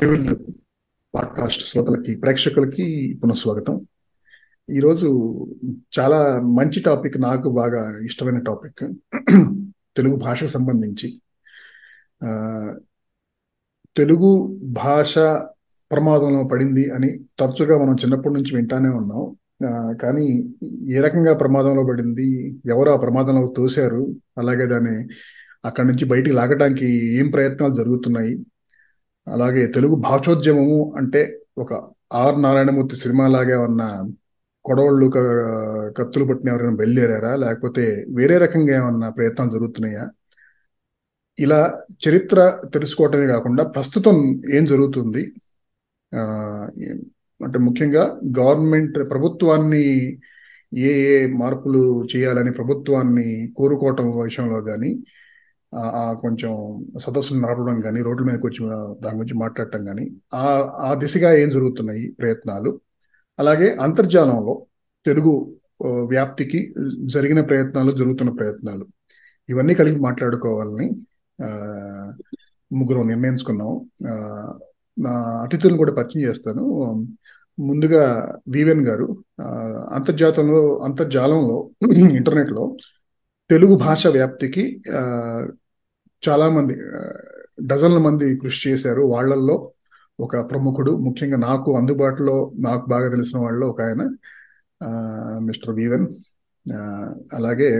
హరివిల్ podcast శ్రోతలకి ప్రేక్షకులకి పునఃస్వాగతం. ఈరోజు చాలా మంచి టాపిక్ నాకు బాగా ఇష్టమైన టాపిక్ తెలుగు భాషకు సంబంధించి. తెలుగు భాష ప్రమాదంలో పడింది అని తరచుగా మనం చిన్నప్పటి నుంచి వింటానే ఉన్నాం. కానీ ఏ రకంగా ప్రమాదంలో పడింది ఎవరు ఆ ప్రమాదంలో తోశారు అలాగే దాన్ని అక్కడి నుంచి బయటికి లాగడానికి ఏం ప్రయత్నాలు జరుగుతున్నాయి అలాగే తెలుగు భాషోద్యమము అంటే ఒక ఆర్ నారాయణమూర్తి సినిమా లాగే ఉన్న కొడవళ్ళు కత్తులు పట్టిన ఎవరైనా బయలుదేరారా? లేకపోతే వేరే రకంగా ఏమన్నా ప్రయత్నాలు జరుగుతున్నాయా? ఇలా చరిత్ర తెలుసుకోవటమే కాకుండా ప్రస్తుతం ఏం జరుగుతుంది? అంటే ముఖ్యంగా గవర్నమెంట్ ప్రభుత్వాన్ని ఏ ఏ మార్పులు చేయాలని ప్రభుత్వాన్ని కోరుకోవటం విషయంలో కానీ కొంచెం సదస్సులు నడపడం కానీ రోడ్ల మీదకి వచ్చి దాని గురించి మాట్లాడటం కానీ ఆ ఆ దిశగా ఏం జరుగుతున్నాయి ప్రయత్నాలు? అలాగే అంతర్జాలంలో తెలుగు వ్యాప్తికి జరిగిన ప్రయత్నాలు జరుగుతున్న ప్రయత్నాలు ఇవన్నీ కలిపి మాట్లాడుకోవాలని ముగ్గురు నిర్ణయించుకున్నాం. నా అతిథులను కూడా పరిచయం చేస్తాను. ముందుగా వివెన్ గారు అంతర్జాతంలో అంతర్జాలంలో ఇంటర్నెట్లో తెలుగు భాష వ్యాప్తికి చాలా మంది డజన్ల మంది కృషి చేశారు. వాళ్ళల్లో ఒక ప్రముఖుడు ముఖ్యంగా నాకు అందుబాటులో నాకు బాగా తెలిసిన వాళ్ళలో ఒక ఆయన మిస్టర్ వీవెన్. అలాగే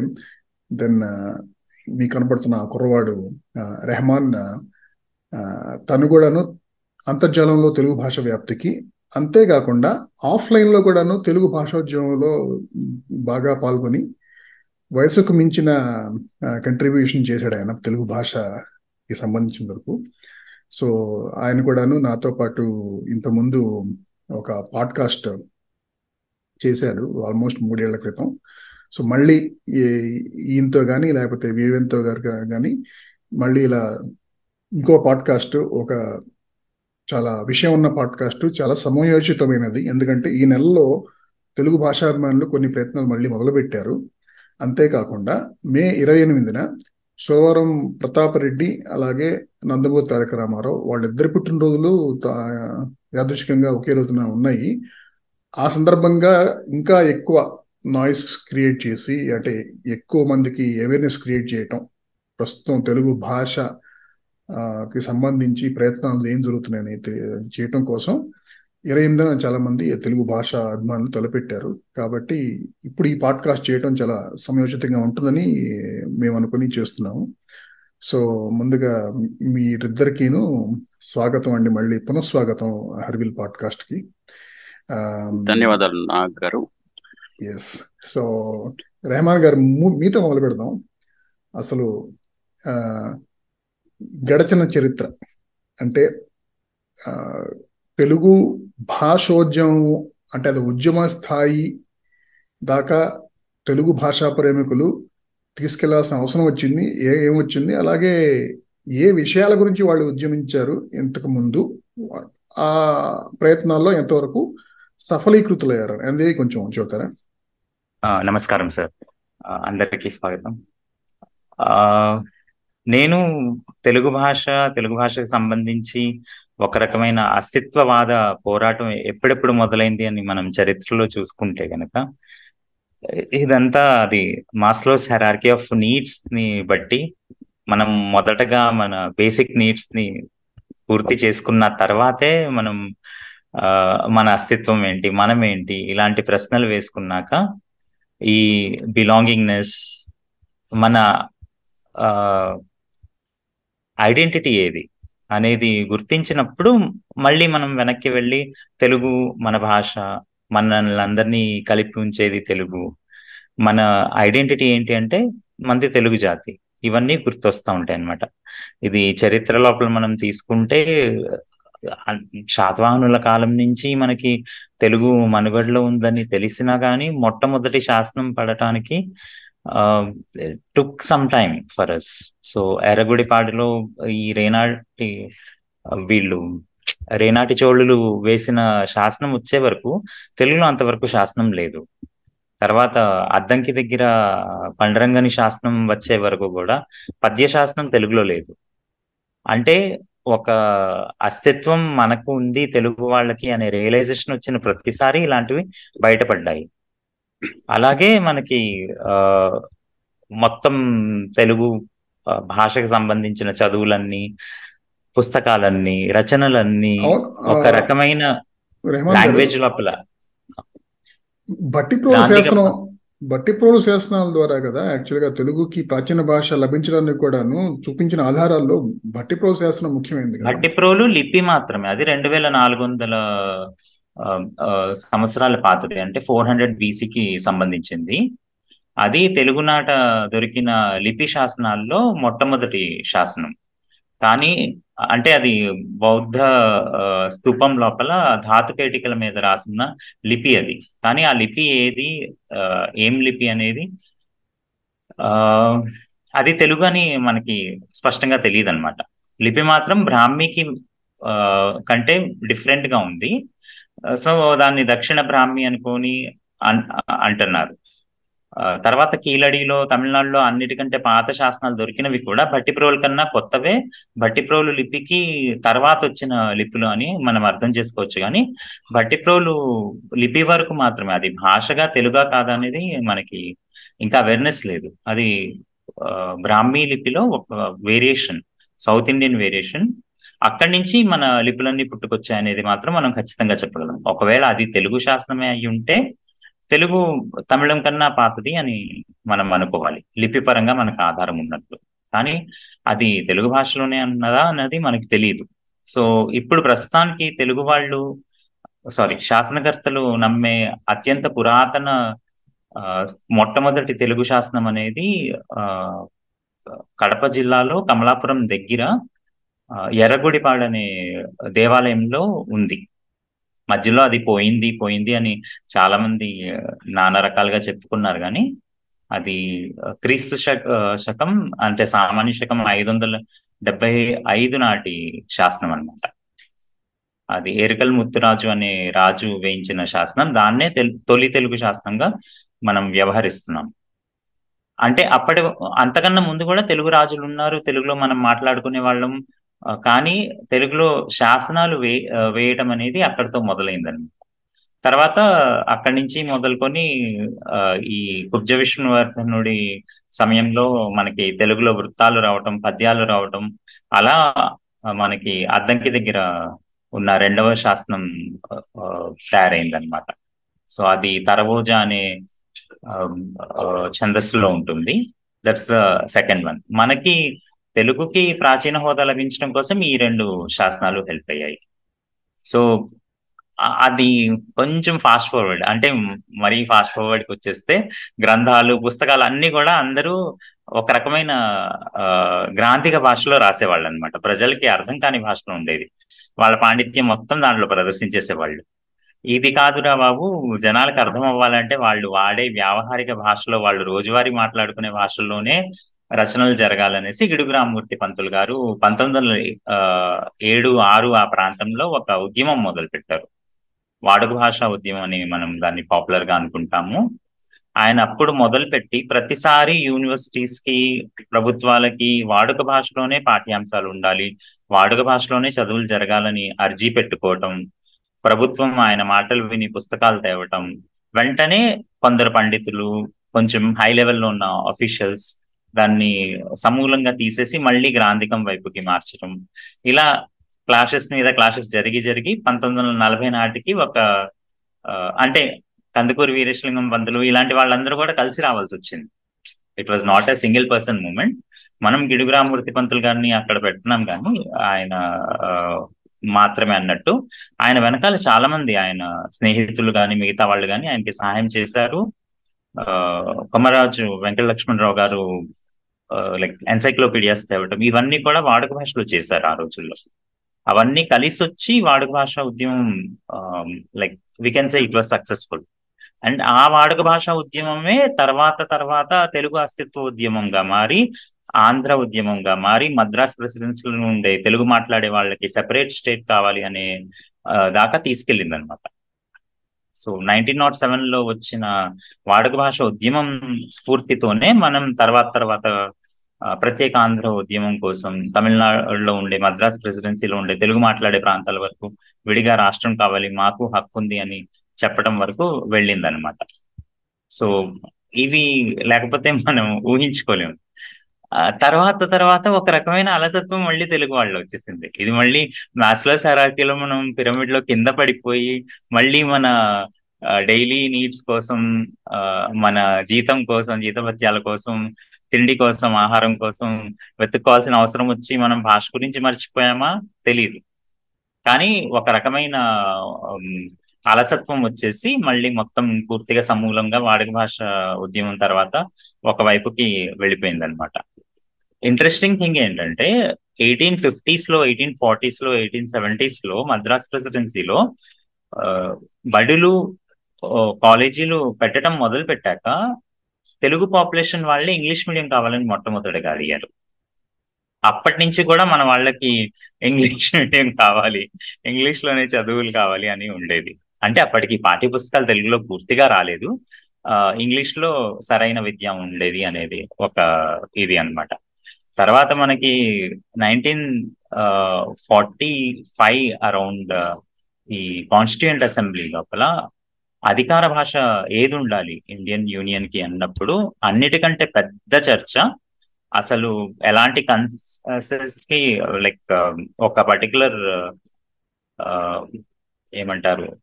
దెన్ మీ మీకు కనపడుతున్న కుర్రవాడు రెహమాన్ తను కూడాను అంతర్జాలంలో తెలుగు భాష వ్యాప్తికి. అంతేకాకుండా ఆఫ్లైన్లో కూడాను తెలుగు భాషోద్యమంలో బాగా పాల్గొని వయసుకు మించిన కంట్రిబ్యూషన్ చేశాడు ఆయన తెలుగు భాషకి సంబంధించిన వరకు. సో ఆయన కూడాను నాతో పాటు ఇంతకుముందు ఒక పాడ్కాస్ట్ చేశాడు ఆల్మోస్ట్ మూడేళ్ళ క్రితం. సో మళ్ళీ ఈ- ఈయనతో కానీ లేకపోతే వివేన్తో గారు కానీ మళ్ళీ ఇలా ఇంకో పాడ్కాస్ట్ ఒక చాలా విషయం ఉన్న పాడ్కాస్ట్ చాలా సమయోచితమైనది. ఎందుకంటే ఈ నెలలో తెలుగు భాషాభిమానులు కొన్ని ప్రయత్నాలు మళ్ళీ మొదలుపెట్టారు. అంతేకాకుండా మే ఇరవై ఎనిమిదిన సోమవారం ప్రతాపరెడ్డి అలాగే నందమూరి తారక రామారావు వాళ్ళిద్దరి పుట్టినరోజులు తా- ఒకే రోజున ఉన్నాయి. ఆ సందర్భంగా ఇంకా ఎక్కువ నాయిస్ క్రియేట్ చేసి అంటే ఎక్కువ మందికి అవేర్నెస్ క్రియేట్ చేయటం ప్రస్తుతం తెలుగు భాష కి సంబంధించి ప్రయత్నాలు ఏం జరుగుతున్నాయని చేయటం కోసం ఇరవై ఎనిమిదిన చాలా మంది తెలుగు భాష అభిమానులు తలపెట్టారు. కాబట్టి ఇప్పుడు ఈ పాడ్కాస్ట్ చేయటం చాలా సమయోచితంగా ఉంటుందని మేము అనుకుని చేస్తున్నాము. సో ముందుగా మీరిద్దరికీను స్వాగతం అండి. మళ్ళీ పునఃస్వాగతం హర్విల్ పాడ్కాస్ట్కి ధన్యవాదాలు నాగ్ గారు. ఎస్ సో రెహమాన్ గారు మీతో మొదలు పెడదాం. అసలు గడచిన చరిత్ర అంటే తెలుగు భాషోద్యమం అంటే అది ఉద్యమ స్థాయి దాకా తెలుగు భాషా ప్రేమికులు తీసుకెళ్ళాల్సిన అవసరం వచ్చింది ఏ ఏమొచ్చింది అలాగే ఏ విషయాల గురించి వాళ్ళు ఉద్యమించారు ఇంతకు ముందు ఆ ప్రయత్నాల్లో ఎంతవరకు సఫలీకృతులయ్యారు అనేది కొంచెం చూతారా నమస్కారం సార్. అందరికీ స్వాగతం. నేను తెలుగు భాష తెలుగు భాషకు సంబంధించి ఒక రకమైన అస్తిత్వవాద పోరాటం ఎప్పుడెప్పుడు మొదలైంది అని మనం చరిత్రలో చూసుకుంటే గనక ఇదంతా అది మాస్లోస్ హెరార్కీ ఆఫ్ నీడ్స్ని బట్టి మనం మొదటగా మన బేసిక్ నీడ్స్ని పూర్తి చేసుకున్న తర్వాతే మనం మన అస్తిత్వం ఏంటి మనం ఏంటి ఇలాంటి ప్రశ్నలు వేసుకున్నాక ఈ బిలాంగింగ్నెస్ మన ఐడెంటిటీ ఏది అనేది గుర్తించినప్పుడు మళ్ళీ మనం వెనక్కి వెళ్ళి తెలుగు మన భాష మనల్ని అందరినీ కలిపి ఉంచేది తెలుగు. మన ఐడెంటిటీ ఏంటి అంటే మంది తెలుగు జాతి. ఇవన్నీ గుర్తొస్తూ ఉంటాయి అన్నమాట. ఇది చరిత్ర లోపల మనం తీసుకుంటే శాతవాహనుల కాలం నుంచి మనకి తెలుగు మనుగడలో ఉందని తెలిసినా కానీ మొట్టమొదటి శాసనం పడటానికి took some time for us so ఎర్రగుడిపాడులో ఈ రేనాటి uh, వీళ్ళు రేనాటి చోళులు వేసిన శాసనం వచ్చే వరకు తెలుగులో అంతవరకు శాసనం లేదు. తర్వాత అద్దంకి దగ్గర పండరంగని శాసనం వచ్చే వరకు కూడా పద్య శాసనం తెలుగులో లేదు. అంటే ఒక అస్తిత్వం మనకు ఉంది తెలుగు వాళ్ళకి అనే రియలైజేషన్ వచ్చిన ప్రతిసారి ఇలాంటివి బయటపడ్డాయి. అలాగే మనకి ఆ మొత్తం తెలుగు భాషకు సంబంధించిన చదువులన్నీ పుస్తకాలన్నీ రచనలన్నీ ఒక రకమైన లాంగ్వేజ్ లోపల. బట్టిప్రోలు గాంధీ శాసనం బట్టిప్రోలు శాసనాల ద్వారా కదా యాక్చువల్గా తెలుగుకి ప్రాచీన భాష లభించడానికి కూడాను చూపించిన ఆధారాల్లో బట్టిప్రోలు శాసనం ముఖ్యమైనది కదా. భట్టిప్రోలు లిపి మాత్రమే. అది రెండు వేల నాలుగు వందల సంవత్సరాల పాతది. అంటే ఫోర్ హండ్రెడ్ బీసీకి సంబంధించింది. అది తెలుగునాట దొరికిన లిపి శాసనాల్లో మొట్టమొదటి శాసనం. కానీ అంటే అది బౌద్ధ స్థూపం స్తూపం లోపల ధాతుకేటికల మీద రాసిన లిపి అది. కానీ ఆ లిపి ఏది ఆ, ఏం లిపి అనేది ఆ అది తెలుగు అని మనకి స్పష్టంగా తెలియదు అనమాట లిపి మాత్రం బ్రాహ్మీకి కంటే డిఫరెంట్గా ఉంది. సో దాన్ని దక్షిణ బ్రాహ్మి అనుకొని అంటున్నారు. ఆ, తర్వాత కీలడిలో తమిళనాడులో అన్నిటికంటే పాత శాసనాలు దొరికినవి కూడా భట్టిప్రోలు కన్నా కొత్తవే. భట్టిప్రోలు లిపికి తర్వాత వచ్చిన లిపులు అని మనం అర్థం చేసుకోవచ్చు కానీ భట్టిప్రోలు లిపి వరకు మాత్రమే. అది భాషగా తెలుగా కాదనేది అనేది మనకి ఇంకా అవేర్నెస్ లేదు. అది బ్రాహ్మీ లిపిలో ఒక వేరియేషన్ సౌత్ ఇండియన్ వేరియేషన్ అక్కడి నుంచి మన లిపులన్నీ పుట్టుకొచ్చాయి అనేది మాత్రం మనం ఖచ్చితంగా చెప్పగలం. ఒకవేళ అది తెలుగు శాసనమే అయి ఉంటే తెలుగు తమిళం కన్నా పాతది అని మనం అనుకోవాలి. లిపి పరంగా మనకు ఆధారం ఉన్నట్లు. కానీ అది తెలుగు భాషలోనే అన్నదా అన్నది మనకి తెలియదు సో ఇప్పుడు ప్రస్తుతానికి తెలుగు వాళ్ళు సారీ శాసనకర్తలు నమ్మే అత్యంత పురాతన ఆ, మొట్టమొదటి తెలుగు శాసనం అనేది ఆ, కడప జిల్లాలో కమలాపురం దగ్గర ఎర్రగుడిపాడనే ఎర్రగుడిపాడు అనే దేవాలయంలో ఉంది. మధ్యలో అది పోయింది పోయింది అని చాలా మంది నానా రకాలుగా చెప్పుకున్నారు కానీ అది క్రీస్తు శక శకం అంటే సామాన్య శకం ఐదు వందల డెబ్బై ఐదు నాటి శాసనం అన్నమాట. అది ఏరికల్ ముత్తురాజు అనే రాజు వేయించిన శాసనం. దాన్నే తొలి తెలుగు శాసనంగా మనం వ్యవహరిస్తున్నాం. అంటే అప్పటి అంతకన్నా ముందు కూడా తెలుగు రాజులు ఉన్నారు తెలుగులో మనం మాట్లాడుకునే వాళ్ళం. కానీ తెలుగులో శాసనాలు వే వేయటం అనేది అక్కడితో మొదలైందనమాట తర్వాత అక్కడి నుంచి మొదలుకొని ఈ కుబ్జ విష్ణువర్ధనుడి సమయంలో మనకి తెలుగులో వృత్తాలు రావటం పద్యాలు రావటం అలా మనకి అద్దంకి దగ్గర ఉన్న రెండవ శాసనం తయారైందనమాట సో అది తరవోజ అనే ఛందస్సులో ఉంటుంది. That's the second one. మనకి తెలుగుకి ప్రాచీన హోదా లభించడం కోసం ఈ రెండు శాసనాలు హెల్ప్ అయ్యాయి. సో అది కొంచెం ఫాస్ట్ ఫార్వర్డ్ అంటే మరీ ఫాస్ట్ ఫార్వర్డ్కి వచ్చేస్తే గ్రంథాలు పుస్తకాలు అన్ని కూడా అందరూ ఒక రకమైన ఆ, గ్రాంధిక భాషలో రాసేవాళ్ళు అనమాట ప్రజలకి అర్థం కాని భాషలో ఉండేది. వాళ్ళ పాండిత్యం మొత్తం దాంట్లో ప్రదర్శించేసేవాళ్ళు. ఇది కాదురా బాబు జనాలకు అర్థం అవ్వాలంటే వాళ్ళు వాడే వ్యావహారిక భాషలో వాళ్ళు రోజువారీ మాట్లాడుకునే భాషల్లోనే రచనలు జరగాలనేసి గిడుగు రామమూర్తి పంతులు గారు పంతొమ్మిది వందల ఆ, ఏడు ఆరు ఆ ప్రాంతంలో ఒక ఉద్యమం మొదలు పెట్టారు వాడుక భాష ఉద్యమం అని మనం దాన్ని పాపులర్గా అనుకుంటాము. ఆయన అప్పుడు మొదలుపెట్టి ప్రతిసారి యూనివర్సిటీస్కి ప్రభుత్వాలకి వాడుక భాషలోనే పాఠ్యాంశాలు ఉండాలి. వాడుక భాషలోనే చదువులు జరగాలని అర్జీ పెట్టుకోవటం ప్రభుత్వం ఆయన మాటలు విని పుస్తకాలు తేవటం వెంటనే కొందరు పండితులు కొంచెం హై లెవెల్లో ఉన్న అఫీషియల్స్ దాన్ని సమూలంగా తీసేసి మళ్ళీ గ్రాంధికం వైపుకి మార్చడం ఇలా క్లాషెస్ మీద క్లాషెస్ జరిగి జరిగి పంతొమ్మిది వందల నలభై నాటికి ఒక అంటే కందుకూరి వీరేశలింగం పంతులు ఇలాంటి వాళ్ళందరూ కూడా కలిసి రావాల్సి వచ్చింది. It was not a single person moment మనం గిడుగురామూర్తి పంతులు గారిని అక్కడ పెడుతున్నాం కానీ ఆయన మాత్రమే అన్నట్టు ఆయన వెనకాల చాలా మంది ఆయన స్నేహితులు కానీ మిగతా వాళ్ళు కానీ ఆయనకి సహాయం చేశారు. ఆ, కొమరాజు వెంకట లక్ష్మణరావు గారు Uh, లైక్ ఎన్సైక్లోపీడియాస్ తేవటం. ఇవన్నీ కూడా వాడుక భాషలో చేశారు ఆ రోజుల్లో. అవన్నీ కలిసి వచ్చి వాడుక భాష ఉద్యమం like we can say it was successful and ఆ వాడుక భాష ఉద్యమమే తర్వాత తర్వాత తెలుగు అస్తిత్వ ఉద్యమంగా మారి ఆంధ్ర ఉద్యమంగా మారి మద్రాస్ ప్రెసిడెన్సీ ఉండే తెలుగు మాట్లాడే వాళ్ళకి సెపరేట్ స్టేట్ కావాలి అనే uh, దాకా తీసుకెళ్ళింది అనమాట సో నైన్టీన్ నాట్ oh సెవెన్లో వచ్చిన వాడుక భాష ఉద్యమం స్ఫూర్తితోనే మనం తర్వాత తర్వాత ప్రత్యేక ఆంధ్ర ఉద్యమం కోసం తమిళనాడులో ఉండే మద్రాస్ ప్రెసిడెన్సీలో ఉండే తెలుగు మాట్లాడే ప్రాంతాల వరకు విడిగా రాష్ట్రం కావాలి మాకు హక్కు ఉంది అని చెప్పడం వరకు వెళ్ళిందనమాట సో ఇవి లేకపోతే మనం ఊహించుకోలేము. తర్వాత తర్వాత ఒక రకమైన అలసత్వం మళ్ళీ తెలుగు వాళ్ళు వచ్చేసింది. ఇది మళ్ళీ మ్యాథ్స్లో సరాకీలో మనం పిరమిడ్లో కింద పడిపోయి మళ్ళీ మన డైలీ నీడ్స్ కోసం మన జీతం కోసం జీతభత్యాల కోసం తిండి కోసం ఆహారం కోసం వెతుక్కోవాల్సిన అవసరం వచ్చి మనం భాష గురించి మర్చిపోయామా? తెలియదు కానీ ఒక రకమైన అలసత్వం వచ్చేసి మళ్ళీ మొత్తం పూర్తిగా సమూలంగా వాడుక భాష ఉద్యమం తర్వాత ఒకవైపుకి వెళ్ళిపోయింది అనమాట ఇంట్రెస్టింగ్ థింగ్ ఏంటంటే ఎయిటీన్ ఫిఫ్టీస్లో ఎయిటీన్ ఫార్టీస్లో ఎయిటీన్ సెవెంటీస్లో మద్రాస్ ప్రెసిడెన్సీలో బడులు కాలేజీలు పెట్టడం మొదలు పెట్టాక తెలుగు పాపులేషన్ వాళ్ళే ఇంగ్లీష్ మీడియం కావాలని మొట్టమొదటిగా అడిగారు. అప్పటి నుంచి కూడా మన వాళ్ళకి ఇంగ్లీష్ మీడియం కావాలి ఇంగ్లీష్లోనే చదువులు కావాలి అని ఉండేది. అంటే అప్పటికి పాఠ్య పుస్తకాలు తెలుగులో పూర్తిగా రాలేదు. ఇంగ్లీష్లో సరైన విద్య ఉండేది అనేది ఒక ఇది అనమాట తర్వాత మనకి నైన్టీన్ ఫార్టీ ఫైవ్ అరౌండ్ ఈ కాన్స్టిట్యూంట్ అసెంబ్లీ లోపల అధికార భాష ఏది ఉండాలి ఇండియన్ యూనియన్కి అన్నప్పుడు? అన్నిటికంటే పెద్ద చర్చ అసలు ఎలాంటి కన్సెస్కి లైక్ ఒక పర్టికులర్ ఏమంటారు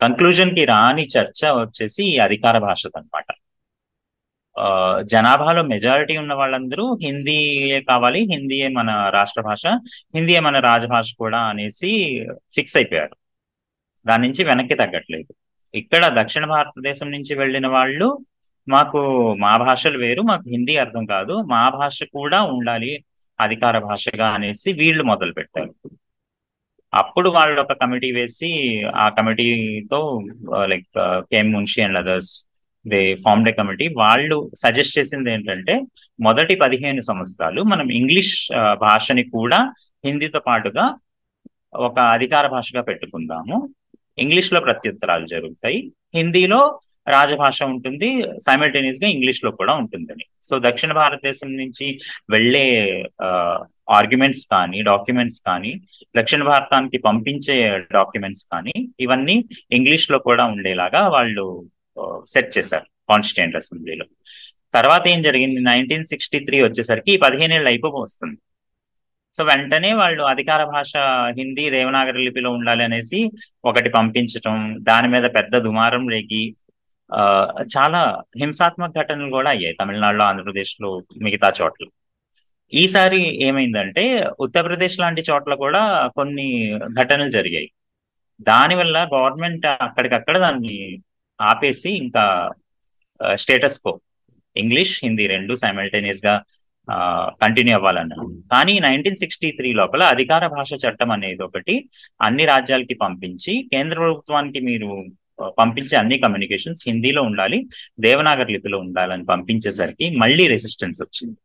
కంక్లూజన్కి రాని చర్చ వచ్చేసి ఈ అధికార భాష అనమాట జనాభాలో మెజారిటీ ఉన్న వాళ్ళందరూ హిందీయే కావాలి హిందీయే మన రాష్ట్ర భాష హిందీయే మన రాజభాష కూడా అనేసి ఫిక్స్ అయిపోయారు. దాని నుంచి వెనక్కి తగ్గట్లేదు. ఇక్కడ దక్షిణ భారతదేశం నుంచి వెళ్ళిన వాళ్ళు మాకు మా భాషలు వేరు మాకు హిందీ అర్థం కాదు. మా భాష కూడా ఉండాలి అధికార భాషగా అనేసి వీళ్ళు మొదలు పెట్టారు. అప్పుడు వాళ్ళు ఒక కమిటీ వేసి ఆ కమిటీతో like KM Munshi and others they formed the committee. వాళ్ళు సజెస్ట్ చేసింది ఏంటంటే మొదటి పదిహేను సంవత్సరాలు మనం ఇంగ్లీష్ భాషని కూడా హిందీతో పాటుగా ఒక అధికార భాషగా పెట్టుకుందాము. ఇంగ్లీష్లో ప్రత్యుత్తరాలు జరుగుతాయి. హిందీలో రాజభాష ఉంటుంది. సైమల్టేనియస్గా ఇంగ్లీష్లో కూడా ఉంటుందని. సో దక్షిణ భారతదేశం నుంచి వెళ్ళే ఆర్గ్యుమెంట్స్ కానీ డాక్యుమెంట్స్ కానీ దక్షిణ భారతానికి పంపించే డాక్యుమెంట్స్ కానీ ఇవన్నీ ఇంగ్లీష్లో కూడా ఉండేలాగా వాళ్ళు సెట్ చేశారు కాన్స్టిట్యూంట్ అసెంబ్లీలో తర్వాత ఏం జరిగింది? నైన్టీన్ సిక్స్టీ త్రీ వచ్చేసరికి పదిహేనేళ్ళు అయిపోవస్తుంది సో వెంటనే వాళ్ళు అధికార భాష హిందీ దేవనాగరి లిపిలో ఉండాలి అనేసి ఒకటి పంపించటం దాని మీద పెద్ద దుమారం రేగి చాలా హింసాత్మక ఘటనలు కూడా అయ్యాయి తమిళనాడులో ఆంధ్రప్రదేశ్లో మిగతా చోట్ల. ఈసారి ఏమైందంటే ఉత్తరప్రదేశ్ లాంటి చోట్ల కూడా కొన్ని ఘటనలు జరిగాయి. దానివల్ల గవర్నమెంట్ అక్కడికక్కడ దాన్ని ఆపేసి ఇంకా స్టేటస్ కో ఇంగ్లీష్ హిందీ రెండు సైమల్టేనియస్గా కంటిన్యూ అవ్వాలన్నారు కానీ నైన్టీన్ సిక్స్టీ త్రీ లోపల అధికార భాష చట్టం అనేది ఒకటి అన్ని రాజ్యాలకి పంపించి కేంద్ర ప్రభుత్వానికి మీరు పంపించే అన్ని కమ్యూనికేషన్స్ హిందీలో ఉండాలి దేవనాగర్ లిపిలో ఉండాలని పంపించేసరికి మళ్ళీ రెసిస్టెన్స్ వచ్చింది.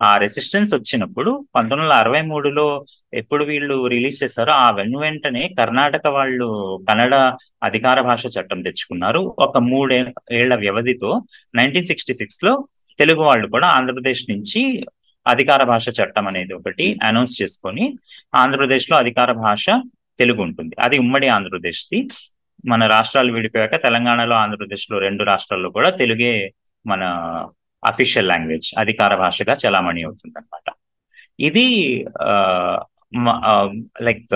ఆ రెసిస్టెన్స్ వచ్చినప్పుడు పంతొమ్మిది వందల అరవై మూడులో ఎప్పుడు వీళ్ళు రిలీజ్ చేశారో ఆ వెను వెంటనే కర్ణాటక వాళ్ళు కన్నడ అధికార భాష చట్టం తెచ్చుకున్నారు. ఒక మూడే ఏళ్ళ వ్యవధితో నైన్టీన్ సిక్స్టీ సిక్స్లో తెలుగు వాళ్ళు కూడా ఆంధ్రప్రదేశ్ నుంచి అధికార భాష చట్టం అనేది ఒకటి అనౌన్స్ చేసుకొని ఆంధ్రప్రదేశ్లో అధికార భాష తెలుగు ఉంటుంది. అది ఉమ్మడి ఆంధ్రప్రదేశ్ది. మన రాష్ట్రాలు విడిపోయాక తెలంగాణలో ఆంధ్రప్రదేశ్లో రెండు రాష్ట్రాల్లో కూడా తెలుగే మన అఫీషియల్ లాంగ్వేజ్ అధికార భాషగా చలామణి అవుతుంది అనమాట ఇది లైక్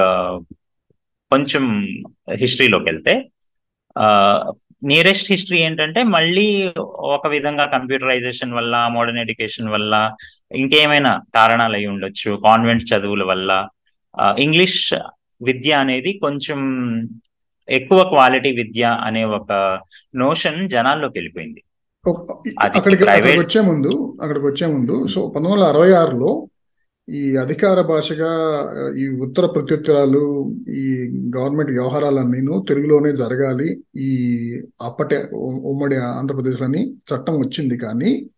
కొంచెం హిస్టరీలోకి వెళ్తే నియరెస్ట్ హిస్టరీ ఏంటంటే మళ్ళీ ఒక విధంగా కంప్యూటరైజేషన్ వల్ల మోడర్న్ ఎడ్యుకేషన్ వల్ల ఇంకేమైనా కారణాలు అయి ఉండొచ్చు. కాన్వెంట్ చదువుల వల్ల. ఇంగ్లీష్ విద్య అనేది కొంచెం ఎక్కువ క్వాలిటీ విద్య అనే ఒక నోషన్ జనాల్లోకి వెళ్ళిపోయింది. అక్కడికి వచ్చే ముందు అక్కడికి వచ్చే ముందు సో పంతొమ్మిది వందల అరవై ఆరులో ఈ అధికార భాషగా ఈ ఉత్తర ప్రత్యుత్తరాలు ఈ గవర్నమెంట్ వ్యవహారాలన్నీను తెలుగులోనే జరగాలి. ఈ అప్పటి ఉమ్మడి ఆంధ్రప్రదేశ్లోని చట్టం వచ్చింది కానీ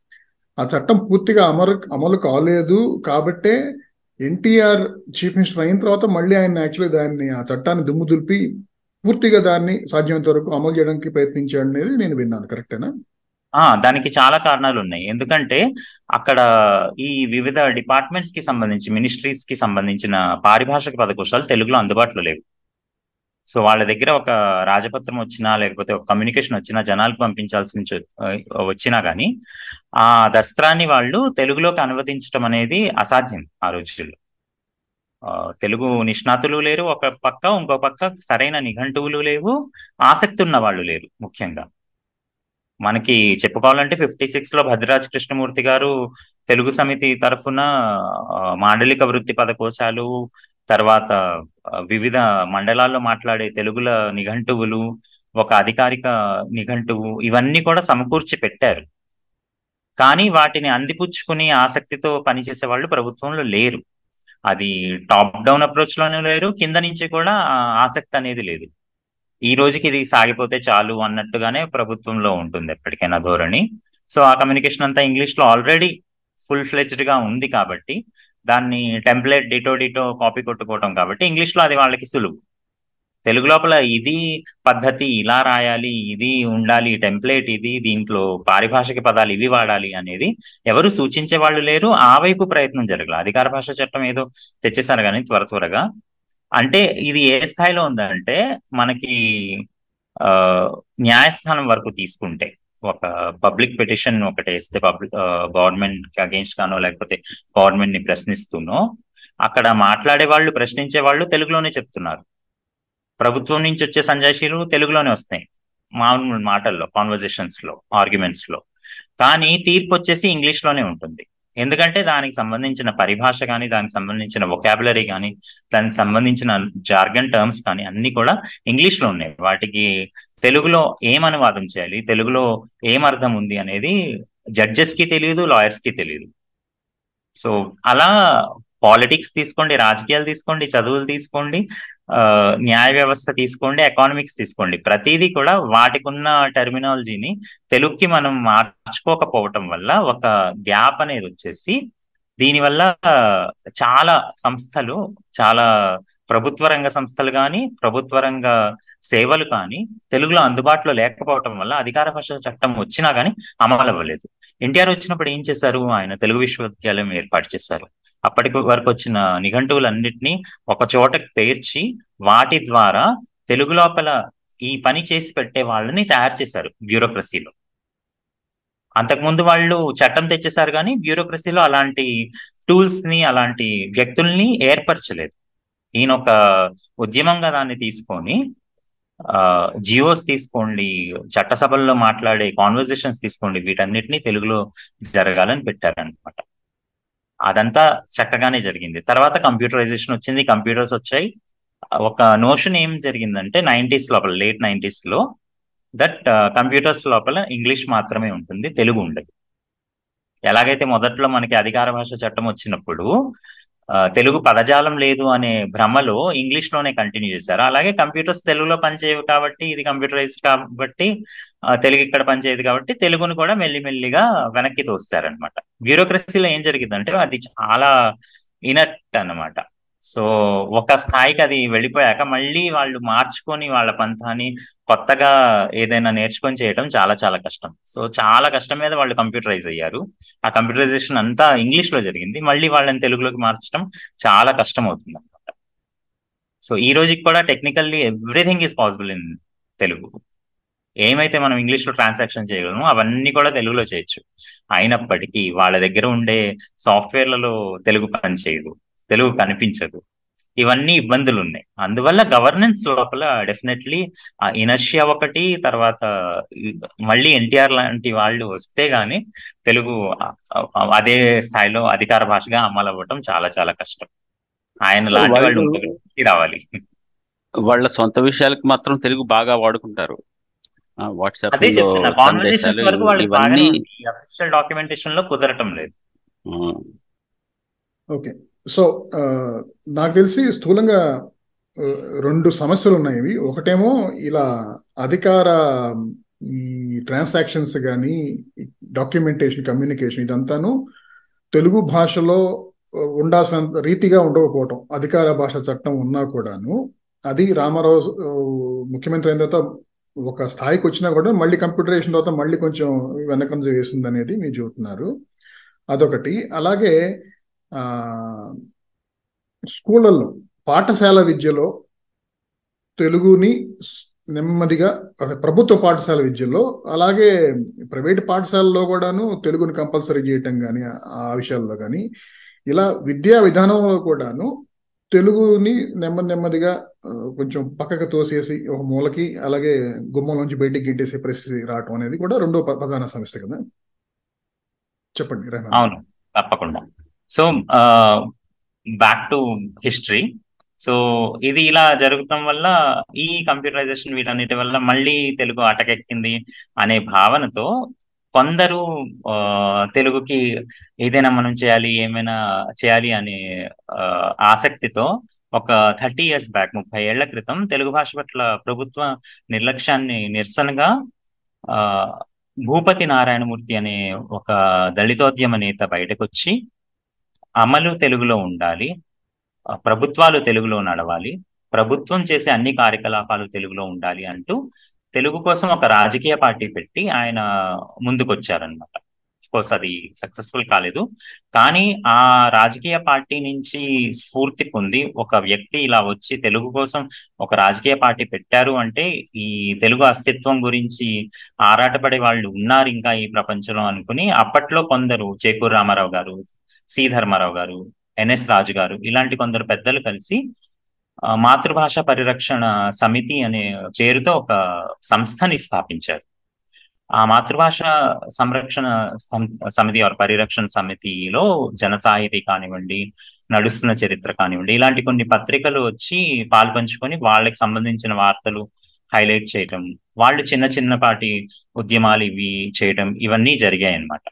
ఆ చట్టం పూర్తిగా అమలు అమలు కాలేదు కాబట్టే ఎన్టీఆర్ చీఫ్ మినిస్టర్ అయిన తర్వాత మళ్ళీ ఆయన యాక్చువల్లీ దాన్ని ఆ చట్టాన్ని దుమ్ము దులిపి పూర్తిగా దాన్ని సాధ్యమైనంత వరకు అమలు చేయడానికి ప్రయత్నించాడు అనేది నేను విన్నాను. కరెక్టేనా? ఆ దానికి చాలా కారణాలు ఉన్నాయి ఎందుకంటే అక్కడ ఈ వివిధ డిపార్ట్మెంట్స్కి సంబంధించి మినిస్ట్రీస్కి సంబంధించిన పారిభాషిక పదకోశాలు తెలుగులో అందుబాటులో లేవు. సో వాళ్ళ దగ్గర ఒక రాజపత్రం వచ్చినా లేకపోతే ఒక కమ్యూనికేషన్ వచ్చినా జనాలకు పంపించాల్సిన వచ్చినా కానీ ఆ దస్త్రాన్ని వాళ్ళు తెలుగులోకి అనువదించడం అనేది అసాధ్యం ఆ రోజుల్లో. ఆ, తెలుగు నిష్ణాతులు లేరు. ఒక పక్క ఇంకో పక్క సరైన నిఘంటువులు లేవు. ఆసక్తి ఉన్న వాళ్ళు లేరు ముఖ్యంగా. మనకి చెప్పుకోవాలంటే ఫిఫ్టీ సిక్స్లో భద్రరాజ్ కృష్ణమూర్తి గారు తెలుగు సమితి తరఫున మాండలిక వృత్తి పదకోశాలు తర్వాత వివిధ మండలాల్లో మాట్లాడే తెలుగుల నిఘంటువులు ఒక అధికారిక నిఘంటువు ఇవన్నీ కూడా సమకూర్చి పెట్టారు. కానీ వాటిని అందిపుచ్చుకుని ఆసక్తితో పనిచేసే వాళ్ళు ప్రభుత్వంలో లేరు. అది టాప్ డౌన్ అప్రోచ్లోనే లేరు. కింద నుంచి కూడా ఆసక్తి అనేది లేదు. ఈ రోజుకి ఇది సాగిపోతే చాలు అన్నట్టుగానే ప్రభుత్వంలో ఉంటుంది ఎప్పటికైనా ధోరణి. సో ఆ కమ్యూనికేషన్ అంతా ఇంగ్లీష్లో ఆల్రెడీ ఫుల్ ఫ్లెజ్డ్గా ఉంది కాబట్టి దాన్ని టెంప్లెట్ డిటో డిటో కాపీ కొట్టుకోవటం కాబట్టి ఇంగ్లీష్లో అది వాళ్ళకి సులువు. తెలుగు లోపల ఇది పద్ధతి ఇలా రాయాలి ఇది ఉండాలి టెంప్లెట్ ఇది దీంట్లో పారిభాషిక పదాలు ఇవి వాడాలి అనేది ఎవరు సూచించే వాళ్ళు లేరు. ఆ వైపు ప్రయత్నం జరగలేదు అధికార భాష చట్టం ఏదో తెచ్చేసారు కానీ త్వర త్వరగా. అంటే ఇది ఏ స్థాయిలో ఉందంటే మనకి ఆ న్యాయస్థానం వరకు తీసుకుంటే ఒక పబ్లిక్ పిటిషన్ ఒకటి వేస్తే పబ్లిక్ గవర్నమెంట్కి అగేన్స్ట్ గానో లేకపోతే గవర్నమెంట్ని ప్రశ్నిస్తూనో అక్కడ మాట్లాడే వాళ్ళు ప్రశ్నించే వాళ్ళు తెలుగులోనే చెప్తున్నారు. ప్రభుత్వం నుంచి వచ్చే సంజాషీలు తెలుగులోనే వస్తాయి. మామూలు మాటల్లో కాన్వర్జేషన్స్లో ఆర్గ్యుమెంట్స్లో. కానీ తీర్పు వచ్చేసి ఇంగ్లీష్లోనే ఉంటుంది. ఎందుకంటే దానికి సంబంధించిన పరిభాష కానీ దానికి సంబంధించిన వొకాబులరీ కానీ దానికి సంబంధించిన జార్గన్ టర్మ్స్ కానీ అన్ని కూడా ఇంగ్లీష్లో ఉన్నాయి. వాటికి తెలుగులో ఏం అనువాదం చేయాలి? తెలుగులో ఏం అర్థం ఉంది అనేది జడ్జెస్కి తెలియదు లాయర్స్కి తెలియదు సో అలా పాలిటిక్స్ తీసుకోండి రాజకీయాలు తీసుకోండి చదువులు తీసుకోండి ఆ, న్యాయ వ్యవస్థ తీసుకోండి ఎకానమిక్స్ తీసుకోండి. ప్రతిదీ కూడా వాటికి ఉన్న టెర్మినాలజీని తెలుగుకి మనం మార్చుకోకపోవటం వల్ల ఒక గ్యాప్ అనేది వచ్చేసి దీనివల్ల చాలా సంస్థలు చాలా ప్రభుత్వ రంగ సంస్థలు కానీ ప్రభుత్వ రంగ సేవలు కానీ తెలుగులో అందుబాటులో లేకపోవటం వల్ల అధికార భాష చట్టం వచ్చినా కానీ అమలు అవ్వలేదు ఎన్టీఆర్ వచ్చినప్పుడు ఏం చేశారు? ఆయన తెలుగు విశ్వవిద్యాలయం ఏర్పాటు చేశారు. అప్పటి వరకు వచ్చిన నిఘంటువులన్నిటినీ ఒక చోటకి పేర్చి వాటి ద్వారా తెలుగు లోపల ఈ పని చేసి పెట్టే వాళ్ళని తయారు చేశారు బ్యూరోక్రసీలో. అంతకుముందు వాళ్ళు చట్టం తెచ్చేశారు కానీ బ్యూరోక్రసీలో అలాంటి టూల్స్ని అలాంటి వ్యక్తుల్ని ఏర్పరచలేదు. ఈయన ఒక ఉద్యమంగా దాన్ని తీసుకొని ఆ జియోస్ తీసుకోండి చట్టసభల్లో మాట్లాడే కాన్వర్జేషన్స్ తీసుకోండి వీటన్నిటిని తెలుగులో జరగాలని పెట్టారనమాట అదంతా చక్కగానే జరిగింది. తర్వాత కంప్యూటరైజేషన్ వచ్చింది. కంప్యూటర్స్ వచ్చాయి. ఒక నోషన్ ఏం జరిగిందంటే నైన్టీస్ లోపల లేట్ నైన్టీస్లో దట్ కంప్యూటర్స్ లోపల ఇంగ్లీష్ మాత్రమే ఉంటుంది తెలుగు ఉండదు. ఎలాగైతే మొదట్లో మనకి అధికార భాష చట్టం వచ్చినప్పుడు తెలుగు పదజాలం లేదు అనే భ్రమలో ఇంగ్లీష్లోనే కంటిన్యూ చేశారు. అలాగే కంప్యూటర్స్ తెలుగులో పనిచేయవు కాబట్టి ఇది కంప్యూటరైజ్డ్ కాబట్టి తెలుగు ఇక్కడ పనిచేయదు కాబట్టి తెలుగును కూడా మెల్లిమెల్లిగా వెనక్కి తోస్తారనమాట బ్యూరోక్రసీలో ఏం జరిగిందంటే అది చాలా ఇనట్ అన్నమాట. సో ఒక స్థాయికి అది వెళ్ళిపోయాక మళ్ళీ వాళ్ళు మార్చుకొని వాళ్ళ పంతాన్ని కొత్తగా ఏదైనా నేర్చుకొని చేయడం చాలా చాలా కష్టం. సో చాలా కష్టం మీద వాళ్ళు కంప్యూటరైజ్ అయ్యారు. ఆ కంప్యూటరైజేషన్ అంతా ఇంగ్లీష్లో జరిగింది. మళ్ళీ వాళ్ళని తెలుగులోకి మార్చడం చాలా కష్టం అవుతుంది అనమాట సో ఈ రోజుకి కూడా technically everything is possible in Telugu. ఏమైతే మనం ఇంగ్లీష్లో ట్రాన్సాక్షన్ చేయగలము అవన్నీ కూడా తెలుగులో చేయొచ్చు. అయినప్పటికీ వాళ్ళ దగ్గర ఉండే సాఫ్ట్వేర్లలో తెలుగు పని చేయదు తెలుగు కనిపించదు. ఇవన్నీ ఇబ్బందులు ఉన్నాయి అందువల్ల గవర్నెన్స్ లోపల డెఫినెట్లీ ఇనర్షియా ఒకటి తర్వాత మళ్ళీ ఎన్టీఆర్ లాంటి వాళ్ళు వస్తే గానీ తెలుగు ఆ- ఆ- అదే స్థాయిలో అధికార భాషగా అమలు అవ్వటం చాలా చాలా కష్టం. ఆయన లాంటి వాళ్ళు వాళ్ళు రావాలి. వాళ్ళ సొంత విషయాలకు మాత్రం తెలుగు బాగా వాడుకుంటారు. వాట్సాప్ అదే లో చెప్తున్నా వరకు బాగానే అఫీషియల్ డాక్యుమెంటేషన్లో కుదరటం లేదు. ఆ, ఓకే. సో నాకు తెలిసి స్థూలంగా రెండు సమస్యలు ఉన్నాయి ఇవి. ఒకటేమో ఇలా అధికార ఈ ట్రాన్సాక్షన్స్ కానీ డాక్యుమెంటేషన్ కమ్యూనికేషన్ ఇదంతాను తెలుగు భాషలో ఉండాల్సిన రీతిగా ఉండకపోవటం అధికార భాష చట్టం ఉన్నా కూడాను అది రామారావు ముఖ్యమంత్రి అయిన తర్వాత ఒక స్థాయికి వచ్చినా కూడా మళ్ళీ కంప్యూటరేషన్ తర్వాత మళ్ళీ కొంచెం వెనకంజ వేసింది అనేది మీరు చూస్తున్నారు అదొకటి. అలాగే స్కూళ్ళల్లో పాఠశాల విద్యలో తెలుగుని నెమ్మదిగా అంటే ప్రభుత్వ పాఠశాల విద్యలో అలాగే ప్రైవేట్ పాఠశాలలో కూడాను తెలుగుని కంపల్సరీ చేయటం కానీ ఆ విషయాల్లో కానీ ఇలా విద్యా విధానంలో కూడాను తెలుగుని నెమ్మది నెమ్మదిగా కొంచెం పక్కకు తోసేసి ఒక మూలకి అలాగే గుమ్మలోంచి బయటికి గింటేసే పరిస్థితి రావటం అనేది కూడా రెండో ప్రధాన సమస్య కదా? చెప్పండి అవును తప్పకుండా. So back to history so ఇది ఇలా జరుగుతాం వల్ల ఈ కంప్యూటరైజేషన్ వీటన్నిటి వల్ల మళ్ళీ తెలుగు అటకెక్కింది అనే భావనతో కొందరు ఆ, తెలుగుకి ఏదైనా మనం చేయాలి ఏమైనా చేయాలి అనే ఆసక్తితో ఒక థర్టీ ఇయర్స్ బ్యాక్ ముప్పై ఏళ్ళ క్రితం తెలుగు భాష పట్ల ప్రభుత్వ నిర్లక్ష్యాన్ని నిరసనగా ఆ భూపతి నారాయణమూర్తి అనే ఒక దళితోద్యమ నేత బయటకు వచ్చి అమలు తెలుగులో ఉండాలి ప్రభుత్వాలు తెలుగులో నడవాలి ప్రభుత్వం చేసే అన్ని కార్యకలాపాలు తెలుగులో ఉండాలి అంటూ తెలుగు కోసం ఒక రాజకీయ పార్టీ పెట్టి ఆయన ముందుకొచ్చారనమాట కోర్స్ అది సక్సెస్ఫుల్ కాలేదు. కానీ ఆ రాజకీయ పార్టీ నుంచి స్ఫూర్తి పొంది ఒక వ్యక్తి ఇలా వచ్చి తెలుగు కోసం ఒక రాజకీయ పార్టీ పెట్టారు అంటే ఈ తెలుగు అస్తిత్వం గురించి ఆరాటపడే వాళ్ళు ఉన్నారు ఇంకా ఈ ప్రపంచంలో అనుకుని అప్పట్లో కొందరు చేకూరు రామారావు గారు సి ధర్మారావు గారు ఎన్ఎస్ రాజు గారు ఇలాంటి కొందరు పెద్దలు కలిసి మాతృభాష పరిరక్షణ సమితి అనే పేరుతో ఒక సంస్థని స్థాపించారు. ఆ మాతృభాష సంరక్షణ సమితి ఆర్ పరిరక్షణ సమితిలో జన సాహితీ కానివ్వండి నడుస్తున్న చరిత్ర కానివ్వండి ఇలాంటి కొన్ని పత్రికలు వచ్చి పాల్పంచుకొని వాళ్ళకి సంబంధించిన వార్తలు హైలైట్ చేయటం వాళ్ళు చిన్న చిన్నపాటి ఉద్యమాలు ఇవి చేయటం ఇవన్నీ జరిగాయి అన్నమాట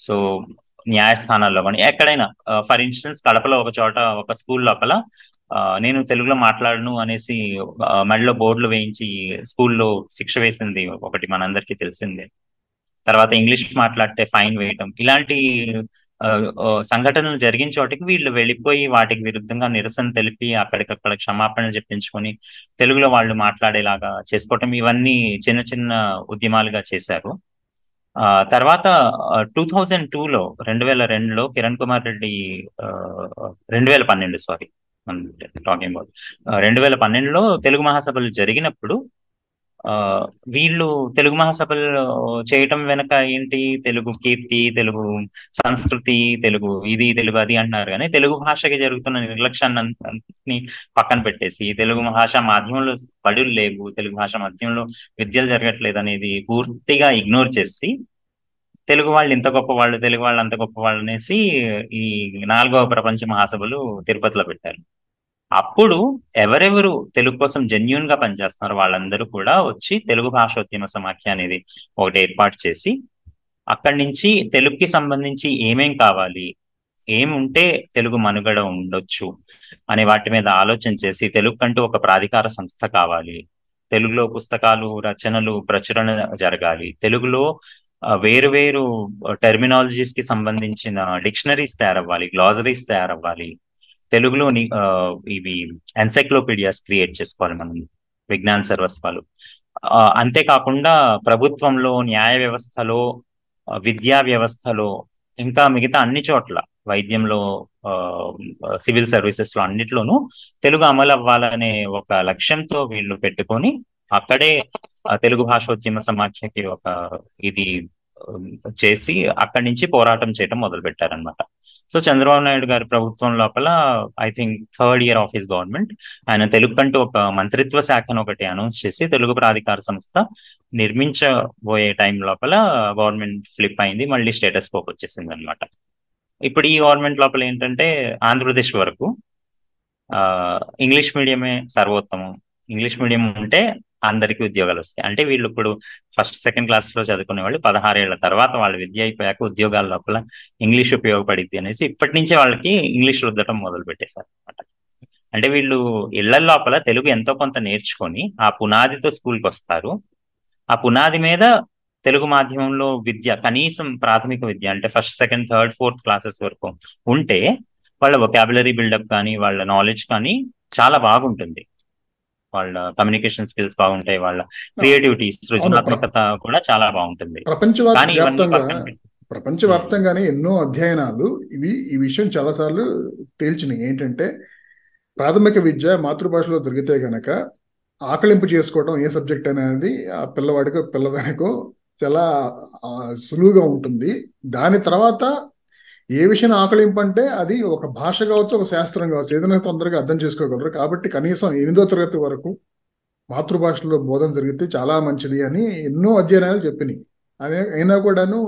సో న్యాయస్థానాల్లో కానీ ఎక్కడైనా ఫర్ ఇన్స్టెన్స్ కడపలో ఒక చోట ఒక స్కూల్ లోపల నేను తెలుగులో మాట్లాడను అనేసి మెడలో బోర్డులు వేయించి స్కూల్లో శిక్ష వేసింది ఒకటి మనందరికీ తెలిసిందే. తర్వాత ఇంగ్లీష్ మాట్లాడితే ఫైన్ వేయటం. ఇలాంటి సంఘటనలు జరిగిన చోటికి వీళ్ళు వెళ్ళిపోయి వాటికి విరుద్ధంగా నిరసన తెలిపి అక్కడికక్కడ క్షమాపణలు చెప్పించుకొని తెలుగులో వాళ్ళు మాట్లాడేలాగా చేసుకోవటం ఇవన్నీ చిన్న చిన్న ఉద్యమాలుగా చేశారు. తర్వాత టూ థౌజండ్ టూలో రెండు వేల రెండులో కిరణ్ కుమార్ రెడ్డి రెండు వేల పన్నెండు సారీ టాకింగ్ అబౌట్ రెండు వేల పన్నెండులో తెలుగు మహాసభలు జరిగినప్పుడు ఆ, వీళ్ళు తెలుగు మహాసభలు చేయటం వెనక ఏంటి? తెలుగు కీర్తి తెలుగు సంస్కృతి తెలుగు ఇది తెలుగు అది అంటున్నారు కానీ తెలుగు భాషకి జరుగుతున్న నిర్లక్ష్యాన్ని పక్కన పెట్టేసి తెలుగు భాష మాధ్యమంలో బడులు లేవు తెలుగు భాష మాధ్యమంలో విద్యలు జరగట్లేదు అనేది పూర్తిగా ఇగ్నోర్ చేసి తెలుగు వాళ్ళు ఇంత గొప్ప వాళ్ళు తెలుగు వాళ్ళు అంత గొప్ప వాళ్ళు అనేసి ఈ నాలుగవ ప్రపంచ మహాసభలు తిరుపతిలో పెట్టారు. అప్పుడు ఎవరెవరు తెలుగు కోసం జెన్యున్గా పనిచేస్తున్నారు వాళ్ళందరూ కూడా వచ్చి తెలుగు భాషోద్యమ సమాఖ్య అనేది ఒకటి ఏర్పాటు చేసి అక్కడి నుంచి తెలుగుకి సంబంధించి ఏమేం కావాలి ఏముంటే తెలుగు మనుగడ ఉండొచ్చు అనే వాటి మీద ఆలోచన చేసి తెలుగు కంటూ ఒక ప్రాధికార సంస్థ కావాలి తెలుగులో పుస్తకాలు రచనలు ప్రచురణ జరగాలి తెలుగులో వేరు వేరు టెర్మినాలజీస్కి సంబంధించిన డిక్షనరీస్ తయారవ్వాలి గ్లాజరీస్ తయారవ్వాలి. తెలుగులోని ఆ, ఇవి ఎన్సైక్లోపీడియాస్ క్రియేట్ చేసుకోవాలి మనం విజ్ఞాన సర్వస్వాలు. అంతేకాకుండా ప్రభుత్వంలో న్యాయ వ్యవస్థలో విద్యా వ్యవస్థలో ఇంకా మిగతా అన్ని చోట్ల వైద్యంలో ఆ, సివిల్ సర్వీసెస్లో అన్నిట్లోనూ తెలుగు అమలు అవ్వాలనే ఒక లక్ష్యంతో వీళ్ళు పెట్టుకొని అక్కడే తెలుగు భాషోద్యమ సమాఖ్యకి ఒక ఇది చేసి అక్కడి నుంచి పోరాటం చేయడం మొదలు పెట్టారనమాట సో చంద్రబాబు నాయుడు గారి ప్రభుత్వం లోపల I think third year of his government ఆయన తెలుగు కంటూ ఒక మంత్రిత్వ శాఖను ఒకటి అనౌన్స్ చేసి తెలుగు ప్రాధికార సంస్థ నిర్మించబోయే టైం లోపల గవర్నమెంట్ ఫ్లిప్ అయింది మళ్ళీ స్టేటస్ కోప్ వచ్చేసింది అనమాట ఇప్పుడు ఈ గవర్నమెంట్ లోపల ఏంటంటే ఆంధ్రప్రదేశ్ వరకు ఆ ఇంగ్లీష్ మీడియమే సర్వోత్తమం. ఇంగ్లీష్ మీడియం ఉంటే అందరికీ ఉద్యోగాలు వస్తాయి. అంటే వీళ్ళు ఇప్పుడు ఫస్ట్ సెకండ్ క్లాస్లో చదువుకునే వాళ్ళు పదహారేళ్ళ తర్వాత వాళ్ళు విద్య అయిపోయాక ఉద్యోగాల లోపల ఇంగ్లీష్ ఉపయోగపడిద్ది అనేసి ఇప్పటి నుంచే వాళ్ళకి ఇంగ్లీష్ రుద్దటం మొదలు పెట్టేశారు అనమాట అంటే వీళ్ళు ఇళ్ళ లోపల తెలుగు ఎంతో కొంత నేర్చుకొని ఆ పునాదితో స్కూల్కి వస్తారు. ఆ పునాది మీద తెలుగు మాధ్యమంలో విద్య కనీసం ప్రాథమిక విద్య అంటే first second third fourth classes వరకు ఉంటే వాళ్ళ వొకాబులరీ బిల్డప్ కానీ వాళ్ళ నాలెడ్జ్ కానీ చాలా బాగుంటుంది. వాళ్ళ కమ్యూనికేషన్ స్కిల్స్ బాగుంటాయి వాళ్ళ క్రియేటివిటీ సృజనాత్మకత కూడా చాలా బాగుంటుంది. ప్రపంచవ్యాప్తంగానే ఎన్నో అధ్యయనాలు ఇవి ఈ విషయం చాలాసార్లు తేల్చినాయి. ఏంటంటే ప్రాథమిక విద్య మాతృభాషలో జరిగితే గనక ఆకలింపు చేసుకోవడం ఏ సబ్జెక్ట్ అనేది ఆ పిల్లవాడికో పిల్లదానికో చాలా సులువుగా ఉంటుంది. దాని తర్వాత ఏ విషయం ఆకలింపు అంటే అది ఒక భాష కావచ్చు ఒక శాస్త్రం కావచ్చు ఏదైనా తొందరగా అర్థం చేసుకోగలరు. కాబట్టి కనీసం ఎనిమిదో తరగతి వరకు మాతృభాషలో బోధన జరిగితే చాలా మంచిది అని ఎన్నో అధ్యయనాలు చెప్పినాయి. అదే అయినా కూడాను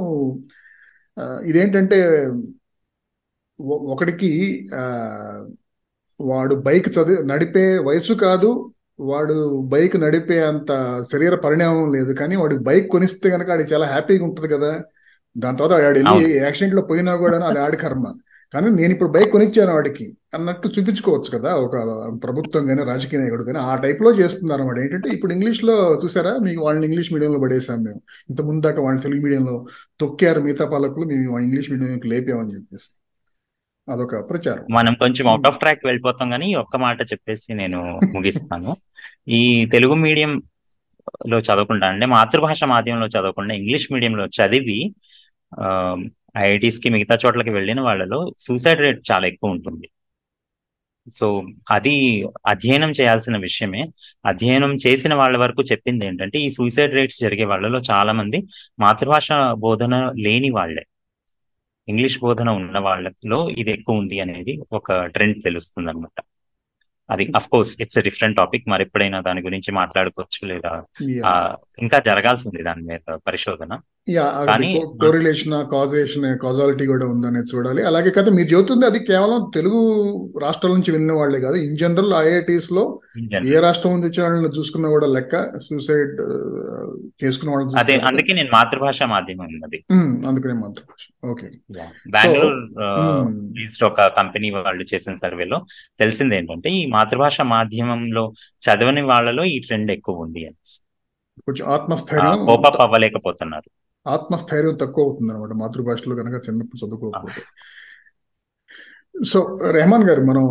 ఇదేంటంటే ఒకడికి వాడు బైక్ చదివి నడిపే వయసు కాదు వాడు బైక్ నడిపే అంత శరీర పరిణామం లేదు కానీ వాడికి బైక్ కొనిస్తే కనుక వాడికి చాలా హ్యాపీగా ఉంటుంది కదా. దాని తర్వాత వాడు వెళ్ళి యాక్సిడెంట్లో పోయినా కూడా అది ఆడి కర్మ. కానీ నేను ఇప్పుడు బైక్ కొనిచ్చాను వాడికి అన్నట్టు చూపించుకోవచ్చు కదా ఒక ప్రభుత్వం కానీ రాజకీయ నాయకుడు కానీ ఆ టైప్లో చేస్తున్నారు అన్నమాట ఏంటంటే ఇప్పుడు ఇంగ్లీష్లో చూసారా? మీకు వాళ్ళని ఇంగ్లీష్ మీడియంలో పడేసాం మేము. ఇంత ముందాక వాళ్ళని తెలుగు మీడియంలో తొక్కారు మిగతా పాలకులు మేము ఇంగ్లీష్ మీడియంకి లేపామని చెప్పేసి. అదొక ప్రచారం. మనం కొంచెం అవుట్ ఆఫ్ ట్రాక్ వెళ్ళిపోతాం కానీ ఒక్క మాట చెప్పేసి నేను ముగిస్తాను. ఈ తెలుగు మీడియం లో చదవకుండా అంటే మాతృభాష మాధ్యమంలో చదవకుండా ఇంగ్లీష్ మీడియంలో చదివి ఐఐటీస్కి మిగతా చోట్లకి వెళ్ళిన వాళ్ళలో సూసైడ్ రేట్ చాలా ఎక్కువ ఉంటుంది. సో అది అధ్యయనం చేయాల్సిన విషయమే. అధ్యయనం చేసిన వాళ్ళ వరకు చెప్పింది ఏంటంటే ఈ సూసైడ్ రేట్స్ జరిగే వాళ్ళలో చాలా మంది మాతృభాష బోధన లేని వాళ్ళే. ఇంగ్లీష్ బోధన ఉన్న వాళ్ళలో ఇది ఎక్కువ ఉంది అనేది ఒక ట్రెండ్ తెలుస్తుంది అనమాట అది of course it's different topic మరి ఎప్పుడైనా దాని గురించి మాట్లాడుకోవచ్చు లేదా? ఇంకా జరగాల్సింది దాని మీద పరిశోధన. కానీ కోరిలేషన్ కాజేషన్ కాజాలిటీ కూడా ఉందనేది చూడాలి. అలాగే కదా మీరు చెబుతుంది అది కేవలం తెలుగు రాష్ట్రాల నుంచి వెళ్ళిన వాళ్ళే కాదు. ఇన్ జనరల్ ఐఐటీస్లో ఏ. రాష్ట్రం నుంచి వచ్చిన వాళ్ళని చూసుకున్నా కూడా లెక్క సూసైడ్ చేసుకున్న వాళ్ళని అదే అందుకే నేను మాతృభాష మాధ్యమం ఉమ్, అందుకనే మాతృభాష. ఓకే. బెంగళూరు ఒక కంపెనీ వాళ్ళు చేసిన సర్వేలో తెలిసింది ఏంటంటే ఈ మాతృభాష మాధ్యమంలో చదవని వాళ్ళలో ఈ ట్రెండ్ ఎక్కువ ఉంది అని కొంచెం ఆత్మస్థైర్యం కోపప్ అవ్వలేకపోతున్నారు. ఆత్మస్థైర్యం తక్కువ అవుతుంది అనమాట మాతృభాషలో కనుక చిన్నప్పుడు చదువుకోకపోతే. సో రెహమాన్ గారు మనం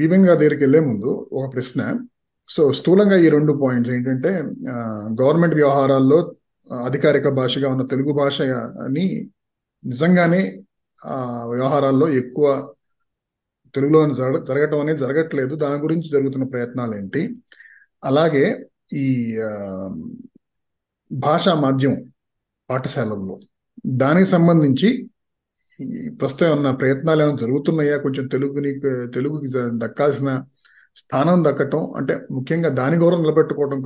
విభిన్ గారి దగ్గరికి వెళ్ళే ముందు ఒక ప్రశ్న. సో స్థూలంగా ఈ రెండు పాయింట్స్ ఏంటంటే గవర్నమెంట్ వ్యవహారాల్లో అధికారిక భాషగా ఉన్న తెలుగు భాష అని నిజంగానే వ్యవహారాల్లో ఎక్కువ తెలుగులో జరగ జరగటం అనేది జరగట్లేదు. దాని గురించి జరుగుతున్న ప్రయత్నాలు ఏంటి అలాగే ఈ భాషా మాధ్యమం పాఠశాలల్లో దానికి సంబంధించి ప్రస్తుతం ఉన్న ప్రయత్నాలు ఏమైనా జరుగుతున్నాయా? కొంచెం తెలుగుని తెలుగుకి దక్కాల్సిన స్థానం దక్కటం అంటే ముఖ్యంగా దాని గౌరవం నిలబెట్టుకోవడం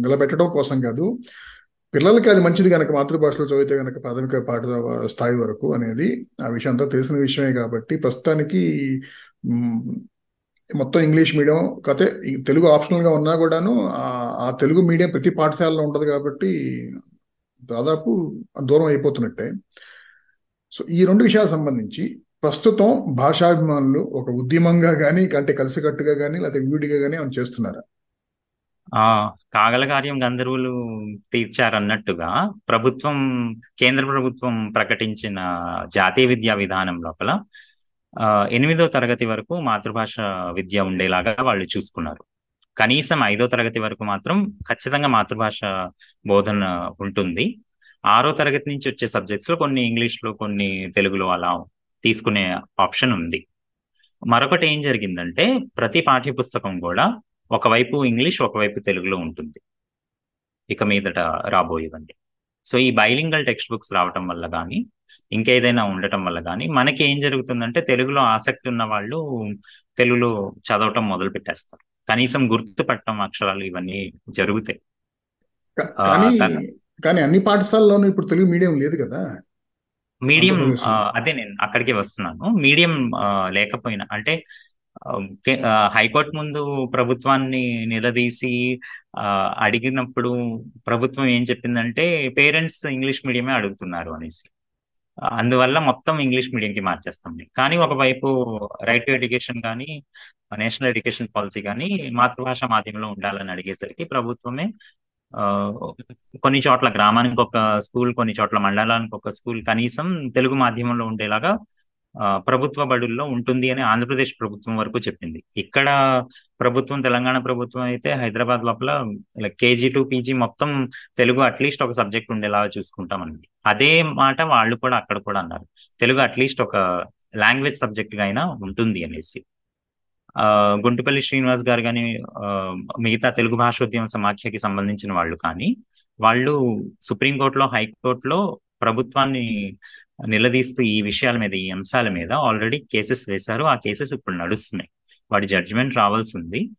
నిలబెట్టడం కోసం కాదు. పిల్లలకి అది మంచిది కనుక మాతృభాషలో చదివితే కనుక ప్రాథమిక పాఠ స్థాయి వరకు అనేది ఆ విషయం అంతా తెలిసిన విషయమే కాబట్టి ప్రస్తుతానికి మొత్తం ఇంగ్లీష్ మీడియం కాకపోతే ఈ తెలుగు ఆప్షనల్గా ఉన్నా కూడాను ఆ తెలుగు మీడియం ప్రతి పాఠశాలలో ఉంటుంది కాబట్టి దాదాపు దూరం అయిపోతున్నట్టే. సో ఈ రెండు విషయాలు సంబంధించి ప్రస్తుతం భాషాభిమానులు ఒక ఉద్యమంగా కానీ అంటే కలిసికట్టుగా కానీ లేకపోతే విడిగా కానీ ఏమైనా చేస్తున్నారా? ఆ కాగల కార్యం గంధర్వులు తీర్చారన్నట్టుగా ప్రభుత్వం కేంద్ర ప్రభుత్వం ప్రకటించిన జాతీయ విద్యా విధానం లోపల ఎనిమిదో తరగతి వరకు మాతృభాష విద్య ఉండేలాగా వాళ్ళు చూసుకున్నారు. కనీసం ఐదో తరగతి వరకు మాత్రం ఖచ్చితంగా మాతృభాష బోధన ఉంటుంది. ఆరో తరగతి నుంచి వచ్చే సబ్జెక్ట్స్లో కొన్ని ఇంగ్లీష్లో కొన్ని తెలుగులో అలా తీసుకునే ఆప్షన్ ఉంది. మరొకటి ఏం జరిగిందంటే ప్రతి పాఠ్య పుస్తకం కూడా ఒకవైపు ఇంగ్లీష్ ఒకవైపు తెలుగులో ఉంటుంది. ఇక మీదట రాబోయేవండి. సో ఈ బైలింగల్ టెక్స్ట్ బుక్స్ రావటం వల్ల కానీ ఇంకేదైనా ఉండటం వల్ల కానీ మనకి ఏం జరుగుతుందంటే తెలుగులో ఆసక్తి ఉన్న వాళ్ళు తెలుగులో చదవటం మొదలు పెట్టేస్తారు. కనీసం గుర్తుపట్టడం అక్షరాలు ఇవన్నీ జరుగుతాయి. కానీ అన్ని పాఠశాలలోనూ ఇప్పుడు తెలుగు మీడియం లేదు కదా. మీడియం అదే నేను అక్కడికే వస్తున్నాను. మీడియం లేకపోయినా అంటే హైకోర్టు ముందు ప్రభుత్వాన్ని నిలదీసి అడిగినప్పుడు ప్రభుత్వం ఏం చెప్పిందంటే పేరెంట్స్ ఇంగ్లీష్ మీడియమే అడుగుతున్నారు అనేసి. అందువల్ల మొత్తం ఇంగ్లీష్ మీడియంకి మార్చేస్తాం కానీ ఒకవైపు రైట్ టు ఎడ్యుకేషన్ కానీ నేషనల్ ఎడ్యుకేషన్ పాలసీ కానీ మాతృభాష మాధ్యమంలో ఉండాలని అడిగేసరికి ప్రభుత్వమే కొన్ని చోట్ల గ్రామానికి ఒక స్కూల్ కొన్ని చోట్ల మండలానికి ఒక స్కూల్ కనీసం తెలుగు మాధ్యమంలో ఉండేలాగా ఆ, ప్రభుత్వ బడుల్లో ఉంటుంది అని ఆంధ్రప్రదేశ్ ప్రభుత్వం వరకు చెప్పింది. ఇక్కడ ప్రభుత్వం తెలంగాణ ప్రభుత్వం అయితే హైదరాబాద్ లోపల కేజీ టు పీజీ మొత్తం తెలుగు అట్లీస్ట్ ఒక సబ్జెక్ట్ ఉండేలాగా చూసుకుంటామండి. అదే మాట వాళ్ళు కూడా అక్కడ కూడా అన్నారు. తెలుగు అట్లీస్ట్ ఒక లాంగ్వేజ్ సబ్జెక్ట్గా అయినా ఉంటుంది అనేసి. గుంటుపల్లి శ్రీనివాస్ గారు కానీ మిగతా తెలుగు భాషోద్యమ సమాఖ్యకి సంబంధించిన వాళ్ళు కానీ వాళ్ళు సుప్రీంకోర్టులో హైకోర్టులో ప్రభుత్వాన్ని నిలదీస్తూ ఈ విషయాల మీద ఈ అంశాల మీద ఆల్రెడీ కేసెస్ వేశారు. ఆ కేసెస్ ఇప్పుడు నడుస్తున్నాయి. వాటి జడ్జిమెంట్ రావాల్సి ఉంది.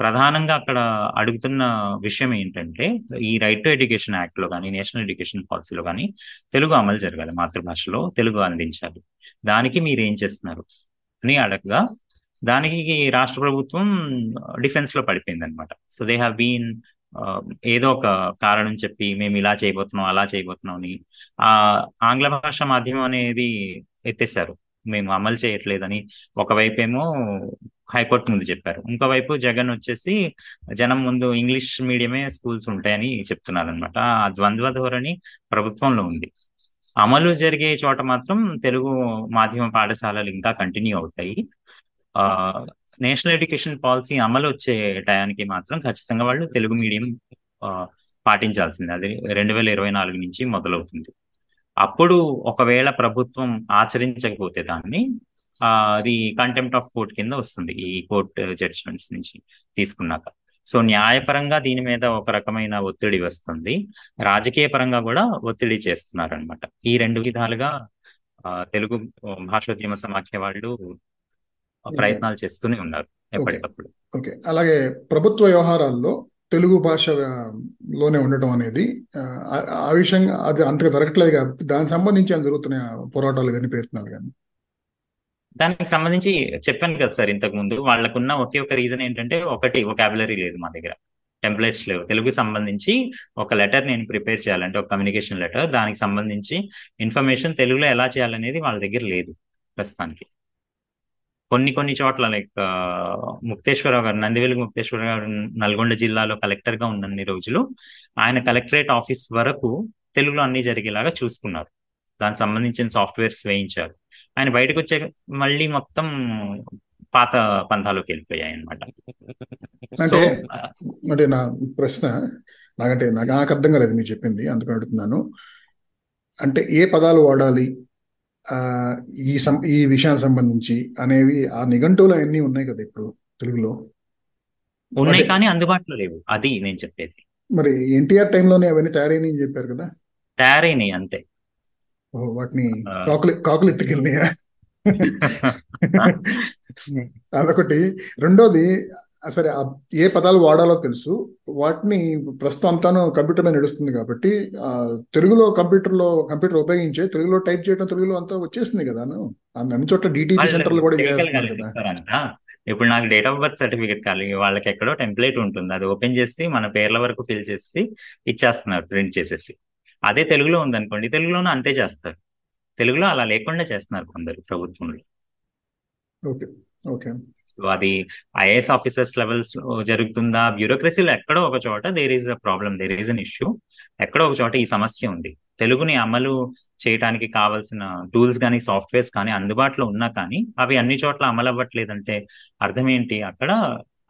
ప్రధానంగా అక్కడ అడుగుతున్న విషయం ఏంటంటే ఈ రైట్ టు ఎడ్యుకేషన్ యాక్ట్లో కానీ నేషనల్ ఎడ్యుకేషన్ పాలసీలో కానీ తెలుగు అమలు జరగాలి. మాతృభాషలో తెలుగు అందించాలి. దానికి మీరు ఏం చేస్తున్నారు? అని అడగగా దానికి రాష్ట్ర ప్రభుత్వం డిఫెన్స్లో పడిపోయింది అనమాట సో దే హ్యావ్ బీన్ ఏదో ఒక కారణం చెప్పి మేము ఇలా చేయబోతున్నాం అలా చేయబోతున్నాం అని ఆ ఆంగ్ల భాష మాధ్యమం అనేది ఎత్తేసారు మేము అమలు చేయట్లేదని ఒకవైపు ఏమో హైకోర్టు ముందు చెప్పారు. ఇంకోవైపు జగన్ వచ్చేసి జనం ముందు ఇంగ్లీష్ మీడియమే స్కూల్స్ ఉంటాయని చెప్తున్నారు అనమాట ఆ ద్వంద్వ ధోరణి ప్రభుత్వంలో ఉంది. అమలు జరిగే చోట మాత్రం తెలుగు మాధ్యమ పాఠశాలలు ఇంకా కంటిన్యూ అవుతాయి. నేషనల్ ఎడ్యుకేషన్ పాలసీ అమలు వచ్చే టయానికి మాత్రం ఖచ్చితంగా వాళ్ళు తెలుగు మీడియం పాటించాల్సింది. అది రెండు వేల ఇరవై నాలుగు నుంచి మొదలవుతుంది. అప్పుడు ఒకవేళ ప్రభుత్వం ఆచరించకపోతే దాన్ని ఆ అది కంటెంప్ట్ ఆఫ్ కోర్ట్ కింద వస్తుంది. ఈ కోర్ట్ జడ్జిమెంట్స్ నుంచి తీసుకున్నాక. సో న్యాయపరంగా దీని మీద ఒక రకమైన ఒత్తిడి వస్తుంది. రాజకీయ పరంగా కూడా ఒత్తిడి చేస్తున్నారు అనమాట ఈ రెండు విధాలుగా తెలుగు భాషోద్యమ సమాఖ్య వాళ్ళు ప్రయత్నాలు చేస్తూనే ఉన్నారు ఎప్పటికప్పుడు. ఓకే. అలాగే ప్రభుత్వ వ్యవహారాల్లో తెలుగు భాష లోనే ఉండటం అనేది ఆ విషయంగా అది అంతగా జరగట్లేదు కాబట్టి దానికి సంబంధించి ఏమైనా జరుగుతున్నాయి పోరాటాలు కానీ ప్రయత్నాలు కానీ? దానికి సంబంధించి చెప్పాను కదా సార్ ఇంతకు ముందు వాళ్ళకున్న ఒకే ఒక రీజన్ ఏంటంటే ఒకటి ఒకాబులరీ లేదు మా దగ్గర. టెంప్లెట్స్ లేవు. తెలుగుకి సంబంధించి ఒక లెటర్ నేను ప్రిపేర్ చేయాలంటే ఒక కమ్యూనికేషన్ లెటర్ దానికి సంబంధించి ఇన్ఫర్మేషన్ తెలుగులో ఎలా చేయాలనేది వాళ్ళ దగ్గర లేదు ప్రస్తుతానికి. కొన్ని కొన్ని చోట్ల లైక్ ముక్తేశ్వరరావు గారు నందివెలుగు ముక్తేశ్వర గారు నల్గొండ జిల్లాలో కలెక్టర్గా ఉన్నన్ని రోజులు ఆయన కలెక్టరేట్ ఆఫీస్ వరకు తెలుగులో అన్ని జరిగేలాగా చూసుకున్నారు. దానికి సంబంధించిన సాఫ్ట్వేర్స్ వేయించారు. ఆయన బయటకు వచ్చే మళ్ళీ మొత్తం పాత పంథాలోకి వెళ్ళిపోయాయి అనమాట అంటే అంటే నా ప్రశ్న నాకంటే నాకు నాకు అర్థం కాలేదు మీరు చెప్పింది అందుకని అడుగుతున్నాను. అంటే ఏ పదాలు వాడాలి? ఈ సం ఈ విషయానికి సంబంధించి అనేవి ఆ నిఘంటువులు అవన్నీ ఉన్నాయి కదా ఇప్పుడు తెలుగులో. ఉన్నాయి కానీ అందుబాటులో లేవు. అది నేను చెప్పేది. మరి ఎన్టీఆర్ టైంలోనే అవన్నీ తయారైనాయి చెప్పారు కదా? తయారైనాయి అంతే. వాటిని కాకులు కాకులు ఎత్తుకెళ్ళినాయా? అదొకటి. రెండోది సరే ఏ పదాలు వాడాలో తెలుసు. వాటిని ప్రస్తుతం అంతాను కంప్యూటర్ మీద నడుస్తుంది కాబట్టి తెలుగులో కంప్యూటర్లో కంప్యూటర్ ఉపయోగించే తెలుగులో టైప్ చేయడం తెలుగులో అంతా వచ్చేస్తుంది కదా అన్ని చోట్ల డిటిపి సెంటర్లు కూడా కదా. ఇప్పుడు నాకు డేట్ ఆఫ్ బర్త్ సర్టిఫికేట్ కావాలి. వాళ్ళకి ఎక్కడో టెంప్లెట్ ఉంటుంది. అది ఓపెన్ చేసి మన పేర్ల వరకు ఫిల్ చేసి ఇచ్చేస్తున్నారు ప్రింట్ చేసేసి. అదే తెలుగులో ఉందనుకోండి తెలుగులోనూ అంతే చేస్తారు. తెలుగులో అలా లేకుండా చేస్తున్నారు కొందరు ప్రభుత్వంలో. ఓకే. ఓకే. సో అది ఐఏఎస్ ఆఫీసర్స్ లెవెల్స్ జరుగుతుందా? బ్యూరోక్రసీలో ఎక్కడో ఒక చోట there is a problem there is an issue ఎక్కడో ఒక చోట ఈ సమస్య ఉంది. తెలుగుని అమలు చేయడానికి కావాల్సిన టూల్స్ కానీ సాఫ్ట్వేర్స్ కానీ అందుబాటులో ఉన్నా కానీ అవి అన్ని చోట్ల అమలు అవ్వట్లేదంటే అర్థం ఏంటి? అక్కడ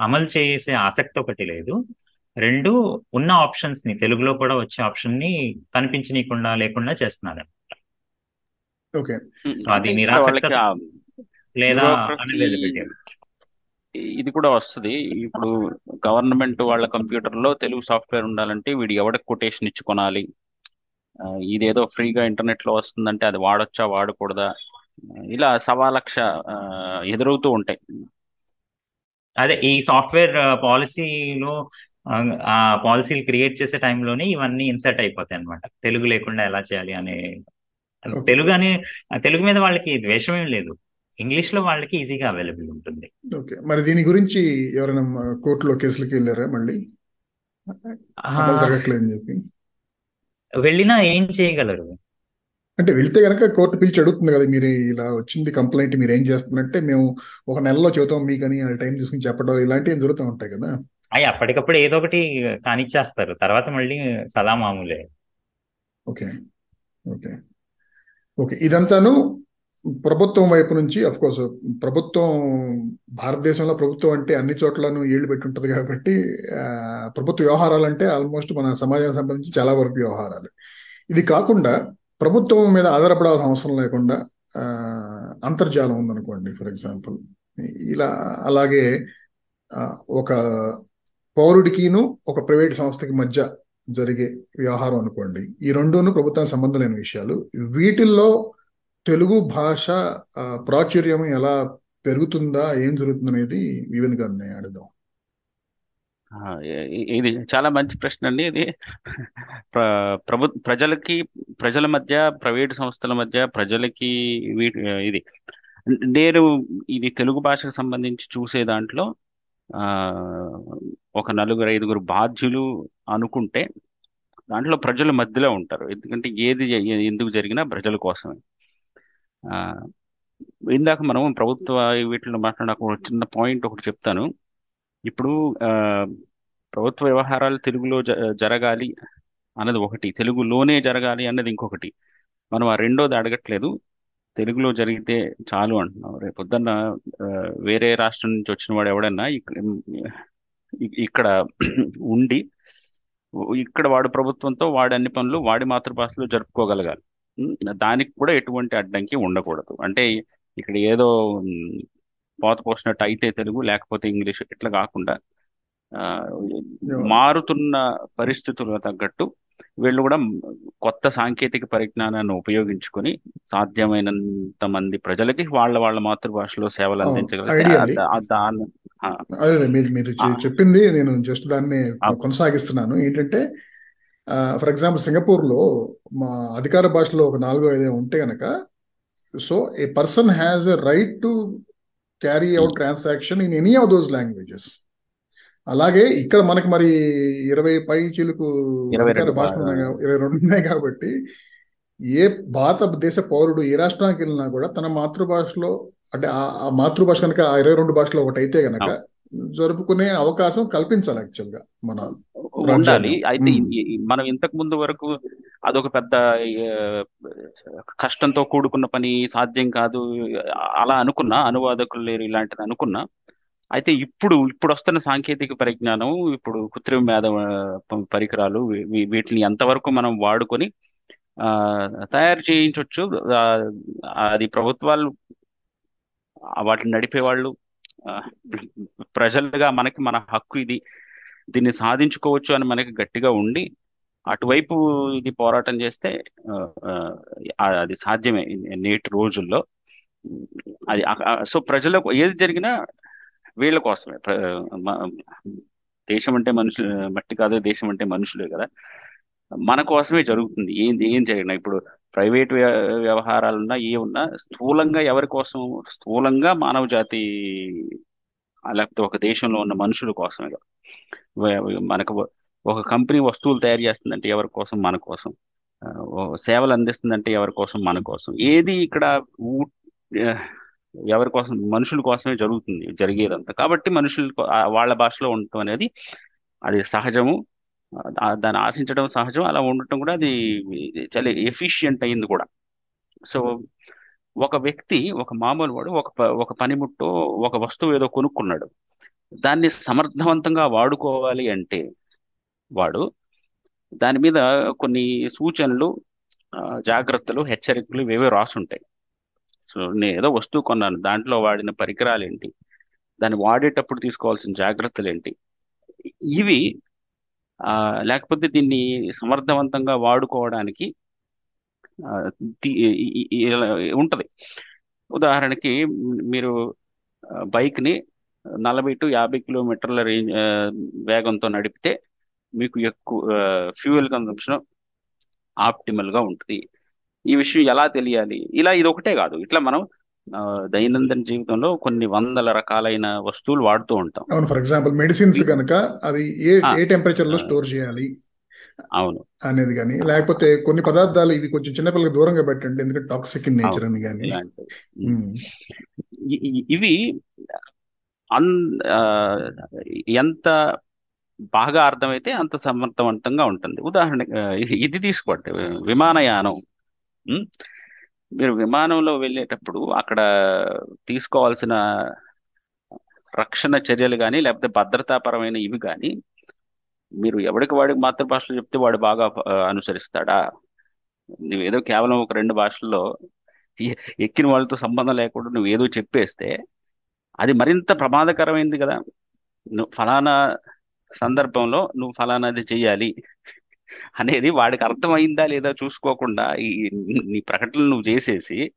అమలు చేసే ఆసక్తి ఒకటి లేదు. రెండు ఉన్న ఆప్షన్స్ని తెలుగులో కూడా వచ్చే ఆప్షన్ని కనిపించనీయకుండా లేకుండా చేస్తున్నారు ఓకే. సో అది నిరాసక్త లేదా ఇది కూడా వస్తుంది. ఇప్పుడు గవర్నమెంట్ వాళ్ళ కంప్యూటర్లో తెలుగు సాఫ్ట్వేర్ ఉండాలంటే వీడు ఎవడికి కొటేషన్ ఇచ్చుకోనాలి ఇదేదో ఫ్రీగా ఇంటర్నెట్లో వస్తుందంటే అది వాడొచ్చా వాడకూడదా? ఇలా సవా లక్ష ఎదురవుతూ ఉంటాయి. అదే ఈ సాఫ్ట్వేర్ పాలసీలో ఆ పాలసీలు క్రియేట్ చేసే టైంలోనే ఇవన్నీ ఇన్సర్ట్ అయిపోతాయి అనమాట తెలుగు లేకుండా ఎలా చేయాలి అనే తెలుగు అనే తెలుగు మీద వాళ్ళకి ద్వేషం ఏం లేదు. ఇంగ్లీష్లో వాళ్ళకి ఈజీగా అవైలబుల్ ఉంటుంది. ఓకే. మరి దీని గురించి ఎవరైనా కోర్టులో కేసులకి వెళ్ళారా మళ్ళీ? చెప్పి. వెళ్ళినా ఏం చేయగలరు? అంటే వెళ్తే కనుక కోర్టు పిలిచి అడుగుతుంది కదా మీరు ఇలా వచ్చింది కంప్లైంట్ మీరు ఏం చేస్తున్నారంటే మేము ఒక నెలలో చెబుతాం మీకని టైం తీసుకుని చెప్పడం ఇలాంటివి జరుగుతూ ఉంటాయి కదా. అవి అప్పటికప్పుడు ఏదో ఒకటి కానిచ్చేస్తారు. తర్వాత మళ్ళీ సదా మామూలే. ఓకే. ఓకే. ఓకే. ఇదంతాను ప్రభుత్వం వైపు నుంచి అఫ్ కోర్స్ ప్రభుత్వం భారతదేశంలో ప్రభుత్వం అంటే అన్ని చోట్లను ఏళ్ళు పెట్టి ఉంటుంది కాబట్టి ప్రభుత్వ వ్యవహారాలు అంటే ఆల్మోస్ట్ మన సమాజానికి సంబంధించి చాలా వరకు వ్యవహారాలు. ఇది కాకుండా ప్రభుత్వం మీద ఆధారపడాల్సిన అవసరం లేకుండా అంతర్జాలం ఉందనుకోండి ఫర్ ఎగ్జాంపుల్ ఇలా అలాగే ఒక పౌరుడికిను ఒక ప్రైవేట్ సంస్థకి మధ్య జరిగే వ్యవహారం అనుకోండి. ఈ రెండును ప్రభుత్వానికి సంబంధం లేని విషయాలు. వీటిల్లో తెలుగు భాష ప్రాచుర్యం ఎలా పెరుగుతుందా ఏం జరుగుతుంది అనేది ఈవెన్ గారిని అడుగుదాం. ఇది చాలా మంచి ప్రశ్న అండి. ఇది ప్రభు ప్రజలకి ప్రజల మధ్య ప్రైవేట్ సంస్థల మధ్య ప్రజలకి ఇది నేను ఇది తెలుగు భాషకు సంబంధించి చూసే దాంట్లో ఒక నలుగురు ఐదుగురు బాధ్యులు అనుకుంటే దాంట్లో ప్రజల మధ్యలో ఉంటారు. ఎందుకంటే ఏది ఎందుకు జరిగినా ప్రజల కోసమే. ఇందాక మనం ప్రభుత్వ వీటిలో మాట్లాడిన చిన్న పాయింట్ ఒకటి చెప్తాను. ఇప్పుడు ఆ, ప్రభుత్వ వ్యవహారాలు తెలుగులో జ- జరగాలి అన్నది ఒకటి తెలుగులోనే జరగాలి అన్నది ఇంకొకటి. మనం ఆ రెండోది అడగట్లేదు. తెలుగులో జరిగితే చాలు అంటున్నాం రేపు పొద్దున్న వేరే రాష్ట్రం నుంచి వచ్చిన వాడు ఎవడన్నా ఇక్కడ ఉండి ఇక్కడ వాడు ప్రభుత్వంతో వాడి అన్ని పనులు వాడి మాతృభాషలో జరుపుకోగలగాలి. దానికి కూడా ఎటువంటి అడ్డంకి ఉండకూడదు. అంటే ఇక్కడ ఏదో పోత పోసినట్టు అయితే తెలుగు లేకపోతే ఇంగ్లీష్ ఇట్లా కాకుండా మారుతున్న పరిస్థితులకు తగ్గట్టు వీళ్ళు కూడా కొత్త సాంకేతిక పరిజ్ఞానాన్ని ఉపయోగించుకొని సాధ్యమైనంత మంది ప్రజలకి వాళ్ళ వాళ్ళ మాతృభాషలో సేవలు అందించగలిగితే మీరు చెప్పింది నేను జస్ట్ దాన్ని కొనసాగిస్తున్నాను. ఏంటంటే ఫర్ ఎగ్జాంపుల్ సింగపూర్లో మా అధికార భాషలో ఒక నాలుగో ఐదో ఉంటే గనక so a person has a right to carry out transaction in any of those languages అలాగే ఇక్కడ మనకి మరి ఇరవై పై చిలుకు కా- ఇరవై రెండు ఉన్నాయి కాబట్టి ఏ భారతదేశ పౌరుడు ఏ రాష్ట్రానికి వెళ్ళినా కూడా తన మాతృభాషలో అంటే ఆ మాతృభాష కనుక ఆ ఇరవై రెండు భాషలో ఒకటి అయితే గనక అవును. జరుపుకునే అవకాశం కల్పించాలి యాక్చువల్గా మన ఉండాలి. అయితే మనం ఇంతకు ముందు వరకు అదొక పెద్ద కష్టంతో కూడుకున్న పని సాధ్యం కాదు అలా అనుకున్నా అనువాదకులు లేరు ఇలాంటిది అనుకున్నా. అయితే ఇప్పుడు ఇప్పుడు వస్తున్న సాంకేతిక పరిజ్ఞానం ఇప్పుడు కృత్రిమ మేధ పరికరాలు వీటిని ఎంతవరకు మనం వాడుకొని తయారు చేయించవచ్చు అది ప్రభుత్వాలు వాటిని నడిపే వాళ్ళు ప్రజలుగా మనకి మన హక్కు ఇది. దీన్ని సాధించుకోవచ్చు అని మనకి గట్టిగా ఉండి అటువైపు ఇది పోరాటం చేస్తే ఆ, అది సాధ్యమే నేటి రోజుల్లో. అది సో ప్రజలకు ఏది జరిగినా వీళ్ళ కోసమే. దేశం అంటే మనుషులు మట్టి కాదు దేశం అంటే మనుషులే కదా. మన కోసమే జరుగుతుంది. ఏం ఏం జరిగినా ఇప్పుడు ప్రైవేట్ వ్యవహారాలున్నా ఏ ఉన్నా స్థూలంగా ఎవరి కోసం స్థూలంగా మానవ జాతి లేకపోతే ఒక దేశంలో ఉన్న మనుషుల కోసమే మనకు ఒక కంపెనీ వస్తువులు తయారు చేస్తుందంటే ఎవరి కోసం? మన కోసం. సేవలు అందిస్తుందంటే ఎవరి కోసం? మన కోసం. ఏది ఇక్కడ ఊ- ఎవరి కోసం? మనుషుల కోసమే జరుగుతుంది జరిగేదంతా. కాబట్టి మనుషులు వాళ్ళ భాషలో ఉండటం అనేది అది సహజము. దాన్ని ఆశించడం సహజం అలా ఉండటం కూడా అది చాలా ఎఫిషియంట్ అయింది కూడా. సో ఒక వ్యక్తి ఒక మామూలు వాడు ఒక ఒక పనిముట్టు ఒక వస్తువు ఏదో కొనుక్కున్నాడు. దాన్ని సమర్థవంతంగా వాడుకోవాలి అంటే వాడు దాని మీద కొన్ని సూచనలు జాగ్రత్తలు హెచ్చరికలు ఇవేవో రాసుంటాయి. సో నేను ఏదో వస్తువు కొన్నాను దాంట్లో వాడిన పరికరాలు ఏంటి దాన్ని వాడేటప్పుడు తీసుకోవాల్సిన జాగ్రత్తలు ఏంటి ఇవి లేకపోతే దీన్ని సమర్థవంతంగా వాడుకోవడానికి ఉంటుంది. ఉదాహరణకి మీరు బైక్ని నలభై టు యాభై కిలోమీటర్ల రేంజ్ వేగంతో నడిపితే మీకు ఎక్కువ ఫ్యూయల్ కన్సంప్షన్ ఆప్టిమల్గా ఉంటుంది. ఈ విషయం ఎలా తెలియాలి? ఇలా ఇది ఒకటే కాదు. ఇట్లా మనం దైనందిన జీవితంలో కొన్ని వందల రకాలైన వస్తువులు వాడుతూ ఉంటాం. అవును ఫర్ ఎగ్జాంపుల్ మెడిసిన్స్ కనుక అది ఏ ఏ టెంపరేచర్లో స్టోర్ చేయాలి అవును. అనేది కానీ లేకపోతే కొన్ని పదార్థాలు ఇవి కొంచెం చిన్నపిల్లలకు దూరంగా పెట్టండి ఎందుకంటే టాక్సిక్ ఇన్ నేచర్ అని కానీ ఇవి అన్ ఎంత బాగా అర్థమైతే అంత సమర్థవంతంగా ఉంటుంది. ఉదాహరణ ఇది తీసుకోండి విమానయానం. మీరు విమానంలో వెళ్ళేటప్పుడు అక్కడ తీసుకోవాల్సిన రక్షణ చర్యలు కానీ లేకపోతే భద్రతాపరమైన ఇవి కానీ మీరు ఎవరికి వాడికి మాతృభాషలో చెప్తే వాడు బాగా అనుసరిస్తాడా? నువ్వు ఏదో కేవలం ఒక రెండు భాషల్లో ఎక్కిన వాళ్ళతో సంబంధం లేకుండా నువ్వు ఏదో చెప్పేస్తే అది మరింత ప్రమాదకరమైంది కదా. నువ్వు ఫలానా సందర్భంలో నువ్వు ఫలానాది చెయ్యాలి. అనేది వాడికి అర్థమైందా లేదా చూసుకోకుండా ఈ నీ ప్రకటనలు నువ్వు చేసేసి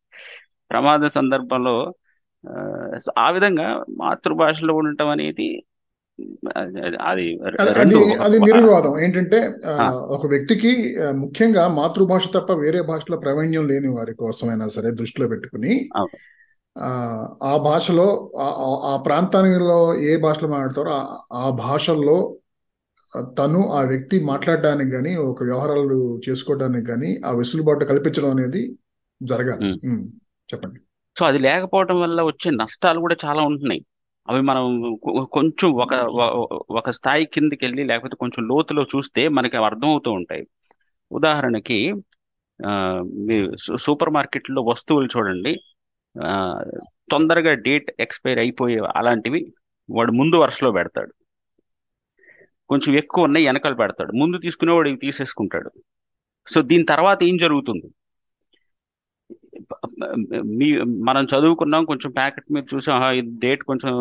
ప్రమాద సందర్భంలో ఆ, విధంగా మాతృభాషలో ఉండటం అనేది అది అది నిర్వివాదం ఏంటంటే. ఒక వ్యక్తికి ముఖ్యంగా మాతృభాష తప్ప వేరే భాషలో ప్రావీణ్యం లేని వారి కోసమైనా సరే దృష్టిలో పెట్టుకుని. ఆ, భాషలో ఆ- ప్రాంతానిలో ఏ భాషలో మాట్లాడతారో ఆ భాషల్లో తను ఆ వ్యక్తి మాట్లాడడానికి కానీ ఒక వ్యవహారాలు చేసుకోవడానికి కానీ ఆ వెసులుబాటు కల్పించడం అనేది జరగాలి. చెప్పండి. సో అది లేకపోవడం వల్ల వచ్చే నష్టాలు కూడా చాలా ఉంటున్నాయి. అవి మనం కొంచెం ఒక ఒక- స్థాయి కిందకి వెళ్ళి లేకపోతే కొంచెం లోతులో చూస్తే మనకి అవి అర్థమవుతూ ఉంటాయి. ఉదాహరణకి సూపర్ మార్కెట్లో వస్తువులు చూడండి. ఆ, తొందరగా డేట్ ఎక్స్పైర్ అయిపోయే అలాంటివి వాడు ముందు వరుసలో పెడతాడు. కొంచెం ఎక్కువ ఉన్నాయి వెనకాల పెడతాడు. ముందు తీసుకునేవాడు ఇవి తీసేసుకుంటాడు. సో దీని తర్వాత ఏం జరుగుతుంది? మీ మనం చదువుకున్నాం కొంచెం ప్యాకెట్ మీద చూసాం డేట్ కొంచెం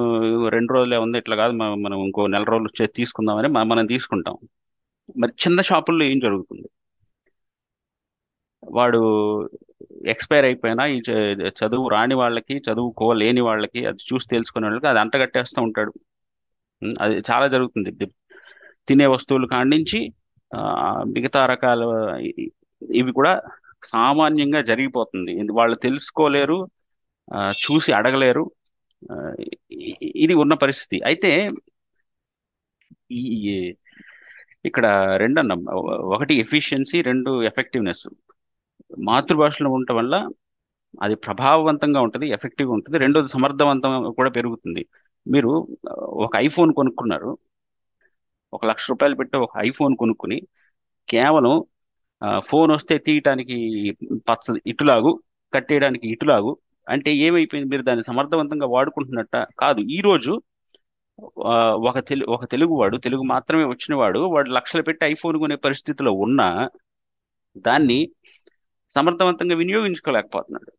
రెండు రోజులే ఉంది ఇట్లా కాదు మనం మనం ఇంకో నెల రోజులు వచ్చే తీసుకుందామని మనం తీసుకుంటాం. మరి చిన్న షాపుల్లో ఏం జరుగుతుంది? వాడు ఎక్స్పైర్ అయిపోయినా ఈ చ- చదువు రాని వాళ్ళకి చదువుకోలేని వాళ్ళకి అది చూసి తెలుసుకునే వాళ్ళకి అది అంటగట్టేస్తూ ఉంటాడు. అది చాలా జరుగుతుంది. తినే వస్తువులు కాండించి మిగతా రకాల ఇవి కూడా సామాన్యంగా జరిగిపోతుంది. వాళ్ళు తెలుసుకోలేరు చూసి అడగలేరు. ఇది ఉన్న పరిస్థితి. అయితే ఈ ఇక్కడ రెండు అన్నాం ఒకటి ఎఫిషియన్సీ రెండు ఎఫెక్టివ్నెస్. మాతృభాషలో ఉండటం వల్ల అది ప్రభావవంతంగా ఉంటుంది ఎఫెక్టివ్గా ఉంటుంది. రెండోది సమర్థవంతం కూడా పెరుగుతుంది. మీరు ఒక ఐఫోన్ కొనుక్కున్నారు. ఒక లక్ష రూపాయలు పెట్టి ఒక ఐఫోన్ కొనుక్కుని కేవలం ఫోన్ వస్తే తీయటానికి పచ్చ ఇటులాగు కట్టేయడానికి ఇటులాగు అంటే ఏమైపోయింది? మీరు దాన్ని సమర్థవంతంగా వాడుకుంటున్నట్ట కాదు. ఈ రోజు ఒక తెలు ఒక తెలుగువాడు తెలుగు మాత్రమే వచ్చినవాడు వాడు లక్షలు పెట్టి ఐఫోన్ కొనే పరిస్థితిలో ఉన్నా దాన్ని సమర్థవంతంగా వినియోగించుకోలేకపోతున్నాడు.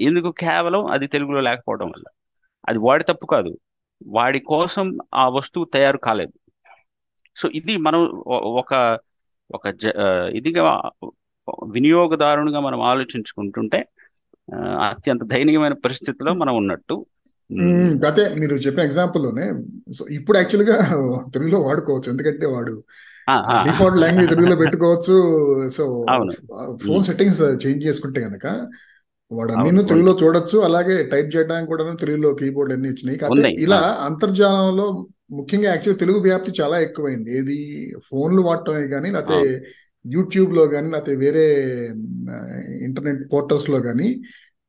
ఎందుకు? కేవలం అది తెలుగులో లేకపోవడం వల్ల. అది వాడి తప్పు కాదు. వాడి కోసం ఆ వస్తువు తయారు కాలేదు. సో ఇది మనం ఒక ఒక ఇదిగా వినియోగదారునిగా మనం ఆలోచించుకుంటుంటే అత్యంత దయనీయమైన పరిస్థితిలో మనం ఉన్నట్టు. అదే మీరు చెప్పిన ఎగ్జాంపుల్లోనే సో ఇప్పుడు యాక్చువల్గా తెలుగులో వాడుకోవచ్చు. ఎందుకంటే వాడు డిఫాల్ట్ లాంగ్వేజ్ తెలుగులో పెట్టుకోవచ్చు. సో ఫోన్ సెట్టింగ్స్ చేంజ్ చేసుకుంటే గనక వాడు అన్ని తెలుగులో చూడొచ్చు. అలాగే టైప్ చేయడానికి కూడా తెలుగులో కీబోర్డ్ అన్ని ఇచ్చినాయి. ఇలా అంతర్జాలంలో ముఖ్యంగా యాక్చువల్ తెలుగు వ్యాప్తి చాలా ఎక్కువైంది. ఏది ఫోన్లు వాడటమే కానీ లేకపోతే యూట్యూబ్లో కానీ లేకపోతే వేరే ఇంటర్నెట్ పోర్టల్స్లో కానీ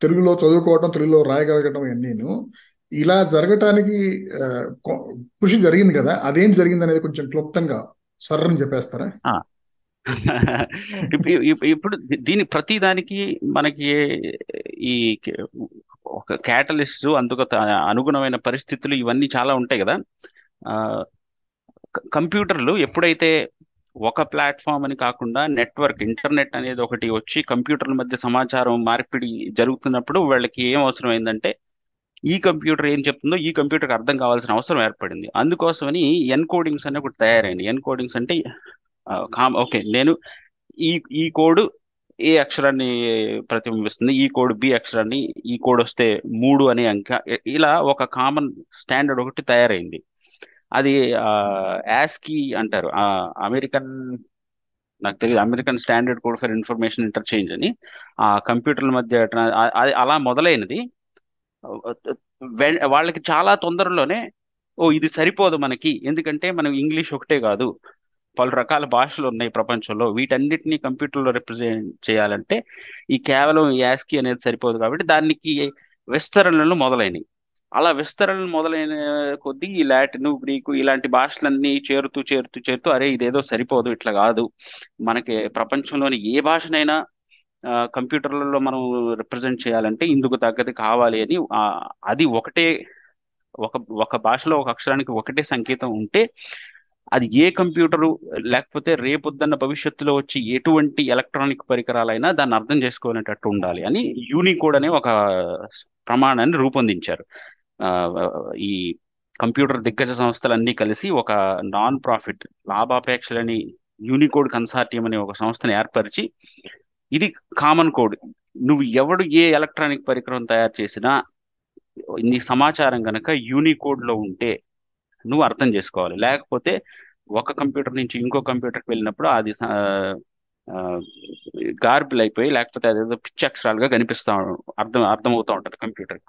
తెలుగులో చదువుకోవటం తెలుగులో రాయగలగటం అన్నీను. ఇలా జరగటానికి కృషి జరిగింది కదా. అదేంటి జరిగింది అనేది కొంచెం క్లుప్తంగా సర్రని చెప్పేస్తారా? ఇప్పుడు దీని ప్రతి దానికి మనకి ఈ ఒక క్యాటలిస్ట్ అందుకు అనుగుణమైన పరిస్థితులు ఇవన్నీ చాలా ఉంటాయి కదా. ఆ, కంప్యూటర్లు ఎప్పుడైతే ఒక ప్లాట్ఫామ్ అని కాకుండా నెట్వర్క్ ఇంటర్నెట్ అనేది ఒకటి వచ్చి కంప్యూటర్ల మధ్య సమాచారం మార్పిడి జరుగుతున్నప్పుడు వాళ్ళకి ఏం అవసరం అయిందంటే ఈ కంప్యూటర్ ఏం చెప్తుందో ఈ కంప్యూటర్కి అర్థం కావాల్సిన అవసరం ఏర్పడింది. అందుకోసమని ఎన్కోడింగ్స్ అనే ఒకటి తయారైంది ఎన్కోడింగ్స్ అంటే ఓకే. నేను ఈ ఈ కోడ్ ఏ అక్షరాన్ని ప్రతిబింబిస్తుంది? ఈ కోడ్ బి అక్షరాన్ని ఈ కోడ్ వస్తే మూడు అనే అంక. ఇలా ఒక కామన్ స్టాండర్డ్ ఒకటి తయారైంది. అది యాస్కీ అంటారు. ఆ, అమెరికన్ నాకు తెలియదు American standard code for information interchange అని. ఆ కంప్యూటర్ల మధ్య అది అలా మొదలైనది. వాళ్ళకి చాలా తొందరలోనే ఓ ఇది సరిపోదు మనకి. ఎందుకంటే మనం ఇంగ్లీష్ ఒకటే కాదు. పలు రకాల భాషలు ఉన్నాయి ప్రపంచంలో. వీటన్నిటిని కంప్యూటర్లో రిప్రజెంట్ చేయాలంటే ఈ కేవలం యాస్కి అనేది సరిపోదు కాబట్టి దానికి విస్తరణలు మొదలైనవి. అలా విస్తరణలు మొదలైన కొద్దీ ఈ లాటిన్ గ్రీకు ఇలాంటి భాషలన్నీ చేరుతూ చేరుతూ చేరుతూ అరే ఇదేదో సరిపోదు ఇట్లా కాదు. మనకి ప్రపంచంలోని ఏ భాషనైనా కంప్యూటర్లలో మనం రిప్రజెంట్ చేయాలంటే ఇందుకు తగ్గది కావాలి అని అది ఒకటే ఒక ఒక భాషలో ఒక అక్షరానికి ఒకటే సంకేతం ఉంటే అది ఏ కంప్యూటరు లేకపోతే రేపొద్దన్న భవిష్యత్తులో వచ్చి ఎటువంటి ఎలక్ట్రానిక్ పరికరాలైనా దాన్ని అర్థం చేసుకోలేటట్టు ఉండాలి అని యూనికోడ్ అనే ఒక ప్రమాణాన్ని రూపొందించారు. ఆ, ఈ కంప్యూటర్ దిగ్గజ సంస్థలన్నీ కలిసి ఒక నాన్ ప్రాఫిట్ లాభాపేక్షలని యూనికోడ్ కన్సార్టియం అనే ఒక సంస్థను ఏర్పరిచి ఇది కామన్ కోడ్ నువ్వు ఎవడు ఏ ఎలక్ట్రానిక్ పరికరం తయారు చేసినా నీ సమాచారం కనుక యూనికోడ్లో ఉంటే నువ్వు అర్థం చేసుకోవాలి. లేకపోతే ఒక కంప్యూటర్ నుంచి ఇంకో కంప్యూటర్కి వెళ్ళినప్పుడు అది గార్బిల్ అయిపోయి లేకపోతే అదేదో పిచ్చి అక్షరాలుగా కనిపిస్తా అర్థం అర్థమవుతూ ఉంటుంది కంప్యూటర్.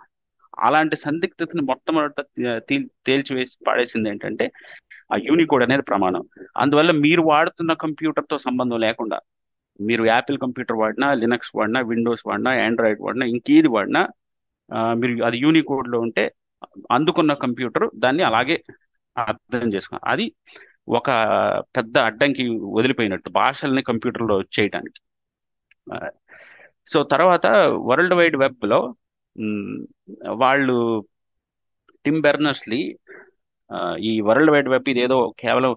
అలాంటి సందిగ్ధతను మొట్టమొదట తేల్చివేసి పాడేసింది ఏంటంటే ఆ యూనికోడ్ అనేది ప్రమాణం. అందువల్ల మీరు వాడుతున్న కంప్యూటర్తో సంబంధం లేకుండా మీరు యాపిల్ కంప్యూటర్ వాడినా లినక్స్ వాడినా విండోస్ వాడినా ఆండ్రాయిడ్ వాడినా ఇంకేది వాడినా ఆ, మీరు అది యూనికోడ్లో ఉంటే అందుకున్న కంప్యూటర్ దాన్ని అలాగే అర్థం చేసుకో అది ఒక పెద్ద అడ్డంకి వదిలిపోయినట్టు భాషల్ని కంప్యూటర్లో చేయడానికి సో తర్వాత వరల్డ్ వైడ్ వెబ్లో వాళ్ళు టిమ్ బెర్నర్స్లీ ఈ వరల్డ్ వైడ్ వెబ్ ఇది ఏదో కేవలం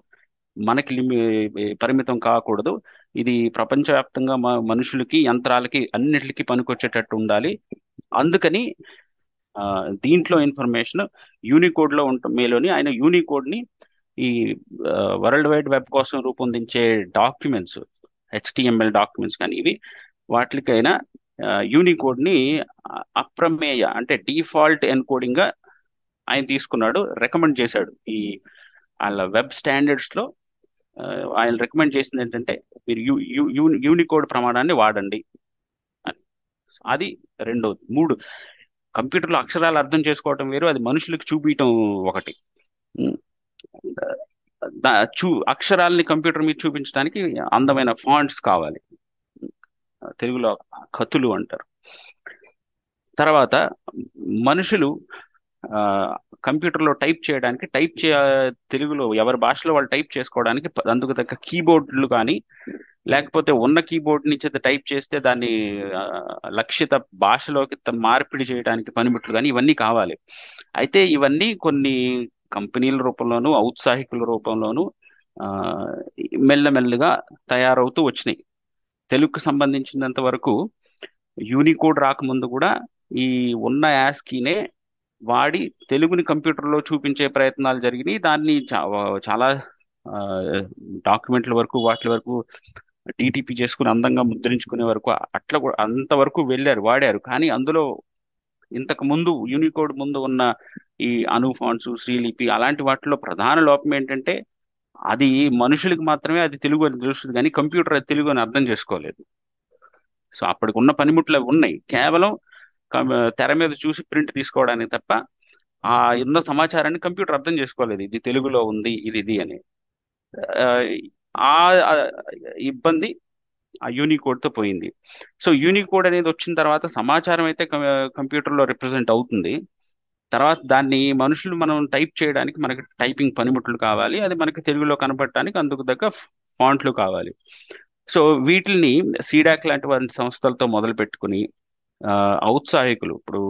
మనకి లిమి పరిమితం కాకూడదు. ఇది ప్రపంచవ్యాప్తంగా మ- మనుషులకి యంత్రాలకి అన్నిటికీ పనికొచ్చేటట్టు ఉండాలి. అందుకని దీంట్లో ఇన్ఫర్మేషన్ యూనికోడ్లో మేలోని ఆయన యూనికోడ్ని ఈ వరల్డ్ వైడ్ వెబ్ కోసం రూపొందించే డాక్యుమెంట్స్ హెచ్టిఎంఎల్ డాక్యుమెంట్స్ కానీ ఇవి వాటికైనా యూనికోడ్ని అప్రమేయ అంటే డిఫాల్ట్ ఎన్కోడింగ్గా ఆయన తీసుకున్నాడు రికమెండ్ చేశాడు. ఈ వాళ్ళ వెబ్ స్టాండర్డ్స్లో ఆయన రికమెండ్ చేసింది ఏంటంటే మీరు యూ యూనికోడ్ ప్రమాణాన్ని వాడండి. అది రెండోది. మూడు కంప్యూటర్లో అక్షరాలు అర్థం చేసుకోవటం వేరు అది మనుషులకు చూపించటం ఒకటి. చూ అక్షరాలని కంప్యూటర్ మీద చూపించడానికి అందమైన ఫాంట్స్ కావాలి. తెలుగులో కతులు అంటారు. తర్వాత మనుషులు కంప్యూటర్లో టైప్ చేయడానికి టైప్ చే తెలుగులో ఎవరి భాషలో వాళ్ళు టైప్ చేసుకోవడానికి అందుకు తగ్గ కీబోర్డులు కానీ లేకపోతే ఉన్న కీబోర్డ్ నుంచి టైప్ చేస్తే దాన్ని లక్షిత భాషలోకి మార్పిడి చేయడానికి పనిముట్లు కానీ ఇవన్నీ కావాలి. అయితే ఇవన్నీ కొన్ని కంపెనీల రూపంలోనూ ఔత్సాహికుల రూపంలోనూ మెల్లమెల్లగా తయారవుతూ వచ్చినాయి. తెలుగుకు సంబంధించినంత వరకు యూనికోడ్ రాకముందు కూడా ఈ ఉన్న యాస్కీనే వాడి తెలుగుని కంప్యూటర్లో చూపించే ప్రయత్నాలు జరిగినాయి. దాన్ని చా- చాలా డాక్యుమెంట్ల వరకు వాటి వరకు టీటీపీ చేసుకుని అందంగా ముద్రించుకునే వరకు అట్లా కూడా అంతవరకు వెళ్ళారు వాడారు. కానీ అందులో ఇంతకు ముందు యూనికోడ్ ముందు ఉన్న ఈ అను ఫాంట్స్ శ్రీలిపి అలాంటి వాటిలో ప్రధాన లోపం ఏంటంటే అది మనుషులకు మాత్రమే అది తెలుగు అని తెలుస్తుంది కానీ కంప్యూటర్ అది తెలుగు అని అర్థం చేసుకోలేదు. సో అప్పటికి ఉన్న పనిముట్లు అవి ఉన్నాయి. కేవలం తెర మీద చూసి ప్రింట్ తీసుకోవడానికి తప్ప ఆ ఉన్న సమాచారాన్ని కంప్యూటర్ అర్థం చేసుకోలేదు. ఇది తెలుగులో ఉంది ఇది ఇది అని. ఆ ఆ ఇబ్బంది ఆ యూనికోడ్తో పోయింది. సో యూనికోడ్ అనేది వచ్చిన తర్వాత సమాచారం అయితే కంప్యూటర్లో రిప్రజెంట్ అవుతుంది. తర్వాత దాన్ని మనుషులు మనం టైప్ చేయడానికి మనకి టైపింగ్ పనిముట్లు కావాలి. అది మనకి తెలుగులో కనపడటానికి అందుకు తగ్గ ఫాంట్లు కావాలి. సో వీటిని సీడాక్ లాంటి వారి సంస్థలతో మొదలు పెట్టుకుని ఔత్సాహికులు. ఇప్పుడు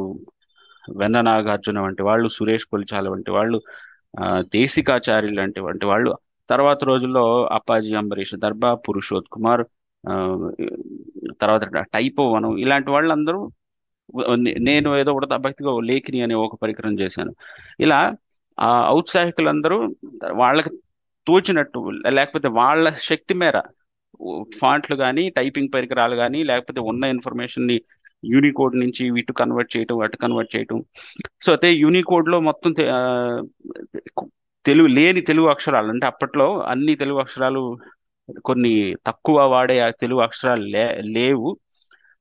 వెన్న నాగార్జున వంటి వాళ్ళు సురేష్ కొలిచాల వంటి వాళ్ళు దేశికాచార్యులు లాంటి వంటి వాళ్ళు. తర్వాత రోజుల్లో అప్పాజీ అంబరీష్ దర్బా పురుషోత్ కుమార్ తర్వాత టైపో వనం ఇలాంటి వాళ్ళందరూ నేను ఏదో కూడా భక్తిగా లేఖిని అనే ఒక పరికరం చేశాను. ఇలా ఆ ఔత్సాహికులందరూ వాళ్ళకి తోచినట్టు లేకపోతే వాళ్ళ శక్తి మేర ఫాంట్లు కానీ టైపింగ్ పరికరాలు కానీ లేకపోతే ఉన్న ఇన్ఫర్మేషన్ని యూనికోడ్ నుంచి ఇటు కన్వర్ట్ చేయటం అటు కన్వర్ట్ చేయటం. సో అయితే యూనికోడ్లో మొత్తం తెలుగు లేని తెలుగు అక్షరాలు అంటే అప్పట్లో అన్ని తెలుగు అక్షరాలు కొన్ని తక్కువ వాడే ఆ తెలుగు అక్షరాలు లే లేవు.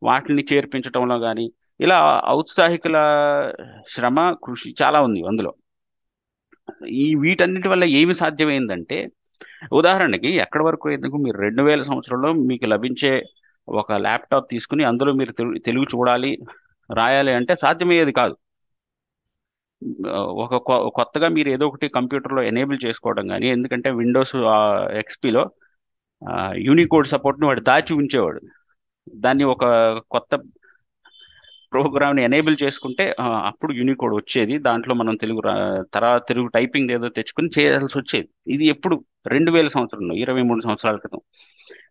వాటిని చేర్పించటంలో కానీ ఇలా ఔత్సాహికుల శ్రమ కృషి చాలా ఉంది అందులో. ఈ వీటన్నిటి వల్ల ఏమి సాధ్యమైందంటే ఉదాహరణకి ఎక్కడి వరకు ఎందుకు మీరు రెండు వేల సంవత్సరంలో మీకు లభించే ఒక ల్యాప్టాప్ తీసుకుని అందులో మీరు తెలు- తెలుగు చూడాలి రాయాలి అంటే సాధ్యమయ్యేది కాదు. ఒక కొ- కొత్తగా మీరు ఏదో ఒకటి కంప్యూటర్లో ఎనేబుల్ చేసుకోవడం కానీ ఎందుకంటే విండోస్ ఎక్స్పీలో యూనికోడ్ సపోర్ట్ని వాడు దాచి ఉంచేవాడు. దాన్ని ఒక కొత్త ప్రోగ్రామ్ని ఎనేబుల్ చేసుకుంటే అప్పుడు యూనికోడ్ వచ్చేది. దాంట్లో మనం తెలుగు తర్వాత తెలుగు టైపింగ్ ఏదో తెచ్చుకుని చేయాల్సి వచ్చేది. ఇది ఎప్పుడు? రెండు వేల సంవత్సరంలో ఇరవై మూడు సంవత్సరాల క్రితం.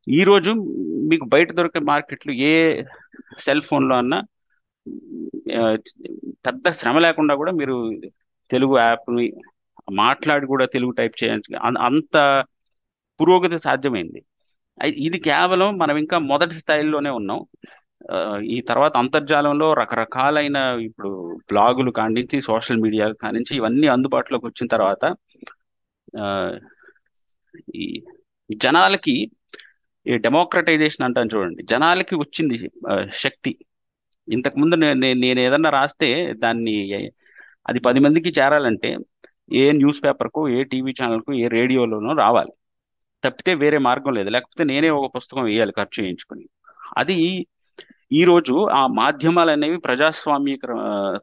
ఈ రోజు మీకు బయట దొరికే మార్కెట్లు ఏ సెల్ ఫోన్లో అన్నా పెద్ద శ్రమ లేకుండా కూడా మీరు తెలుగు యాప్ని మాట్లాడి కూడా తెలుగు టైప్ చేయాలి అంత పురోగతి సాధ్యమైంది. ఇది కేవలం మనం ఇంకా మొదటి స్థాయిలోనే ఉన్నాం. ఈ తర్వాత అంతర్జాలంలో రకరకాలైన ఇప్పుడు బ్లాగులు కానించి సోషల్ మీడియా కానించి ఇవన్నీ అందుబాటులోకి వచ్చిన తర్వాత ఈ జనాలకి ఈ డెమోక్రటైజేషన్ అంటాను చూడండి. జనాలకి వచ్చింది శక్తి. ఇంతకుముందు నేను నేను ఏదన్నా రాస్తే దాన్ని అది పది మందికి చేరాలంటే ఏ న్యూస్ పేపర్కు ఏ టీవీ ఛానల్కు ఏ రేడియోలోనో రావాలి. తప్పితే వేరే మార్గం లేదు. లేకపోతే నేనే ఒక పుస్తకం వేయాలి ఖర్చు చేయించుకొని. అది ఈరోజు ఆ మాధ్యమాలు అనేవి ప్రజాస్వామ్యకర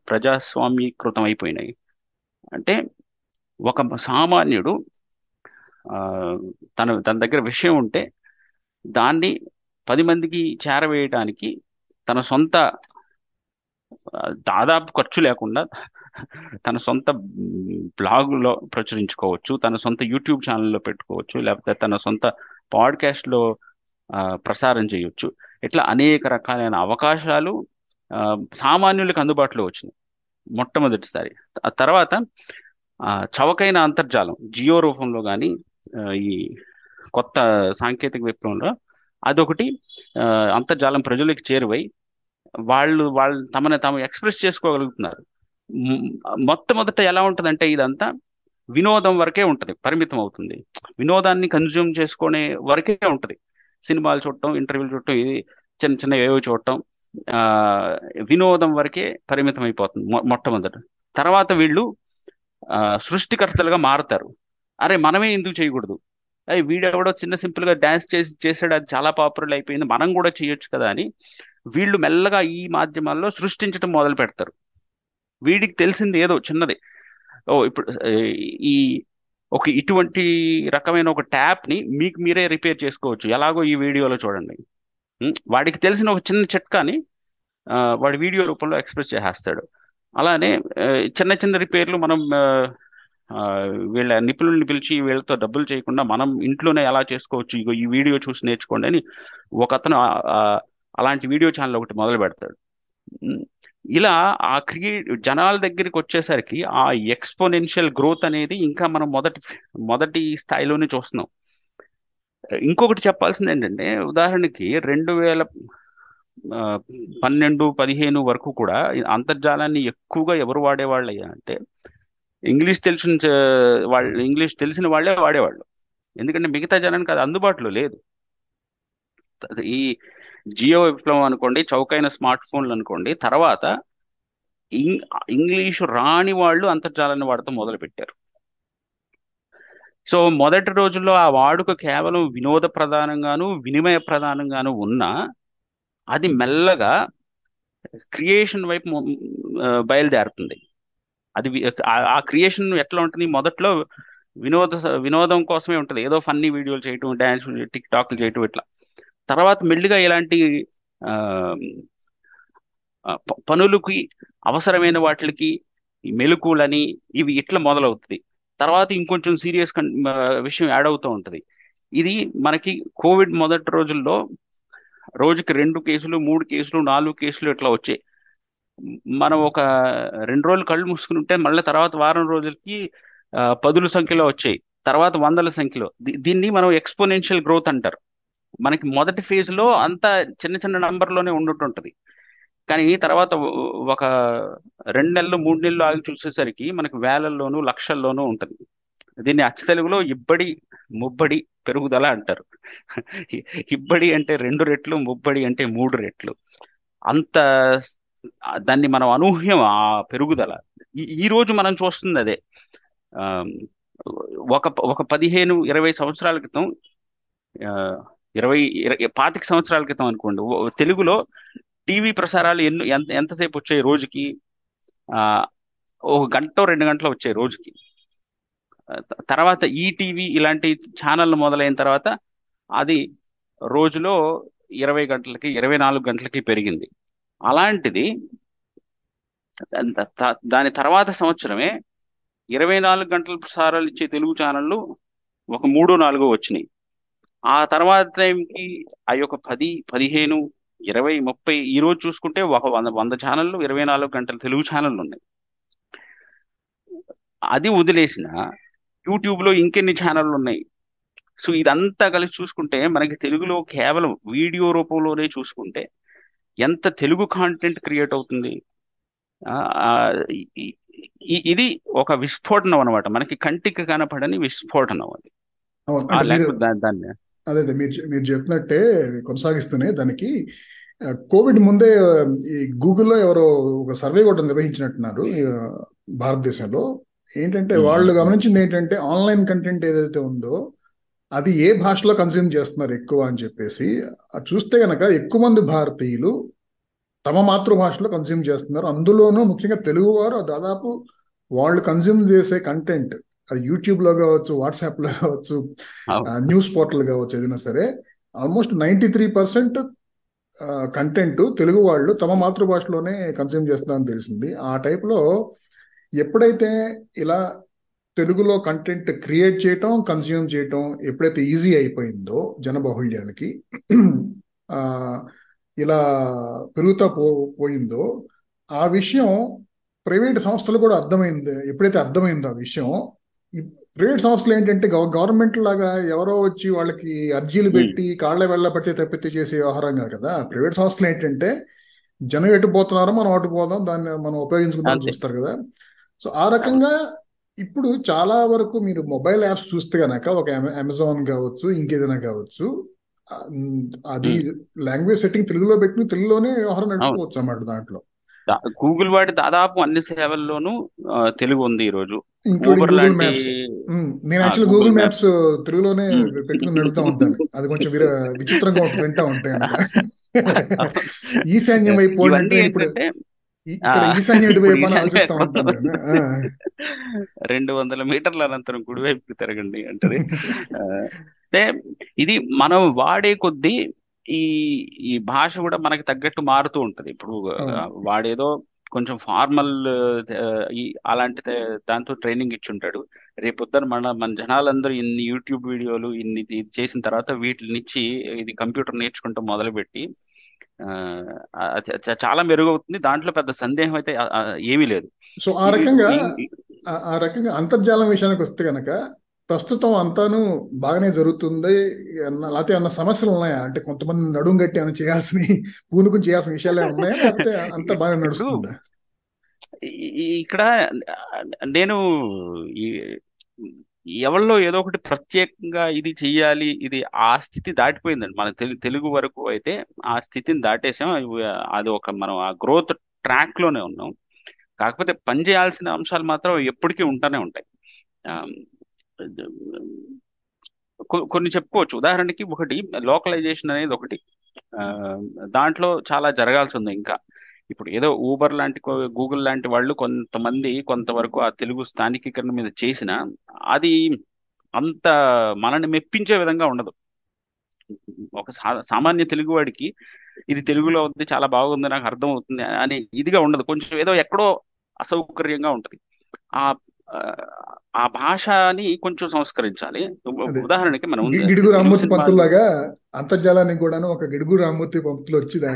ప్రజాస్వామ్యీకృతం అయిపోయినాయి. అంటే ఒక సామాన్యుడు తన తన దగ్గర విషయం ఉంటే దాన్ని పది మందికి చేరవేయడానికి తన సొంత దాదాపు ఖర్చు లేకుండా తన సొంత బ్లాగులో ప్రచురించుకోవచ్చు తన సొంత యూట్యూబ్ ఛానల్లో పెట్టుకోవచ్చు లేకపోతే తన సొంత పాడ్కాస్ట్లో ప్రసారం చేయొచ్చు. ఇట్లా అనేక రకాలైన అవకాశాలు సామాన్యులకు అందుబాటులో వచ్చినాయి మొట్టమొదటిసారి. ఆ తర్వాత చవకైన అంతర్జాలం జియో రూపంలో కానీ ఈ కొత్త సాంకేతిక విప్లవంలో అదొకటి ఆ, అంతర్జాలం ప్రజలకు చేరువై వాళ్ళు వాళ్ళు తమని తాము ఎక్స్ప్రెస్ చేసుకోగలుగుతున్నారు. మొట్టమొదట ఎలా ఉంటుందంటే ఇదంతా వినోదం వరకే ఉంటుంది పరిమితం అవుతుంది. వినోదాన్ని కన్జ్యూమ్ చేసుకునే వరకే ఉంటుంది. సినిమాలు చూడటం ఇంటర్వ్యూలు చూడటం ఇది చిన్న చిన్న ఏవో చూడటం ఆ, వినోదం వరకే పరిమితం అయిపోతుంది మొట్టమొదట. తర్వాత వీళ్ళు ఆ, సృష్టికర్తలుగా మారుతారు. అరే మనమే ఎందుకు చేయకూడదు? వీడెవడో చిన్న సింపుల్గా డాన్స్ చేసి చేసాడు అది చాలా పాపులర్ అయిపోయింది. మనం కూడా చేయొచ్చు కదా అని వీళ్ళు మెల్లగా ఈ మాధ్యమాల్లో సృష్టించడం మొదలు పెడతారు. వీడికి తెలిసింది ఏదో చిన్నది. ఓ ఇప్పుడు ఈ ఒక ఇటువంటి రకమైన ఒక ట్యాప్ని మీకు మీరే రిపేర్ చేసుకోవచ్చు. ఎలాగో ఈ వీడియోలో చూడండి. వాడికి తెలిసిన ఒక చిన్న చిట్కాని వాడి వీడియో రూపంలో ఎక్స్ప్రెస్ చేసేస్తాడు. అలానే చిన్న చిన్న రిపేర్లు మనం వీళ్ళ నిపుణుల్ని పిలిచి వీళ్ళతో డబ్బులు చేయకుండా మనం ఇంట్లోనే ఎలా చేసుకోవచ్చు? ఇగో ఈ వీడియో చూసి నేర్చుకోండి అని ఒక అతను అలాంటి వీడియో ఛానల్ ఒకటి మొదలు పెడతాడు. ఇలా ఆ క్రియ జనాల దగ్గరికి వచ్చేసరికి ఆ ఎక్స్పోనెన్షియల్ గ్రోత్ అనేది ఇంకా మనం మొదటి మొదటి స్థాయిలోనే చూస్తున్నాం. ఇంకొకటి చెప్పాల్సింది ఏంటంటే ఉదాహరణకి రెండు వేల పన్నెండు పదిహేను వరకు కూడా అంతర్జాలాన్ని ఎక్కువగా ఎవరు వాడేవాళ్ళు అంటే ఇంగ్లీష్ తెలిసిన వాళ్ళు ఇంగ్లీష్ తెలిసిన వాళ్ళే వాడేవాళ్ళు. ఎందుకంటే మిగతా జనానికి అది అందుబాటులో లేదు. ఈ జియో విప్లవం అనుకోండి చౌకైన స్మార్ట్ ఫోన్లు అనుకోండి తర్వాత ఇంగ్ ఇంగ్లీషు రాని వాళ్ళు అంతర్జాలాన్ని వాడటం మొదలు పెట్టారు సో మొదటి రోజుల్లో ఆ వాడుక కేవలం వినోద ప్రధానంగాను వినిమయ ప్రధానంగాను ఉన్నా అది మెల్లగా క్రియేషన్ వైపు బయలుదేరుతుంది. అది ఆ- క్రియేషన్ ఎట్లా ఉంటుంది? మొదట్లో వినోద వినోదం కోసమే ఉంటుంది. ఏదో ఫన్నీ వీడియోలు చేయటం డ్యాన్స్ టిక్ టాక్లు చేయటం ఇట్లా. తర్వాత మెల్లిగా ఇలాంటి పనులకి అవసరమైన వాటికి ఈ మెలకువలని ఇవి ఇట్లా మొదలవుతుంది. తర్వాత ఇంకొంచెం సీరియస్ విషయం యాడ్ అవుతూ ఉంటుంది. ఇది మనకి కోవిడ్ మొదటి రోజుల్లో రోజుకి రెండు కేసులు మూడు కేసులు నాలుగు కేసులు ఇట్లా వచ్చాయి. మనం ఒక రెండు రోజులు కళ్ళు మూసుకుని ఉంటే మళ్ళీ తర్వాత వారం రోజులకి పదుల సంఖ్యలో వచ్చాయి. తర్వాత వందల సంఖ్యలో. దీన్ని మనం ఎక్స్పోనెన్షియల్ గ్రోత్ అంటారు. మనకి మొదటి ఫేజ్లో చిన్న చిన్న నంబర్లోనే ఉండుంటుంటది కానీ తర్వాత ఒక రెండు నెలలు మూడు నెలలు ఆగి చూసేసరికి మనకి వేలల్లోనూ లక్షల్లోనూ ఉంటుంది. దీన్ని అచ్చ తెలుగులో ఇబ్బడి ముబ్బడి పెరుగుదల అంటారు. ఇబ్బడి అంటే రెండు రెట్లు ముబ్బడి అంటే మూడు రెట్లు. అంత దాన్ని మనం అనూహ్యం ఆ పెరుగుదల. ఈ రోజు మనం చూస్తుంది అదే. ఒక ఒక పదిహేను ఇరవై సంవత్సరాల క్రితం ఇరవై పాతిక సంవత్సరాల క్రితం అనుకోండి. తెలుగులో టీవీ ప్రసారాలు ఎన్నో ఎంత ఎంతసేపు వచ్చాయి రోజుకి? ఆ ఒక గంట రెండు గంటలు వచ్చాయి రోజుకి. తర్వాత ఈటీవీ ఇలాంటి ఛానళ్ళు మొదలైన తర్వాత అది రోజులో ఇరవై గంటలకి ఇరవై నాలుగు గంటలకి పెరిగింది. అలాంటిది దాని తర్వాత సంవత్సరమే ఇరవై నాలుగు గంటల ప్రసారాలు ఇచ్చే తెలుగు ఛానళ్ళు ఒక మూడు నాలుగో వచ్చినాయి. ఆ తర్వాత టైంకి ఆ యొక్క పది పదిహేను ఇరవై ముప్పై ఈ రోజు చూసుకుంటే ఒక వంద వంద ఛానళ్ళు ఇరవై నాలుగు గంటల తెలుగు ఛానళ్ళు ఉన్నాయి. అది వదిలేసిన యూట్యూబ్లో ఇంకెన్ని ఛానళ్ళు ఉన్నాయి? సో ఇదంతా కలిసి చూసుకుంటే మనకి తెలుగులో కేవలం వీడియో రూపంలోనే చూసుకుంటే ఎంత తెలుగు కాంటెంట్ క్రియేట్ అవుతుంది? ఇది ఒక విస్ఫోటనం అనమాట మనకి కంటికి కనపడని విస్ఫోటనం అది. దాన్ని. అదే అదే. మీరు మీరు చెప్పినట్టే కొనసాగిస్తూనే దానికి కోవిడ్ ముందే ఈ గూగుల్లో ఎవరో ఒక సర్వే కూడా నిర్వహించినట్టున్నారు భారతదేశంలో. ఏంటంటే వాళ్ళు గమనించింది ఏంటంటే ఆన్లైన్ కంటెంట్ ఏదైతే ఉందో అది ఏ భాషలో కన్జ్యూమ్ చేస్తున్నారు ఎక్కువ అని చెప్పేసి చూస్తే గనక ఎక్కువ మంది భారతీయులు తమ మాతృభాషలో కన్జ్యూమ్ చేస్తున్నారు అందులోనూ ముఖ్యంగా తెలుగు వారు దాదాపు వాళ్ళు కన్జ్యూమ్ చేసే కంటెంట్ అది యూట్యూబ్లో కావచ్చు వాట్సాప్లో కావచ్చు. న్యూస్ పోర్టల్ కావచ్చు ఏదైనా సరే almost ninety three percent content Telugu వాళ్ళు తమ మాతృభాషలోనే కన్జ్యూమ్ చేస్తున్నారని తెలిసింది ఆ టైప్లో ఎప్పుడైతే ఇలా తెలుగులో కంటెంట్ క్రియేట్ చేయటం కన్జ్యూమ్ చేయటం ఎప్పుడైతే ఈజీ అయిపోయిందో జనబాహుళ్యానికి ఇలా పెరుగుతా పో పోయిందో ఆ విషయం ప్రైవేట్ సంస్థలు కూడా అర్థమైంది ఎప్పుడైతే అర్థమైందో ఆ విషయం ప్రైవేట్ సంస్థలు ఏంటంటే గవ గవర్నమెంట్ లాగా ఎవరో వచ్చి వాళ్ళకి అర్జీలు పెట్టి కాళ్ళ వెళ్ళ పట్టి తప్పితే చేసే వ్యవహారం కాదు కదా. ప్రైవేట్ సంస్థలు ఏంటంటే జనం ఎటు పోతున్నారో మనం అటు పోదాం దాన్ని మనం ఉపయోగించుకుందాం అంతే. చూస్తారు కదా. సో ఆ రకంగా ఇప్పుడు చాలా వరకు మీరు మొబైల్ యాప్స్ చూస్తే గనక ఒక అమె- అమెజాన్ కావచ్చు ఇంకేదైనా కావచ్చు అది లాంగ్వేజ్ సెట్టింగ్ తెలుగులో పెట్టి తెలుగులోనే వ్యవహారం నడుపుకోవచ్చు అన్నమాట దాంట్లో. గూగుల్ వాడి దాదాపు అన్ని సేవల్లోనూ తెలుగు ఉంది మ్యాప్స్ ఉమ్, నేను యాక్చువల్ గూగుల్ మ్యాప్స్ తెలుగులోనే. పెట్టుకుని నడుపుతా ఉంటాను. అది కొంచెం విచిత్రంగా వింటా ఉంటాయి కనుక ఈశాన్యం నేను ఇప్పుడు ఈ- ఈశాన్యం అని ఈశాన్యం ఆలోచిస్తా ఉంటాను. రెండు వందల మీటర్ల అనంతరం కుడివైపుకి తిరగండి అంటది. అంటే ఇది మనం వాడే కొద్దీ ఈ ఈ భాష కూడా మనకి తగ్గట్టు మారుతూ ఉంటది. ఇప్పుడు వాడేదో కొంచెం ఫార్మల్ అలాంటి దాంతో ట్రైనింగ్ ఇచ్చి ఉంటాడు రేపొద్దున మన మన జనాలందరూ ఇన్ని యూట్యూబ్ వీడియోలు ఇన్ని ఇది చేసిన తర్వాత వీటి నుంచి ఇది కంప్యూటర్ నేర్చుకుంటూ మొదలుపెట్టి చాలా మెరుగవుతుంది. దాంట్లో పెద్ద సందేహం అయితే ఏమీ లేదు. సో ఆ రకంగా ఆ రకంగా అంతర్జాలం విషయానికి వస్తే గనక ప్రస్తుతం అంతాను బాగానే జరుగుతుంది లేకపోతే అన్న సమస్యలు ఉన్నాయా? అంటే కొంతమంది నడుం గట్టి అని చేయాల్సిన పూనుకుని చేయాల్సిన విషయాలు ఉన్నాయా? లేకపోతే అంత బాగా నడుస్తుందా? ఇక్కడ నేను ఈ ఎవరిలో ఏదో ఒకటి ప్రత్యేకంగా ఇది చెయ్యాలి ఇది ఆ స్థితి దాటిపోయిందండి. మన తెలు తెలుగు వరకు అయితే ఆ స్థితిని దాటేసాం. అది ఒక మనం ఆ గ్రోత్ ట్రాక్లోనే ఉన్నాం. కాకపోతే పని చేయాల్సిన అంశాలు మాత్రం ఎప్పటికీ ఉంటానే ఉంటాయి. కొన్ని చెప్పుకోవచ్చు. ఉదాహరణకి ఒకటి లోకలైజేషన్ అనేది ఒకటి. ఆ, దాంట్లో చాలా జరగాల్సి ఉంది ఇంకా. ఇప్పుడు ఏదో ఊబర్ లాంటి గూగుల్ లాంటి వాళ్ళు కొంతమంది కొంతవరకు ఆ తెలుగు స్థానికీకరణ మీద చేసిన అది అంత మనల్ని మెప్పించే విధంగా ఉండదు. ఒక సా- సామాన్య తెలుగువాడికి ఇది తెలుగులో ఉంది చాలా బాగుంది నాకు అర్థం అవుతుంది అనే ఇదిగా ఉండదు. కొంచెం ఏదో ఎక్కడో అసౌకర్యంగా ఉంటది. ఆ ఆ భాషని కొంచెం సంస్కరించాలి. ఉదాహరణకి మనం గిడుగు రామ్మూర్తి పంతుల్లాగా అంతర్జాలానికి కూడాను ఒక గిడుగు రామ్మూర్తి పంతులు వచ్చి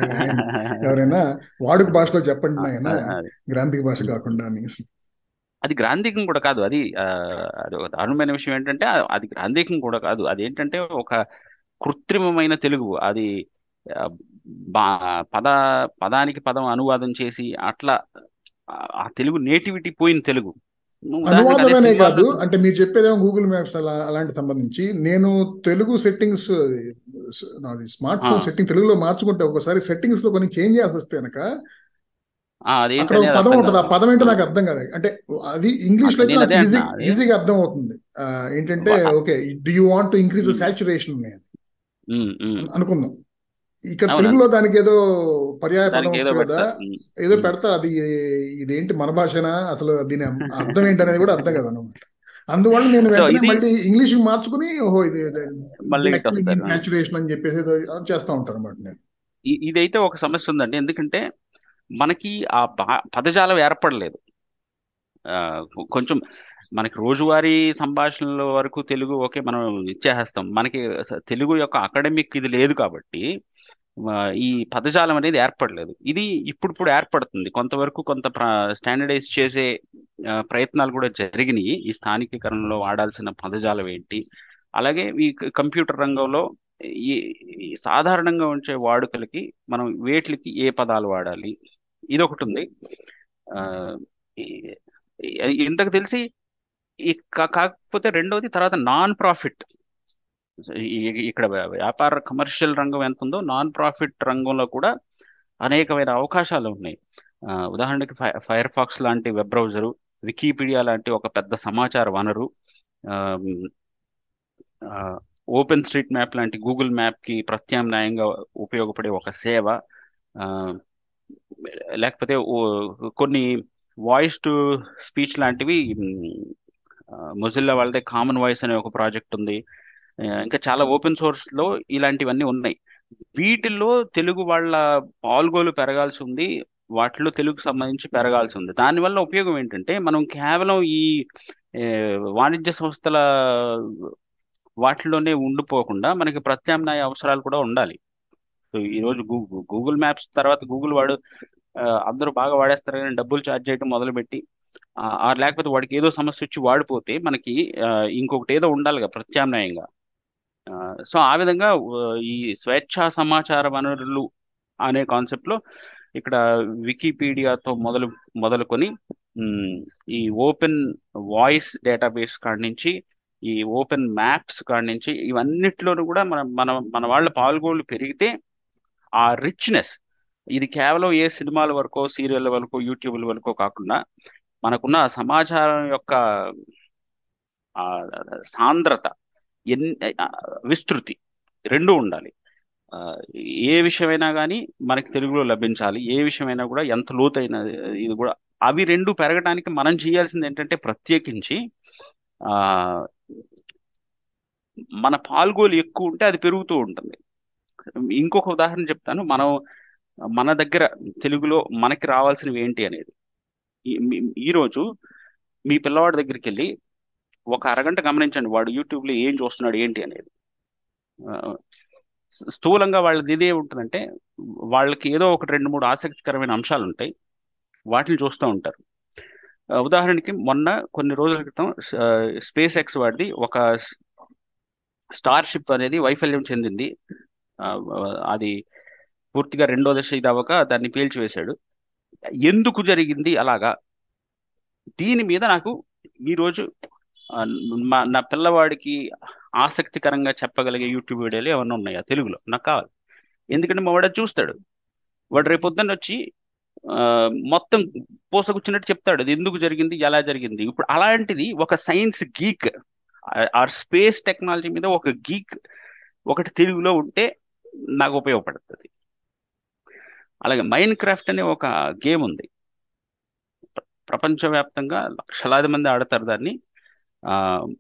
ఎవరైనా వాడుక భాషలో చెప్పండి నాయన. గ్రాంధిక భాష కాకుండా అని అది గ్రాంధికం కూడా కాదు. అది అది ఒక దారుణమైన విషయం ఏంటంటే అది గ్రాంధికం కూడా కాదు. అది ఏంటంటే ఒక కృత్రిమమైన తెలుగు. అది బా పద పదానికి పదం అనువాదం చేసి అట్లా ఆ తెలుగు నేటివిటీ పోయిన తెలుగు. అనువాదమనే కాదు అంటే మీరు చెప్పేదేమో గూగుల్ మ్యాప్స్ అలా అలాంటి సంబంధించి. నేను తెలుగు సెట్టింగ్స్ నాది స్మార్ట్ ఫోన్ సెట్టింగ్ తెలుగులో మార్చుకుంటే ఒకసారి సెట్టింగ్స్లో కొన్ని చేంజ్ చేయాల్సి వస్తే కనుక అక్కడ ఒక పదం ఉంటుంది. ఆ పదం ఏంటో నాకు అర్థం కాదు. అంటే అది ఇంగ్లీష్లో ఈజీగా అర్థం అవుతుంది ఏంటంటే okay do you want to increase saturation. అనుకుందాం. ఇక్కడ తెలుగులో దానికి ఏదో పర్యాయ పదం కదా. ఏదో. పెడతారు. అది ఇదేంటి మన భాషనా? అసలు దీని అర్థం ఏంటి అనేది కూడా అర్థం కదా అనమాట అందువల్ల నేను మళ్ళీ ఇంగ్లీష్ మార్చుకుని ఓహో ఇది సాచురేషన్ అని చెప్పేసి చేస్తా ఉంటాను అనమాట నేను. ఇదైతే ఒక సమస్య ఉందండి. ఎందుకంటే మనకి ఆ పదజాలం ఏర్పడలేదు. కొంచెం మనకి రోజువారీ సంభాషణల వరకు తెలుగు ఓకే మనం ఇచ్చేస్తాం మనకి తెలుగు యొక్క అకాడమిక్ ఇది లేదు కాబట్టి ఈ పదజాలం అనేది ఏర్పడలేదు. ఇది ఇప్పుడిప్పుడు ఏర్పడుతుంది. కొంతవరకు కొంత స్టాండర్డైజ్ చేసే ప్రయత్నాలు కూడా జరిగినాయి. ఈ స్థానికీకరణలో వాడాల్సిన పదజాలం ఏంటి? అలాగే ఈ కంప్యూటర్ రంగంలో ఈ సాధారణంగా ఉంచే వాడుకలకి మనం వేట్లకి ఏ పదాలు వాడాలి? ఇది ఒకటి ఉంది ఇంతకు తెలిసి కాకపోతే రెండవది తర్వాత నాన్ ప్రాఫిట్ ఇక్కడ వ్యాపార కమర్షియల్ రంగం ఎంత ఉందో నాన్ ప్రాఫిట్ రంగంలో కూడా అనేకమైన అవకాశాలు ఉన్నాయి. ఉదాహరణకి ఫై ఫైర్ ఫాక్స్ లాంటి వెబ్ బ్రౌజరు వికీపీడియా లాంటి ఒక పెద్ద సమాచార వనరు ఓపెన్ స్ట్రీట్ మ్యాప్ లాంటి గూగుల్ మ్యాప్కి ప్రత్యామ్నాయంగా ఉపయోగపడే ఒక సేవ లేకపోతే కొన్ని వాయిస్ టు స్పీచ్ లాంటివి మొజిల్లా వాళ్ళదే కామన్ వాయిస్ అనే ఒక ప్రాజెక్ట్ ఉంది. ఇంకా చాలా ఓపెన్ సోర్స్లో ఇలాంటివన్నీ ఉన్నాయి. వీటిల్లో తెలుగు వాళ్ళ పాల్గొలు పెరగాల్సి ఉంది. వాటిలో తెలుగు సంబంధించి పెరగాల్సి ఉంది. దానివల్ల ఉపయోగం ఏంటంటే మనం కేవలం ఈ వాణిజ్య సంస్థల వాటిలోనే ఉండిపోకుండా మనకి ప్రత్యామ్నాయ అవసరాలు కూడా ఉండాలి. సో ఈ రోజు గూగుల్ గూగుల్ మ్యాప్స్ తర్వాత గూగుల్ వాడు అందరూ బాగా వాడేస్తారు కానీ డబ్బులు ఛార్జ్ చేయడం మొదలుపెట్టి లేకపోతే వాడికి ఏదో సమస్య వచ్చి వాడిపోతే మనకి ఇంకొకటి ఏదో ఉండాలిగా ప్రత్యామ్నాయంగా. సో ఆ విధంగా ఈ స్వేచ్ఛా సమాచార వనరులు అనే కాన్సెప్ట్లో ఇక్కడ వికీపీడియాతో మొదలు మొదలుకొని ఈ ఓపెన్ వాయిస్ డేటాబేస్ కాడి నుంచి ఈ ఓపెన్ మ్యాప్స్ కాడి నుంచి ఇవన్నిట్లోనూ కూడా మన మన మన వాళ్ళ పాల్గొలు పెరిగితే ఆ రిచ్నెస్ ఇది కేవలం ఏ సినిమాల వరకో సీరియల్ వరకో యూట్యూబ్ల వరకో కాకుండా మనకున్న సమాచారం యొక్క సాంద్రత ఎన్ని విస్తృతి రెండు ఉండాలి. ఏ విషయమైనా కానీ మనకి తెలుగులో లభించాలి. ఏ విషయమైనా కూడా ఎంత లోతైన ఇది కూడా అవి రెండు పెరగడానికి మనం చేయాల్సింది ఏంటంటే ప్రత్యేకించి మన పాల్గోలు ఎక్కువ ఉంటే అది పెరుగుతూ ఉంటుంది. ఇంకొక ఉదాహరణ చెప్తాను. మనం మన దగ్గర తెలుగులో మనకి రావాల్సినవి ఏంటి అనేది. ఈరోజు మీ పిల్లవాడి దగ్గరికి వెళ్ళి ఒక అరగంట గమనించండి వాడు యూట్యూబ్లో ఏం చూస్తున్నాడు ఏంటి అనేది. స్థూలంగా వాళ్ళది ఇదే ఉంటుందంటే వాళ్ళకి ఏదో ఒకటి రెండు మూడు ఆసక్తికరమైన అంశాలు ఉంటాయి వాటిని చూస్తూ ఉంటారు. ఉదాహరణకి మొన్న కొన్ని రోజుల క్రితం స్పేస్ ఎక్స్ వాడిది ఒక స్టార్షిప్ అనేది వైఫల్యం చెందింది. అది పూర్తిగా రెండో దశ ఇది అవ్వక దాన్ని పేల్చివేశాడు. ఎందుకు జరిగింది అలాగా? దీని మీద నాకు ఈరోజు మా నా పిల్లవాడికి ఆసక్తికరంగా చెప్పగలిగే యూట్యూబ్ వీడియోలు ఏమైనా ఉన్నాయా? తెలుగులో. నాకు కావాలి. ఎందుకంటే మా వాడు చూస్తాడు. వాడు రేపు పొద్దున్న వచ్చి మొత్తం పూసగుచ్చినట్టు చెప్తాడు. అది ఎందుకు జరిగింది? ఎలా జరిగింది? ఇప్పుడు అలాంటిది ఒక science geek or space technology మీద ఒక గీక్ ఒకటి తెలుగులో ఉంటే నాకు ఉపయోగపడుతుంది. అలాగే మైన్ క్రాఫ్ట్ అనే ఒక గేమ్ ఉంది. ప్రపంచవ్యాప్తంగా లక్షలాది మంది ఆడతారు దాన్ని.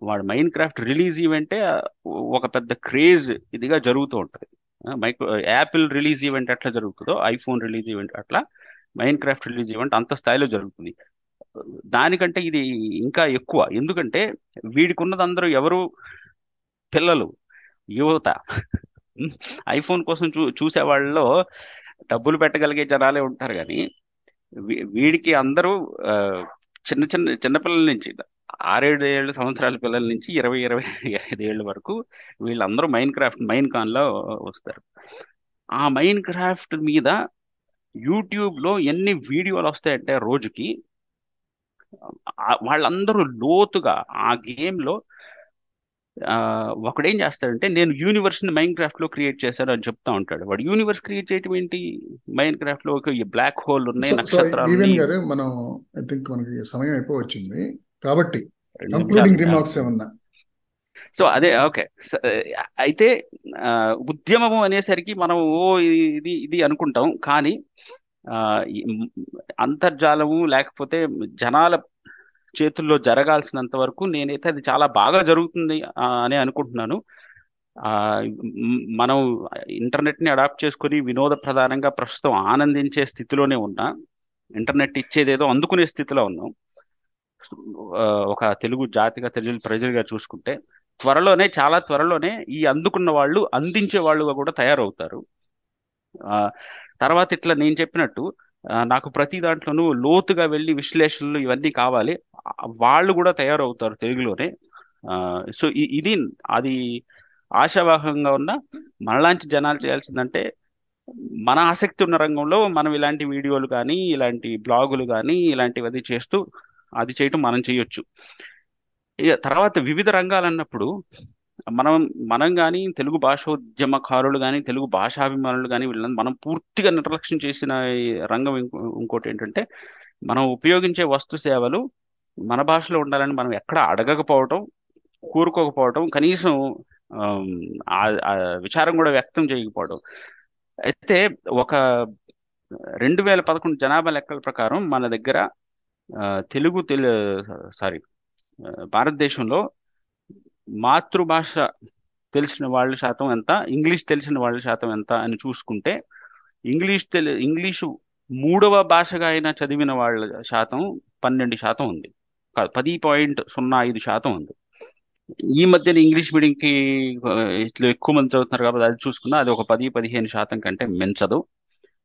వాడు మైన్ క్రాఫ్ట్ రిలీజ్ ఈవెంటే ఒక పెద్ద క్రేజ్ ఇదిగా జరుగుతూ ఉంటుంది. మైక్రో యాపిల్ రిలీజ్ ఈవెంట్ ఎట్లా జరుగుతుందో ఐఫోన్ రిలీజ్ ఈవెంట్ అట్లా మైన్ క్రాఫ్ట్ రిలీజ్ ఈవెంట్ అంత స్థాయిలో జరుగుతుంది. దానికంటే ఇది ఇంకా ఎక్కువ. ఎందుకంటే వీడికి ఉన్నది అందరూ ఎవరు? పిల్లలు యువత. ఐఫోన్ కోసం చూ చూసే వాళ్ళలో డబ్బులు పెట్టగలిగే జనాలే ఉంటారు కానీ వీ- వీడికి అందరూ చిన్న చిన్న చిన్నపిల్లల నుంచి ఆరేడు ఏళ్ళు సంవత్సరాల పిల్లల నుంచి ఇరవై ఇరవై ఐదు ఏళ్ళ వరకు వీళ్ళందరూ మైన్ క్రాఫ్ట్ మైన్ కాన్లో వస్తారు. ఆ మైన్ క్రాఫ్ట్ మీద యూట్యూబ్లో ఎన్ని వీడియోలు వస్తాయంటే రోజుకి వాళ్ళందరూ లోతుగా ఆ గేమ్లో ఆ, ఒకడు చేస్తాడంటే నేను యూనివర్స్ని మైన్ క్రాఫ్ట్లో క్రియేట్ చేశాను అని చెప్తా ఉంటాడు. వాడు యూనివర్స్ క్రియేట్ చేయటం ఏంటి? మైన్ క్రాఫ్ట్లో ఒక బ్లాక్ హోల్ ఉన్నాయి నక్షత్రాలు మనం ఐ థింక్ మనకి సమయం అయిపోవచ్చింది. కాబట్టి కంక్లూడింగ్ రిమార్క్స్ ఏమన్నా? సో అదే ఓకే స- అయితే ఆ, ఉద్యమము అనేసరికి మనం ఓ ఇది ఇది అనుకుంటాం. కానీ మ్- అంతర్జాలము లేకపోతే జనాల చేతుల్లో జరగాల్సినంత వరకు నేనైతే అది చాలా బాగా జరుగుతుంది అని అనుకుంటున్నాను. మనం ఇంటర్నెట్ని అడాప్ట్ చేసుకొని వినోద ప్రధానంగా ప్రస్తుతం ఆనందించే స్థితిలోనే ఉన్నా ఇంటర్నెట్ ఇచ్చేదేదో అందుకునే స్థితిలో ఉన్నాం. ఒక తెలుగు జాతిగా తెలుగు ప్రజలుగా చూసుకుంటే త్వరలోనే చాలా త్వరలోనే ఈ అందుకున్న వాళ్ళు అందించే వాళ్ళుగా కూడా తయారవుతారు. ఆ, తర్వాత ఇట్లా నేను చెప్పినట్టు నాకు ప్రతి దాంట్లోనూ లోతుగా వెళ్ళి విశ్లేషణలు ఇవన్నీ కావాలి. వాళ్ళు కూడా తయారవుతారు తెలుగులోనే. ఆ, సో ఇది అది ఆశావాహంగా ఉన్న మనలాంటి జనాలు చేయాల్సిందంటే మన ఆసక్తి ఉన్న రంగంలో మనం ఇలాంటి వీడియోలు కానీ ఇలాంటి బ్లాగులు కానీ ఇలాంటివన్నీ చేస్తూ అది చేయటం మనం చేయొచ్చు. ఇక తర్వాత వివిధ రంగాలు అన్నప్పుడు మనం మనం కానీ తెలుగు భాషోద్యమకారులు కానీ తెలుగు భాషాభిమానులు కానీ వీళ్ళని మనం పూర్తిగా నిర్లక్ష్యం చేసిన ఈ రంగం ఇంకోటి ఏంటంటే మనం ఉపయోగించే వస్తు సేవలు మన భాషలో ఉండాలని మనం ఎక్కడ అడగకపోవటం కోరుకోకపోవటం కనీసం ఆ విచారం కూడా వ్యక్తం చేయకపోవడం అయితే ఒక రెండు వేల పదకొండు జనాభా లెక్కల ప్రకారం మన దగ్గర తెలుగు తెలు సారీ భారతదేశంలో మాతృభాష తెలిసిన వాళ్ళ శాతం ఎంత ఇంగ్లీష్ తెలిసిన వాళ్ళ శాతం ఎంత అని చూసుకుంటే ఇంగ్లీష్ తెలి ఇంగ్లీషు మూడవ భాషగా అయినా చదివిన వాళ్ళ శాతం పన్నెండు శాతం ఉంది. కాదు పది పాయింట్ సున్నా ఐదు శాతం ఉంది. ఈ మధ్యన ఇంగ్లీష్ మీడియంకి ఇట్లా ఎక్కువ మంది చదువుతున్నారు కాబట్టి అది చూసుకున్నా అది ఒక పది పదిహేను శాతం కంటే మించదు.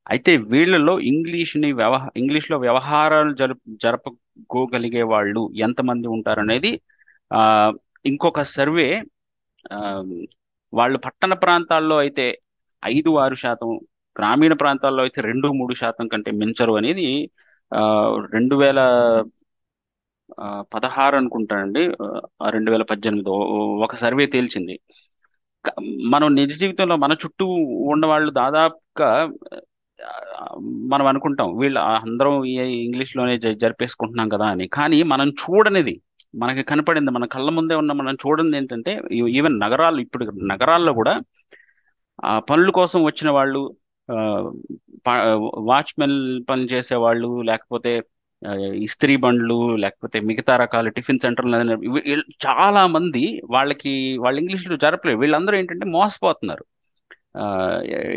అయితే వీళ్ళలో ఇంగ్లీష్ని వ్యవహ ఇంగ్లీష్లో వ్యవహారాలు జరుపు జరపగోగలిగే వాళ్ళు ఎంతమంది ఉంటారనేది ఆ, ఇంకొక సర్వే వాళ్ళు పట్టణ ప్రాంతాల్లో అయితే ఐదు ఆరు శాతం గ్రామీణ ప్రాంతాల్లో అయితే రెండు మూడు శాతం కంటే మించరు అనేది ఆ, రెండు వేల పదహారు అనుకుంటానండి రెండు వేల పద్దెనిమిది ఒక సర్వే తేల్చింది. మనం నిజ జీవితంలో మన చుట్టూ ఉన్న వాళ్ళు దాదాపుగా మనం అనుకుంటాం వీళ్ళు అందరం ఈ ఇంగ్లీష్లోనే జరిపేసుకుంటున్నాం కదా అని. కానీ మనం చూడనిది మనకి కనపడింది మన కళ్ళ ముందే ఉన్న మనం చూడనిది ఏంటంటే ఈవెన్ నగరాలు ఇప్పుడు నగరాల్లో కూడా ఆ పనుల కోసం వచ్చిన వాళ్ళు వాచ్మెన్ పని చేసే వాళ్ళు లేకపోతే ఇస్త్రీ బండ్లు లేకపోతే మిగతా రకాల టిఫిన్ సెంటర్లు వీళ్ళు చాలా మంది వాళ్ళకి వాళ్ళ ఇంగ్లీష్లో జరపలేదు. వీళ్ళందరూ ఏంటంటే మోసపోతున్నారు.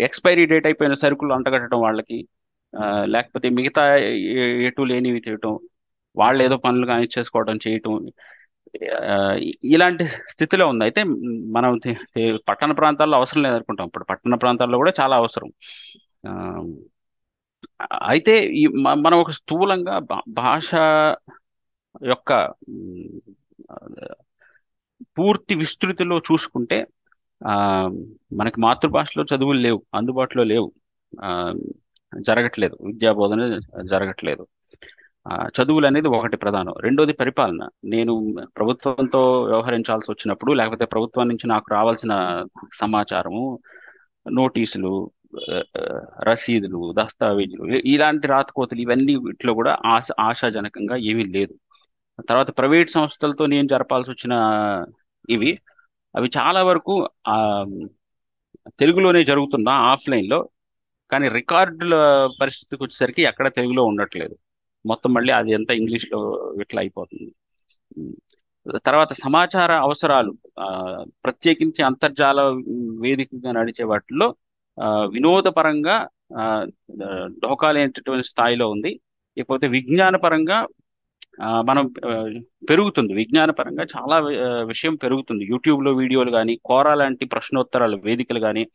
ఎక్స్పైరీ డేట్ అయిపోయిన సరుకులు అంటగట్టడం వాళ్ళకి లేకపోతే మిగతా ఎటు లేనివి చేయటం వాళ్ళు ఏదో పనులు కానీ చేసుకోవడం చేయటం ఇలాంటి స్థితిలో ఉంది. అయితే మనం పట్టణ ప్రాంతాల్లో అవసరం లేదనుకుంటాం. ఇప్పుడు పట్టణ ప్రాంతాల్లో కూడా చాలా అవసరం. అయితే ఈ మనం ఒక స్థూలంగా భాష యొక్క పూర్తి విస్తృతిలో చూసుకుంటే మనకి మాతృభాషలో చదువులు లేవు అందుబాటులో లేవు. ఆ జరగట్లేదు. విద్యా బోధన జరగట్లేదు. ఆ చదువులు అనేది ఒకటి ప్రధానం. రెండోది పరిపాలన. నేను ప్రభుత్వంతో వ్యవహరించాల్సి వచ్చినప్పుడు లేకపోతే ప్రభుత్వం నుంచి నాకు రావాల్సిన సమాచారము నోటీసులు రసీదులు దస్తావేజులు ఇలాంటి రాతకోతలు ఇవన్నీ వీటిలో కూడా ఆశ ఆశాజనకంగా ఏమీ లేదు. తర్వాత ప్రైవేట్ సంస్థలతో నేను జరపాల్సి వచ్చిన ఇవి అవి చాలా వరకు తెలుగులోనే జరుగుతున్న ఆఫ్లైన్లో కానీ రికార్డుల పరిస్థితికి వచ్చేసరికి ఎక్కడ తెలుగులో ఉండట్లేదు. మొత్తం మళ్ళీ అది అంతా ఇంగ్లీష్లో ఇట్లా అయిపోతుంది. తర్వాత సమాచార అవసరాలు ఆ, ప్రత్యేకించి అంతర్జాల వేదికగా నడిచే వాటిల్లో వినోదపరంగా ఆ, డోకా లేనటువంటి స్థాయిలో ఉంది. ఇకపోతే విజ్ఞాన పరంగా మనం పెరుగుతుంది. విజ్ఞాన పరంగా చాలా విషయం పెరుగుతుంది. యూట్యూబ్లో వీడియోలు కానీ కోరా లాంటి ప్రశ్నోత్తరాల వేదికలు కానీ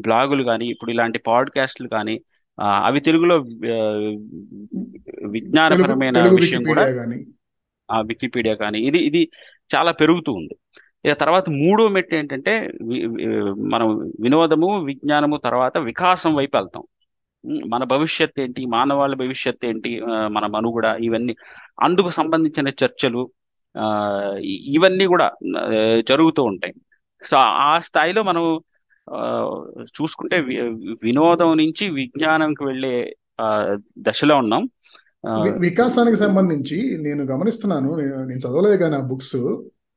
బ్లాగులు కానీ ఇప్పుడు ఇలాంటి పాడ్కాస్ట్లు కానీ అవి తెలుగులో విజ్ఞానపరమైన విషయం కూడా వికీపీడియా కానీ ఆ వికీపీడియా కానీ ఇది ఇది చాలా పెరుగుతూ ఉంది. ఇక తర్వాత మూడో మెట్టు ఏంటంటే మనం వినోదము విజ్ఞానము తర్వాత వికాసం వైపు వెళ్తాం. మన భవిష్యత్ ఏంటి? మానవాళి భవిష్యత్ ఏంటి? మన మనుగడ ఇవన్నీ అందుకు సంబంధించిన చర్చలు ఆ, ఇవన్నీ కూడా జరుగుతూ ఉంటాయి. సో ఆ స్థాయిలో మనం ఆ, చూసుకుంటే వినోదం నుంచి విజ్ఞానంకి వెళ్ళే ఆ, దశలో ఉన్నాం. వికాసానికి సంబంధించి నేను గమనిస్తున్నాను నేను చదవలేదు కానీ ఆ బుక్స్.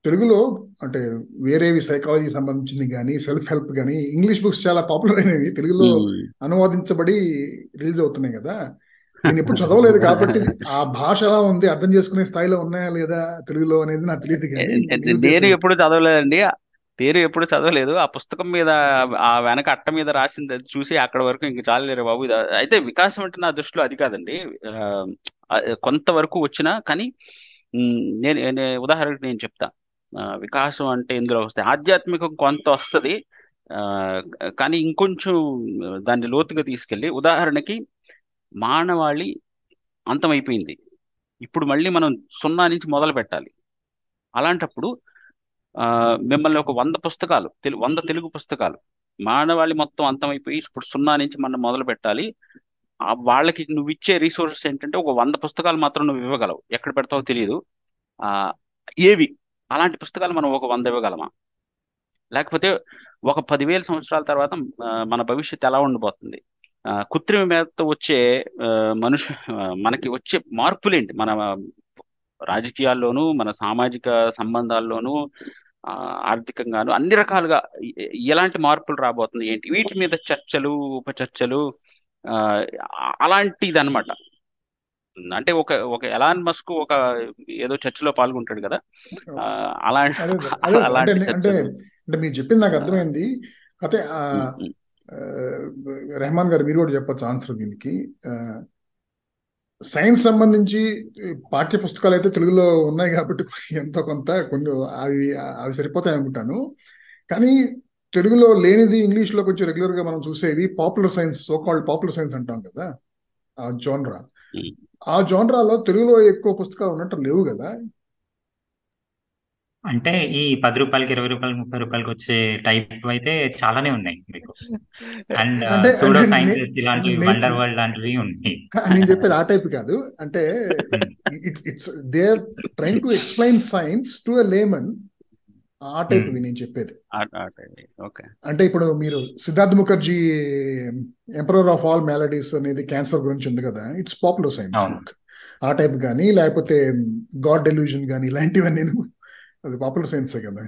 తెలుగులో అంటే వేరేవి సైకాలజీ సంబంధించింది కానీ సెల్ఫ్ హెల్ప్ కానీ ఇంగ్లీష్ బుక్స్ చాలా పాపులర్ అయినవి. తెలుగులో అనువాదించబడి రిలీజ్ అవుతున్నాయి కదా. నేను ఎప్పుడు చదవలేదు కాబట్టి ఆ భాష ఎలా ఉంది అర్థం చేసుకునే స్థాయిలో ఉన్నాయా లేదా తెలుగులో అనేది నాకు తెలియదు కానీ నేను ఎప్పుడు చదవలేదండి. పేరు ఎప్పుడు చదవలేదు. ఆ పుస్తకం మీద ఆ వెనక అట్ట మీద రాసింది అది చూసి అక్కడ వరకు ఇంక చాలేరు బాబు. అయితే వికాసం అంటే నా దృష్టిలో అది కాదండి. కొంతవరకు వచ్చినా కానీ నేను ఉదాహరణకు నేను చెప్తా. వికాసం అంటే ఇందులో వస్తాయి. ఆధ్యాత్మికం కొంత వస్తుంది. కానీ ఇంకొంచెం దాన్ని లోతుగా తీసుకెళ్ళి ఉదాహరణకి మానవాళి అంతమైపోయింది. ఇప్పుడు మళ్ళీ మనం సున్నా నుంచి మొదలు పెట్టాలి. అలాంటప్పుడు మిమ్మల్ని ఒక వంద పుస్తకాలు తెలు వంద తెలుగు పుస్తకాలు మానవాళి మొత్తం అంతమైపోయి ఇప్పుడు సున్నా నుంచి మనం మొదలు పెట్టాలి. వాళ్ళకి నువ్వు ఇచ్చే రీసోర్సెస్ ఏంటంటే ఒక వంద పుస్తకాలు మాత్రం నువ్వు ఇవ్వగలవు. ఎక్కడ పెడతావో తెలియదు. ఏవి? అలాంటి పుస్తకాలు మనం ఒక వంద ఇవ్వగలమా? లేకపోతే ఒక పదివేల సంవత్సరాల తర్వాత మన భవిష్యత్తు ఎలా ఉండబోతుంది ఆ, కృత్రిమ మేధతో వచ్చే మనుషు మనకి వచ్చే మార్పులేంటి? మన రాజకీయాల్లోనూ మన సామాజిక సంబంధాల్లోనూ ఆ, ఆర్థికంగాను అన్ని రకాలుగా ఎలాంటి మార్పులు రాబోతుంది ఏంటి? వీటి మీద చర్చలు ఉపచర్చలు అలాంటిది అనమాట అంటే ఒక ఒక ఎలాన్ మస్క్ ఒక ఏదో చర్చలో పాల్గొంటాడు కదా. అలా అలాంటి అంటే మీరు చెప్పింది నాకు అర్థమైంది. అయితే రెహమాన్ గారు మీరు కూడా చెప్పొచ్చు ఆన్సర్ దీనికి. సైన్స్ సంబంధించి పాఠ్య పుస్తకాలు అయితే తెలుగులో ఉన్నాయి కాబట్టి ఎంతో కొంత కొన్ని అవి అవి సరిపోతాయి అనుకుంటాను. కానీ తెలుగులో లేనిది ఇంగ్లీష్లో కొంచెం రెగ్యులర్గా మనం చూసేది popular science so called popular science అంటాం కదా ఆ జోన్రా. ఆ జోన్రాలో తెలుగులో ఎక్కువ పుస్తకాలు ఉన్నట్టు లేవు కదా? అంటే ఈ పది రూపాయలకి ఇరవై రూపాయలకి ముప్పై రూపాయలకి వచ్చే టైప్ అయితే చాలానే ఉన్నాయి మీకు. అండ్ సూడో సైన్స్ ఇలాంటివి వండర్ వరల్డ్ లాంటివి ఉన్నాయి. నేను చెప్పేది ఆ టైప్ కాదు. అంటే it's it's they are trying to explain science to a layman ఆ టైప్ ఉమ్, నేను చెప్పేది. అంటే ఇప్పుడు మీరు Siddharth Mukherjee emperor of all maladies అనేది క్యాన్సర్ గురించి ఉంది కదా ఇట్స్ పాపులర్ సైన్స్ బుక్ ఆ టైప్ కానీ లేకపోతే గాడ్ డెల్యూజన్ కానీ ఇలాంటివన్నీ నేను అది పాపులర్ సైన్సే కదా.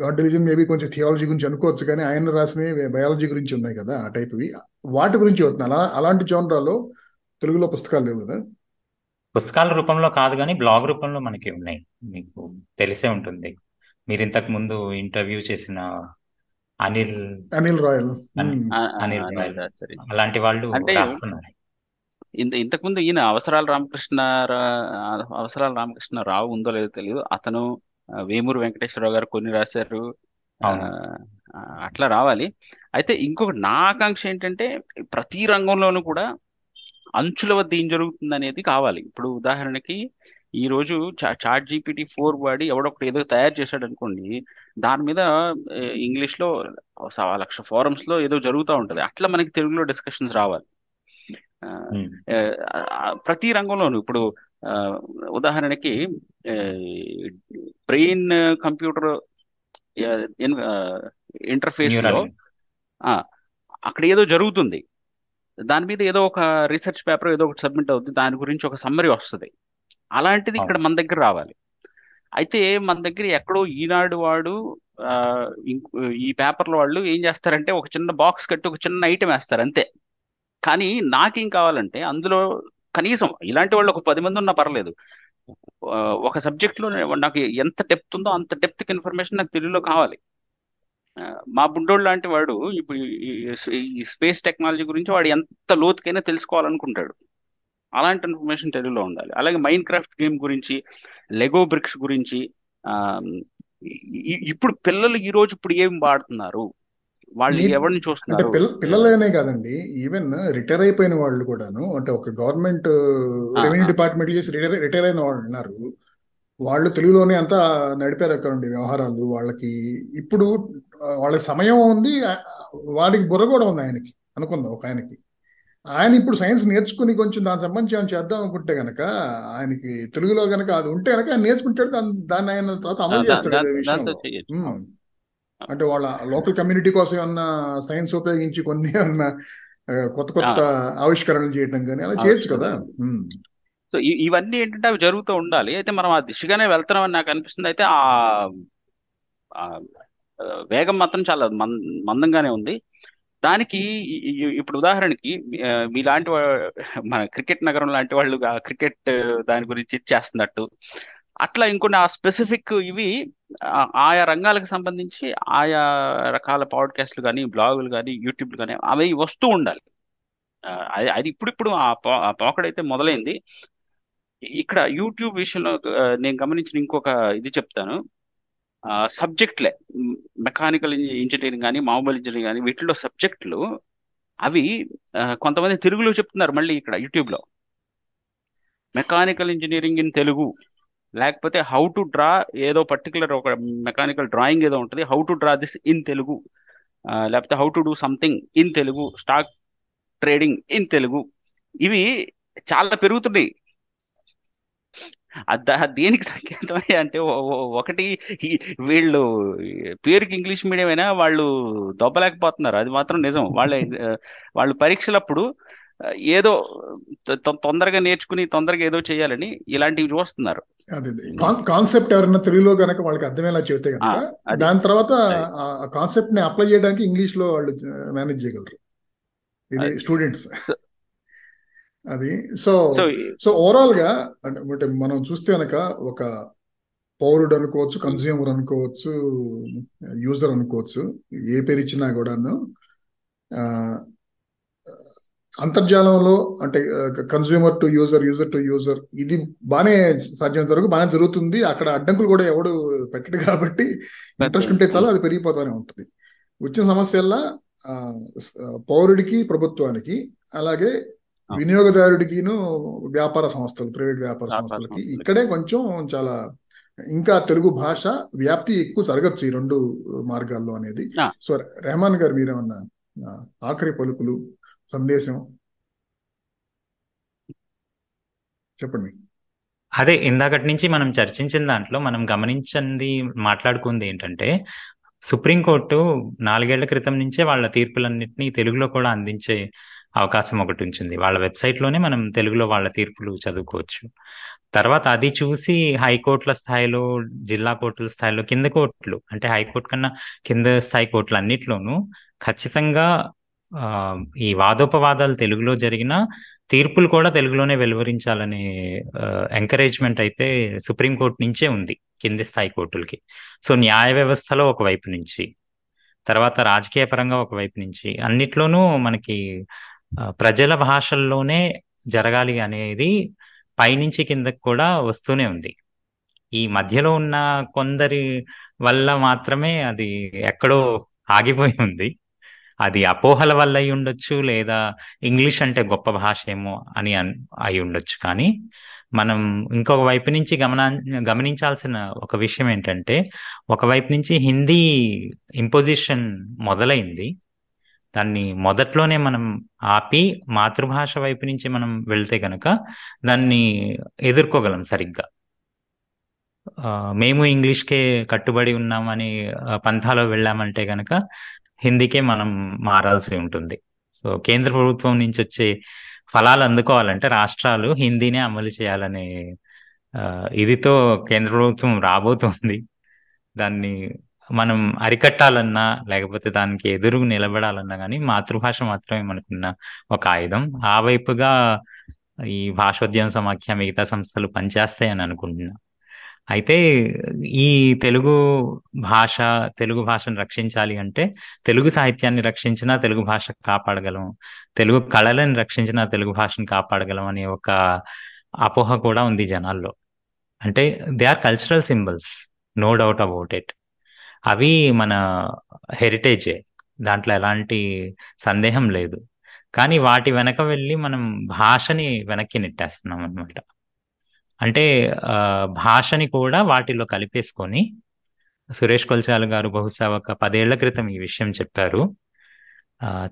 గాడ్ డెల్యూజన్ మేబీ కొంచెం థియాలజీ గురించి అనుకోవచ్చు కానీ ఆయన రాసినవి బయాలజీ గురించి ఉన్నాయి కదా ఆ టైప్వి వాటి గురించి అవుతుంది అలా అలాంటి జోనరాలో తెలుగులో పుస్తకాలు లేవు కదా. పుస్తకాల రూపంలో కాదు కానీ బ్లాగ్ రూపంలో మనకి ఉన్నాయి. మీకు తెలిసే ఉంటుంది. మీరు ఇంతకు ముందు ఇంటర్వ్యూ చేసిన అనిల్ అనిల్ రాయల్. అనిల్ రాయల్ సరే. అలాంటి వాళ్ళు రాస్తున్నారు. ఇంత ఇంతకుముందు ఈయన అవసరాల రామకృష్ణ రా- అవసరాల రామకృష్ణ రావు ఉందో లేదో తెలియదు అతను వేమూరు వెంకటేశ్వరరావు గారు కొన్ని రాశారు. అట్లా రావాలి. అయితే ఇంకొకటి నా ఆకాంక్ష ఏంటంటే ప్రతి రంగంలోనూ కూడా అంచుల వద్ద ఏం జరుగుతుంది అనేది కావాలి. ఇప్పుడు ఉదాహరణకి ఈ రోజు చా- చాట్ జీపీటీ ఫోర్ వాడి ఎవడొకటి ఏదో తయారు చేశాడు అనుకోండి దాని మీద ఇంగ్లీష్లో సవా లక్ష ఫోరమ్స్లో ఏదో జరుగుతూ ఉంటది. అట్లా మనకి తెలుగులో డిస్కషన్స్ రావాలి. ప్రతి రంగంలోనూ ఇప్పుడు ఉదాహరణకి బ్రెయిన్ కంప్యూటర్ ఇంటర్ఫేస్లో అక్కడ ఏదో జరుగుతుంది. దాని మీద ఏదో ఒక రీసెర్చ్ పేపర్ ఏదో ఒకటి సబ్మిట్ అవుతుంది దాని గురించి ఒక సమ్మరీ వస్తుంది. అలాంటిది ఇక్కడ మన దగ్గర రావాలి. అయితే మన దగ్గర ఎక్కడో ఈనాడు వాడు ఈ పేపర్ల వాళ్ళు ఏం చేస్తారంటే ఒక చిన్న బాక్స్ కట్టి ఒక చిన్న ఐటెం వేస్తారు అంతే. కానీ నాకేం కావాలంటే అందులో కనీసం ఇలాంటి వాళ్ళు ఒక పది మంది ఉన్నా పర్లేదు. ఒక సబ్జెక్ట్లో నాకు ఎంత డెప్త్ ఉందో అంత డెప్త్ ఇన్ఫర్మేషన్ నాకు తెలుగులో కావాలి. మా బుడ్డోడు లాంటి వాడు ఇప్పుడు ఈ స్పేస్ టెక్నాలజీ గురించి వాడు ఎంత లోతుకైనా తెలుసుకోవాలనుకుంటాడు. అలాంటి ఇన్ఫర్మేషన్ తెలుగులో ఉండాలి. అలాగే మైండ్ క్రాఫ్ట్ గేమ్ గురించి లెగో బ్రిక్స్ గురించి ఇప్పుడు పిల్లలు ఈ రోజు ఇప్పుడు ఏం వాడుతున్నారు? వాళ్ళు ఎవరిని చూస్తున్నారు? పిల్లలనే కాదండి ఈవెన్ రిటైర్ అయిపోయిన వాళ్ళు కూడాను అంటే ఒక గవర్నమెంట్ రెవెన్యూ డిపార్ట్మెంట్ చేసి రిటైర్ అయిన వాళ్ళు ఉన్నారు. వాళ్ళు తెలుగులోనే అంతా నడిపారు అక్కడ వ్యవహారాలు. వాళ్ళకి ఇప్పుడు వాళ్ళకి సమయం ఉంది వాడికి బుర్ర కూడా ఉంది ఆయనకి అనుకుందాం ఒక ఆయనకి. ఆయన ఇప్పుడు సైన్స్ నేర్చుకుని కొంచెం దానికి సంబంధించి ఏమైనా చేద్దాం అనుకుంటే గనక ఆయనకి తెలుగులో గనక అది ఉంటే గనక ఆయన నేర్చుకుంటాడు దాన్ని దాన్ని ఆయన తర్వాత అమలు చేస్తాడు అంటే వాళ్ళ లోకల్ కమ్యూనిటీ కోసం ఏమన్నా సైన్స్ ఉపయోగించి కొన్ని ఏమన్నా కొత్త కొత్త ఆవిష్కరణలు చేయడం కానీ అలా చేయొచ్చు కదా. సో ఇవన్నీ ఏంటంటే అవి జరుగుతూ ఉండాలి. అయితే మనం ఆ దిశగానే వెళ్తున్నామని నాకు అనిపిస్తుంది. అయితే ఆ వేగం మాత్రం చాలా మందంగానే ఉంది. దానికి ఇప్పుడు ఉదాహరణకి మీలాంటి మన క్రికెట్ నగరం లాంటి వాళ్ళు ఆ క్రికెట్ దాని గురించి చేస్తున్నట్టు. అట్లా ఇంకొన్ని ఆ స్పెసిఫిక్ ఇవి ఆయా రంగాలకు సంబంధించి ఆయా రకాల పాడ్కాస్ట్లు కానీ బ్లాగులు కానీ యూట్యూబ్లు కానీ అవి వస్తూ ఉండాలి. అది అది ఇప్పుడిప్పుడు ఆ పో- ఆ పోకడైతే మొదలైంది. ఇక్కడ యూట్యూబ్ విషయంలో నేను గమనించిన ఇంకొక ఇది చెప్తాను. సబ్జెక్ట్లే. మెకానికల్ ఇంజనీరింగ్ కానీ మామూలు ఇంజనీరింగ్ కానీ వీటిలో సబ్జెక్టులు అవి కొంతమంది తెలుగులో చెప్తున్నారు మళ్ళీ ఇక్కడ యూట్యూబ్లో. Mechanical engineering in Telugu. లేకపోతే హౌ టు డ్రా ఏదో పర్టికులర్ ఒక మెకానికల్ డ్రాయింగ్ ఏదో ఉంటుంది. How to draw this in Telugu. లేకపోతే how to do something in Telugu. Stock trading in Telugu. ఇవి చాలా పెరుగుతున్నాయి. దేనికి సంకేతమై అంటే ఒకటి వీళ్ళు పేరుకి ఇంగ్లీష్ మీడియం అయినా వాళ్ళు దొబ్బలేకపోతున్నారు. అది మాత్రం నిజం. వాళ్ళ వాళ్ళు పరీక్షలప్పుడు ఏదో తొందరగా నేర్చుకుని తొందరగా ఏదో చేయాలని ఇలాంటివి చూస్తున్నారు. కాన్సెప్ట్ ఎవరైనా తెలుగులో గనక వాళ్ళకి అర్థమయ్యేలా చెబితే దాని తర్వాత ఆ కాన్సెప్ట్ని అప్లై చేయడానికి ఇంగ్లీష్లో వాళ్ళు మేనేజ్ చేయగలరు. ఇది స్టూడెంట్స్. అది. సో సో ఓవరాల్గా అంటే మనం చూస్తే కనుక ఒక పౌరుడు అనుకోవచ్చు కన్స్యూమర్ అనుకోవచ్చు యూజర్ అనుకోవచ్చు ఏ పేరు ఇచ్చినా కూడాను ఆ, అంతర్జాలంలో అంటే consumer to user user to user ఇది బాగానే సాధ్యమైనంత వరకు బాగానే జరుగుతుంది. అక్కడ అడ్డంకులు కూడా ఎవడు పెట్టడు కాబట్టి ఇంట్రెస్ట్ ఉంటే చాలు అది పెరిగిపోతూనే ఉంటుంది. వచ్చిన సమస్యల్లా పౌరుడికి ప్రభుత్వానికి అలాగే వినియోగదారుడికిను వ్యాపార సంస్థలు ప్రైవేట్ వ్యాపార సంస్థలకి ఇక్కడే కొంచెం చాలా ఇంకా తెలుగు భాష వ్యాప్తి ఎక్కువ జరగచ్చు ఈ రెండు మార్గాల్లో అనేది. సో రెహమాన్ గారు మీరేమన్నా ఆఖరి పలుకులు సందేశం? చెప్పండి. అదే ఇందాకటి నుంచి మనం చర్చించిన దాంట్లో మనం గమనించింది మాట్లాడుకుంది ఏంటంటే సుప్రీంకోర్టు నాలుగేళ్ళ క్రితం నుంచే వాళ్ళ తీర్పులన్నింటినీ తెలుగులో కూడా అందించే అవకాశం ఒకటి ఉంచింది వాళ్ళ వెబ్సైట్లోనే మనం తెలుగులో వాళ్ళ తీర్పులు చదువుకోవచ్చు. తర్వాత అది చూసి హైకోర్టుల స్థాయిలో జిల్లా కోర్టుల స్థాయిలో కింద కోర్టులు అంటే హైకోర్టు కన్నా కింద స్థాయి కోర్టులు అన్నిట్లోనూ ఖచ్చితంగా ఆ, ఈ వాదోపవాదాలు తెలుగులో జరిగిన తీర్పులు కూడా తెలుగులోనే వెలువరించాలనే ఎంకరేజ్మెంట్ అయితే సుప్రీంకోర్టు నుంచే ఉంది కింది స్థాయి కోర్టులకి. సో న్యాయ వ్యవస్థలో ఒకవైపు నుంచి తర్వాత రాజకీయ పరంగా ఒకవైపు నుంచి అన్నిట్లోనూ మనకి ప్రజల భాషల్లోనే జరగాలి అనేది పైనుంచి కిందకి కూడా వస్తూనే ఉంది. ఈ మధ్యలో ఉన్న కొందరి వల్ల మాత్రమే అది ఎక్కడో ఆగిపోయి ఉంది. అది అపోహల వల్ల అయి ఉండొచ్చు లేదా ఇంగ్లీష్ అంటే గొప్ప భాష ఏమో అని అయి ఉండొచ్చు. కానీ మనం ఇంకొక వైపు నుంచి గమనా గమనించాల్సిన ఒక విషయం ఏంటంటే ఒకవైపు నుంచి హిందీ ఇంపోజిషన్ మొదలైంది. దాన్ని మొదట్లోనే మనం ఆపి మాతృభాష వైపు నుంచి మనం వెళ్తే కనుక దాన్ని ఎదుర్కోగలం సరిగ్గా. మేము ఇంగ్లీష్కే కట్టుబడి ఉన్నామని పంథాలో వెళ్ళామంటే కనుక హిందీకే మనం మారాల్సి ఉంటుంది. సో కేంద్ర ప్రభుత్వం నుంచి వచ్చే ఫలాలు అందుకోవాలంటే రాష్ట్రాలు హిందీనే అమలు చేయాలనే ఇదితో కేంద్ర ప్రభుత్వం రాబోతోంది. దాన్ని మనం అరికట్టాలన్నా లేకపోతే దానికి ఎదురు నిలబడాలన్నా కానీ మాతృభాష మాత్రమే మనకున్న ఒక ఆయుధం. ఆ వైపుగా ఈ భాషోద్యమ సమాఖ్య మిగతా సంస్థలు పనిచేస్తాయని అనుకుంటున్నా. అయితే ఈ తెలుగు భాష తెలుగు భాషను రక్షించాలి అంటే తెలుగు సాహిత్యాన్ని రక్షించినా తెలుగు భాష కాపాడగలం. తెలుగు కళలను రక్షించినా తెలుగు భాషను కాపాడగలం అనే ఒక అపోహ కూడా ఉంది జనాల్లో. అంటే they are cultural symbols no doubt about it. అవి మన హెరిటేజే. దాంట్లో ఎలాంటి సందేహం లేదు. కానీ వాటి వెనక వెళ్ళి మనం భాషని వెనక్కి నెట్టేస్తున్నాం అనమాట అంటే ఆ, భాషని కూడా వాటిలో కలిపేసుకొని సురేష్ కొల్చాల గారు బహుశా ఒక పదేళ్ళ క్రితం ఈ విషయం చెప్పారు.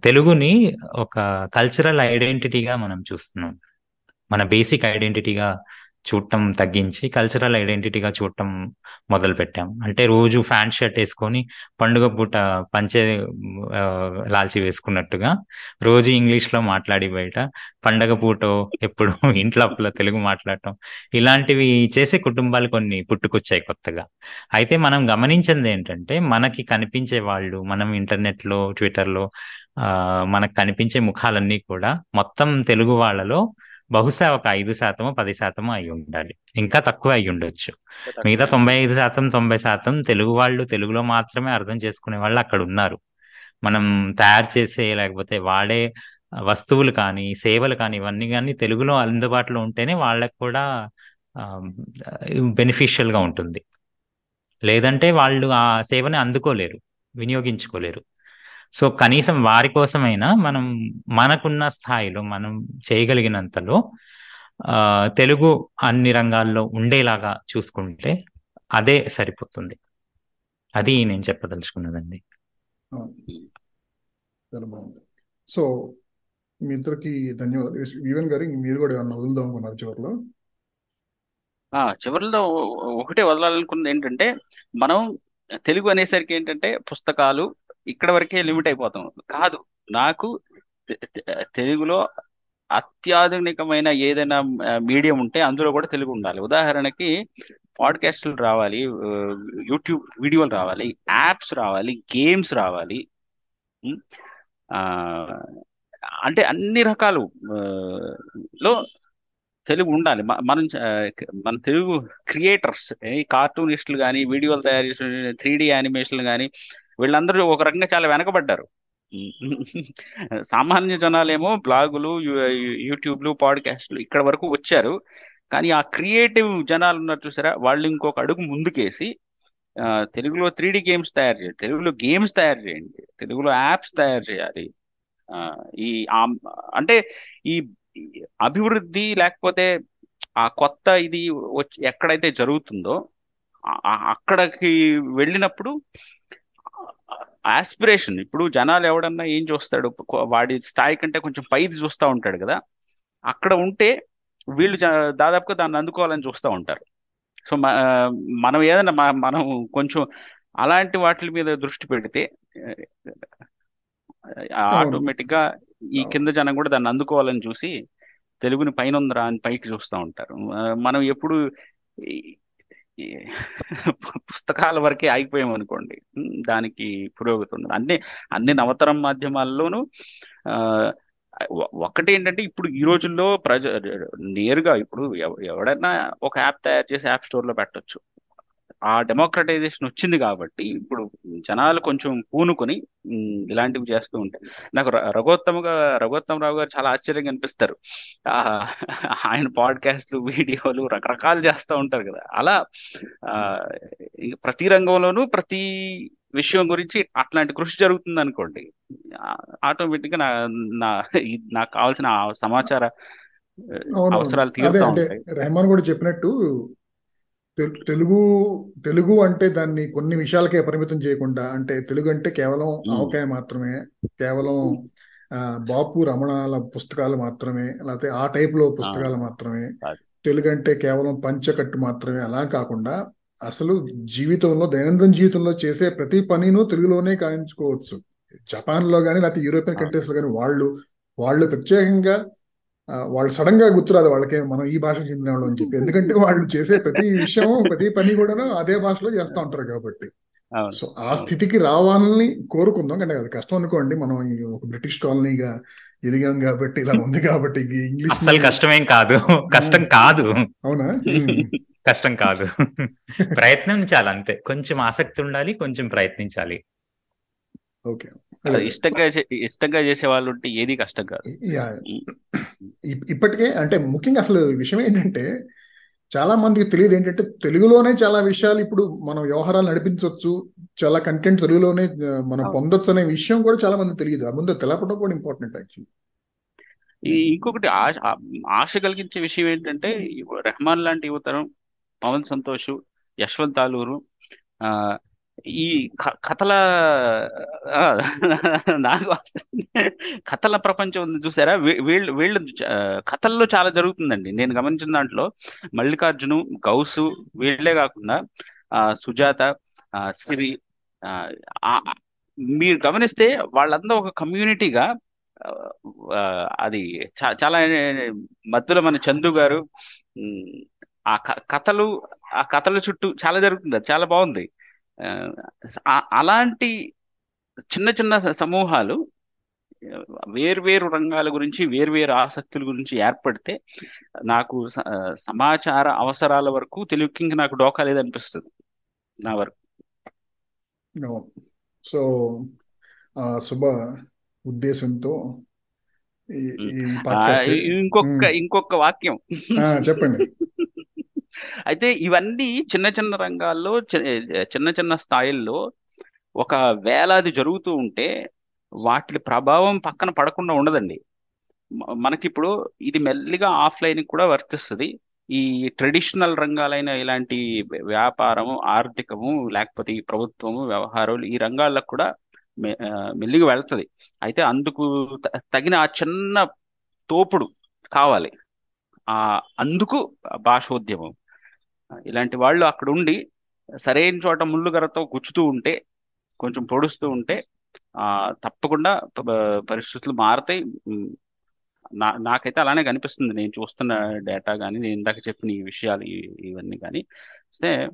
తెలుగుని ఒక కల్చరల్ ఐడెంటిటీగా మనం చూస్తున్నాం. మన బేసిక్ ఐడెంటిటీగా చూడటం తగ్గించి కల్చరల్ ఐడెంటిటీగా చూడటం మొదలు పెట్టాం అంటే రోజు ఫ్యాంట్ షర్ట్ వేసుకొని పండుగ పూట పంచే లాల్చి వేసుకున్నట్టుగా రోజు ఇంగ్లీష్లో మాట్లాడి బయట పండగ పూట ఎప్పుడు ఇంట్లో అప్పుల తెలుగు మాట్లాడటం. ఇలాంటివి చేసే కుటుంబాలు కొన్ని పుట్టుకొచ్చాయి కొత్తగా. అయితే మనం గమనించింది ఏంటంటే మనకి కనిపించే వాళ్ళు మనం ఇంటర్నెట్లో ట్విట్టర్లో మనకు కనిపించే ముఖాలన్నీ కూడా మొత్తం తెలుగు వాళ్ళలో బహుశా ఒక ఐదు శాతమో పది శాతమో అయి ఉండాలి. ఇంకా తక్కువ అయి ఉండొచ్చు. మిగతా తొంభై ఐదు శాతం తొంభై శాతం తెలుగు వాళ్ళు తెలుగులో మాత్రమే అర్థం చేసుకునే వాళ్ళు అక్కడ ఉన్నారు. మనం తయారు చేసే లేకపోతే వాడే వస్తువులు కానీ సేవలు కానీ ఇవన్నీ కానీ తెలుగులో అందుబాటులో ఉంటేనే వాళ్ళకు కూడా బెనిఫిషియల్గా ఉంటుంది. లేదంటే వాళ్ళు ఆ సేవని అందుకోలేరు వినియోగించుకోలేరు. సో కనీసం వారి కోసమైనా మనం మనకున్న స్థాయిలో మనం చేయగలిగినంతలో ఆ, తెలుగు అన్ని రంగాల్లో ఉండేలాగా చూసుకుంటే అదే సరిపోతుంది. అది నేను చెప్పదలుచుకున్నదండి. అవును. చాలా బాగుంది. సో మీ ఇద్దరికి ధన్యవాదాలు. వివన్ గారు మీరు కూడా ఏమన్నా వదులుదాం అనుకున్నారు చివరిలో? ఆ చివరిలో ఒకటే వదలాలనుకున్నది ఏంటంటే మనం తెలుగు అనేసరికి ఏంటంటే పుస్తకాలు ఇక్కడ వరకే లిమిట్ అయిపోతాం. కాదు నాకు తెలుగులో అత్యాధునికమైన ఏదైనా మీడియం ఉంటే అందులో కూడా తెలుగు ఉండాలి. ఉదాహరణకి పాడ్కాస్ట్లు రావాలి యూట్యూబ్ వీడియోలు రావాలి యాప్స్ రావాలి గేమ్స్ రావాలి అంటే అన్ని రకాలు లో తెలుగు ఉండాలి. మనం మన తెలుగు క్రియేటర్స్ కార్టూనిస్టులు కానీ వీడియోలు తయారు చేసిన త్రీ డి యానిమేషన్లు కానీ వీళ్ళందరూ ఒక రకంగా చాలా వెనకబడ్డారు. సామాన్య జనాలేమో బ్లాగులు యూట్యూబ్లు పాడ్కాస్ట్లు ఇక్కడ వరకు వచ్చారు. కానీ ఆ క్రియేటివ్ జనాలు ఉన్నారు చూసారా? వాళ్ళు ఇంకొక అడుగు ముందుకేసి తెలుగులో త్రీ డి గేమ్స్ తయారు చేయాలి. తెలుగులో గేమ్స్ తయారు చేయండి. తెలుగులో యాప్స్ తయారు చేయాలి. ఆ, ఈ అంటే ఈ అభివృద్ధి లేకపోతే ఆ కొత్త ఇది వచ్చి ఎక్కడైతే జరుగుతుందో అక్కడికి వెళ్ళినప్పుడు ఆస్పిరేషన్ ఇప్పుడు జనాలు ఎవడన్నా ఏం చూస్తాడు? వాడి స్థాయి కంటే కొంచెం పైది చూస్తూ ఉంటాడు కదా? అక్కడ ఉంటే వీళ్ళు దాదాపుగా దాన్ని అందుకోవాలని చూస్తూ ఉంటారు. సో మనం ఏదైనా మనం కొంచెం అలాంటి వాటి మీద దృష్టి పెడితే ఆటోమేటిక్గా ఈ కింద జనం కూడా దాన్ని అందుకోవాలని చూసి తెలుగుని పైన ఉందిరా అని పైకి చూస్తూ ఉంటారు. మనం ఎప్పుడు పుస్తకాల వరకే ఆగిపోయాం అనుకోండి దానికి పురోగతి ఉండదు. అన్ని అన్ని నవతరం మాధ్యమాల్లోనూ ఆ, ఒకటి ఏంటంటే ఇప్పుడు ఈ రోజుల్లో ప్రజ నేరుగా ఇప్పుడు ఎవడైనా ఒక యాప్ తయారు చేసి యాప్ స్టోర్లో పెట్టొచ్చు. ఆ డెమోక్రటైజేషన్ వచ్చింది కాబట్టి ఇప్పుడు జనాలు కొంచెం పూనుకొని ఇలాంటివి చేస్తూ ఉంటాయి నాకు రఘోత్తమగా రఘోత్తమ రావు గారు చాలా ఆశ్చర్యంగా అనిపిస్తారు. ఆయన పాడ్కాస్ట్లు వీడియోలు రకరకాలు చేస్తూ ఉంటారు కదా. అలా ప్రతి రంగంలోనూ ప్రతి విషయం గురించి అట్లాంటి కృషి జరుగుతుంది అనుకోండి ఆటోమేటిక్గా నా నాకు కావాల్సిన సమాచార అవసరాలు తీరుతా ఉంటాయి. రెహమాన్ కూడా చెప్పినట్టు తెలుగు తెలుగు అంటే దాన్ని కొన్ని విషయాలకే పరిమితం చేయకుండా అంటే తెలుగు అంటే కేవలం ఆవకాయ మాత్రమే కేవలం బాపు రమణాల పుస్తకాలు మాత్రమే లేకపోతే ఆ టైప్లో పుస్తకాలు మాత్రమే. తెలుగు అంటే కేవలం పంచకట్టు మాత్రమే అలా కాకుండా అసలు జీవితంలో దైనందిన జీవితంలో చేసే ప్రతి పనిను తెలుగులోనే కాయించుకోవచ్చు. జపాన్లో కానీ లేకపోతే యూరోపియన్ కంట్రీస్లో కానీ వాళ్ళు వాళ్ళు ప్రత్యేకంగా వాళ్ళు సడన్గా గుర్తురాదు వాళ్ళకి మనం ఈ భాషకు చెందిన వాళ్ళు అని చెప్పి. ఎందుకంటే వాళ్ళు చేసే ప్రతి విషయం ప్రతి పని కూడాను అదే భాషలో చేస్తూ ఉంటారు కాబట్టి. సో ఆ స్థితికి రావాలని కోరుకుందాం. కానీ అది కష్టం అనుకోండి. మనం ఒక బ్రిటిష్ కాలనీగా ఎదిగాం కాబట్టి ఇలా ఉంది కాబట్టి ఇంగ్లీష్ని అస్సలు కష్టమేం కాదు. కష్టం కాదు. అవునా. కష్టం కాదు. ప్రయత్నించాలి అంతే. కొంచెం ఆసక్తి ఉండాలి కొంచెం ప్రయత్నించాలి. ఓకే. ఇష్టంగా ఇష్టంగా చేసే వాళ్ళు ఉంటే ఏది కష్టం కాదు. ఇప్పటికే అంటే ముఖ్యంగా అసలు విషయం ఏంటంటే చాలా మందికి తెలియదు ఏంటంటే తెలుగులోనే చాలా విషయాలు ఇప్పుడు మనం వ్యవహారాలు నడిపించవచ్చు చాలా కంటెంట్ తెలుగులోనే మనం పొందొచ్చు అనే విషయం కూడా చాలా మంది తెలియదు. ఆ ముందు తెలపడం కూడా ఇంపార్టెంట్ యాక్చువల్లీ. ఈ ఇంకొకటి ఆశ ఆశ కలిగించే విషయం ఏంటంటే రెహమాన్ లాంటి యువతరం పవన్ సంతోష్ యశ్వంత్ తాలూరు ఆ, ఈ క- కథల నాకు కథల ప్రపంచం చూసారా? వీళ్ళు వీళ్ళు కథల్లో చాలా జరుగుతుందండి. నేను గమనించిన దాంట్లో మల్లికార్జును గౌసు వీళ్ళే కాకుండా సుజాత సిరి మీరు గమనిస్తే వాళ్ళందరూ ఒక కమ్యూనిటీగా అది చాలా మధ్యలో మన చందు గారు ఆ క- కథలు ఆ కథల చుట్టూ చాలా జరుగుతుంది. అది చాలా బాగుంది. అలాంటి చిన్న చిన్న సమూహాలు వేర్వేరు రంగాల గురించి వేర్వేరు ఆసక్తుల గురించి ఏర్పడితే నాకు సమాచార అవసరాల వరకు తెలుగుకి నాకు డోకా లేదనిపిస్తుంది నా వరకు. సో ఆ శుభ ఉద్దేశంతో ఇంకొక ఇంకొక వాక్యం. చెప్పండి. అయితే ఇవన్నీ చిన్న చిన్న రంగాల్లో చి- చిన్న చిన్న స్థాయిల్లో ఒక వేలాది జరుగుతూ ఉంటే వాటి ప్రభావం పక్కన పడకుండా ఉండదండి. మనకిప్పుడు ఇది మెల్లిగా ఆఫ్లైన్ కూడా వర్తిస్తుంది. ఈ ట్రెడిషనల్ రంగాలైన ఇలాంటి వ్యాపారము ఆర్థికము లేకపోతే ఈ ప్రభుత్వము వ్యవహారాలు ఈ రంగాలకు కూడా మెల్లిగా వెళ్తది. అయితే అందుకు త- తగిన ఆ చిన్న తోపుడు కావాలి. ఆ అందుకు భాషోద్యమం. ఇలాంటి వాళ్ళు అక్కడ ఉండి సరైన చోట ముళ్ళుగరతో గుచ్చుతూ ఉంటే కొంచెం పొడుస్తూ ఉంటే ఆ తప్పకుండా పరిస్థితులు మారతాయి. నా నాకైతే అలానే కనిపిస్తుంది. నేను చూస్తున్న డేటా కానీ నేను ఇందాక చెప్పిన ఈ విషయాలు ఇవన్నీ కానీ అయితే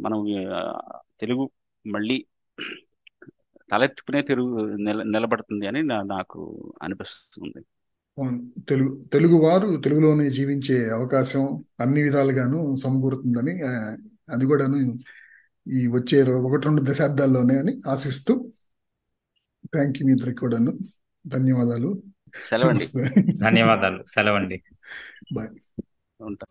మనం తెలుగు మళ్ళీ తలెత్తుకునే తెలుగు నిల నిలబడుతుంది అని నా- నాకు అనిపిస్తుంది. తెలుగు తెలుగు వారు తెలుగులోనే జీవించే అవకాశం అన్ని విధాలుగాను సమకూరుతుందని అది కూడాను ఈ వచ్చే ఒకటి రెండు దశాబ్దాల్లోనే అని ఆశిస్తూ థ్యాంక్ యూ మీ ఇద్దరికి కూడాను. ధన్యవాదాలు. ధన్యవాదాలు. సెలవండి. బాయ్. ఉంటా.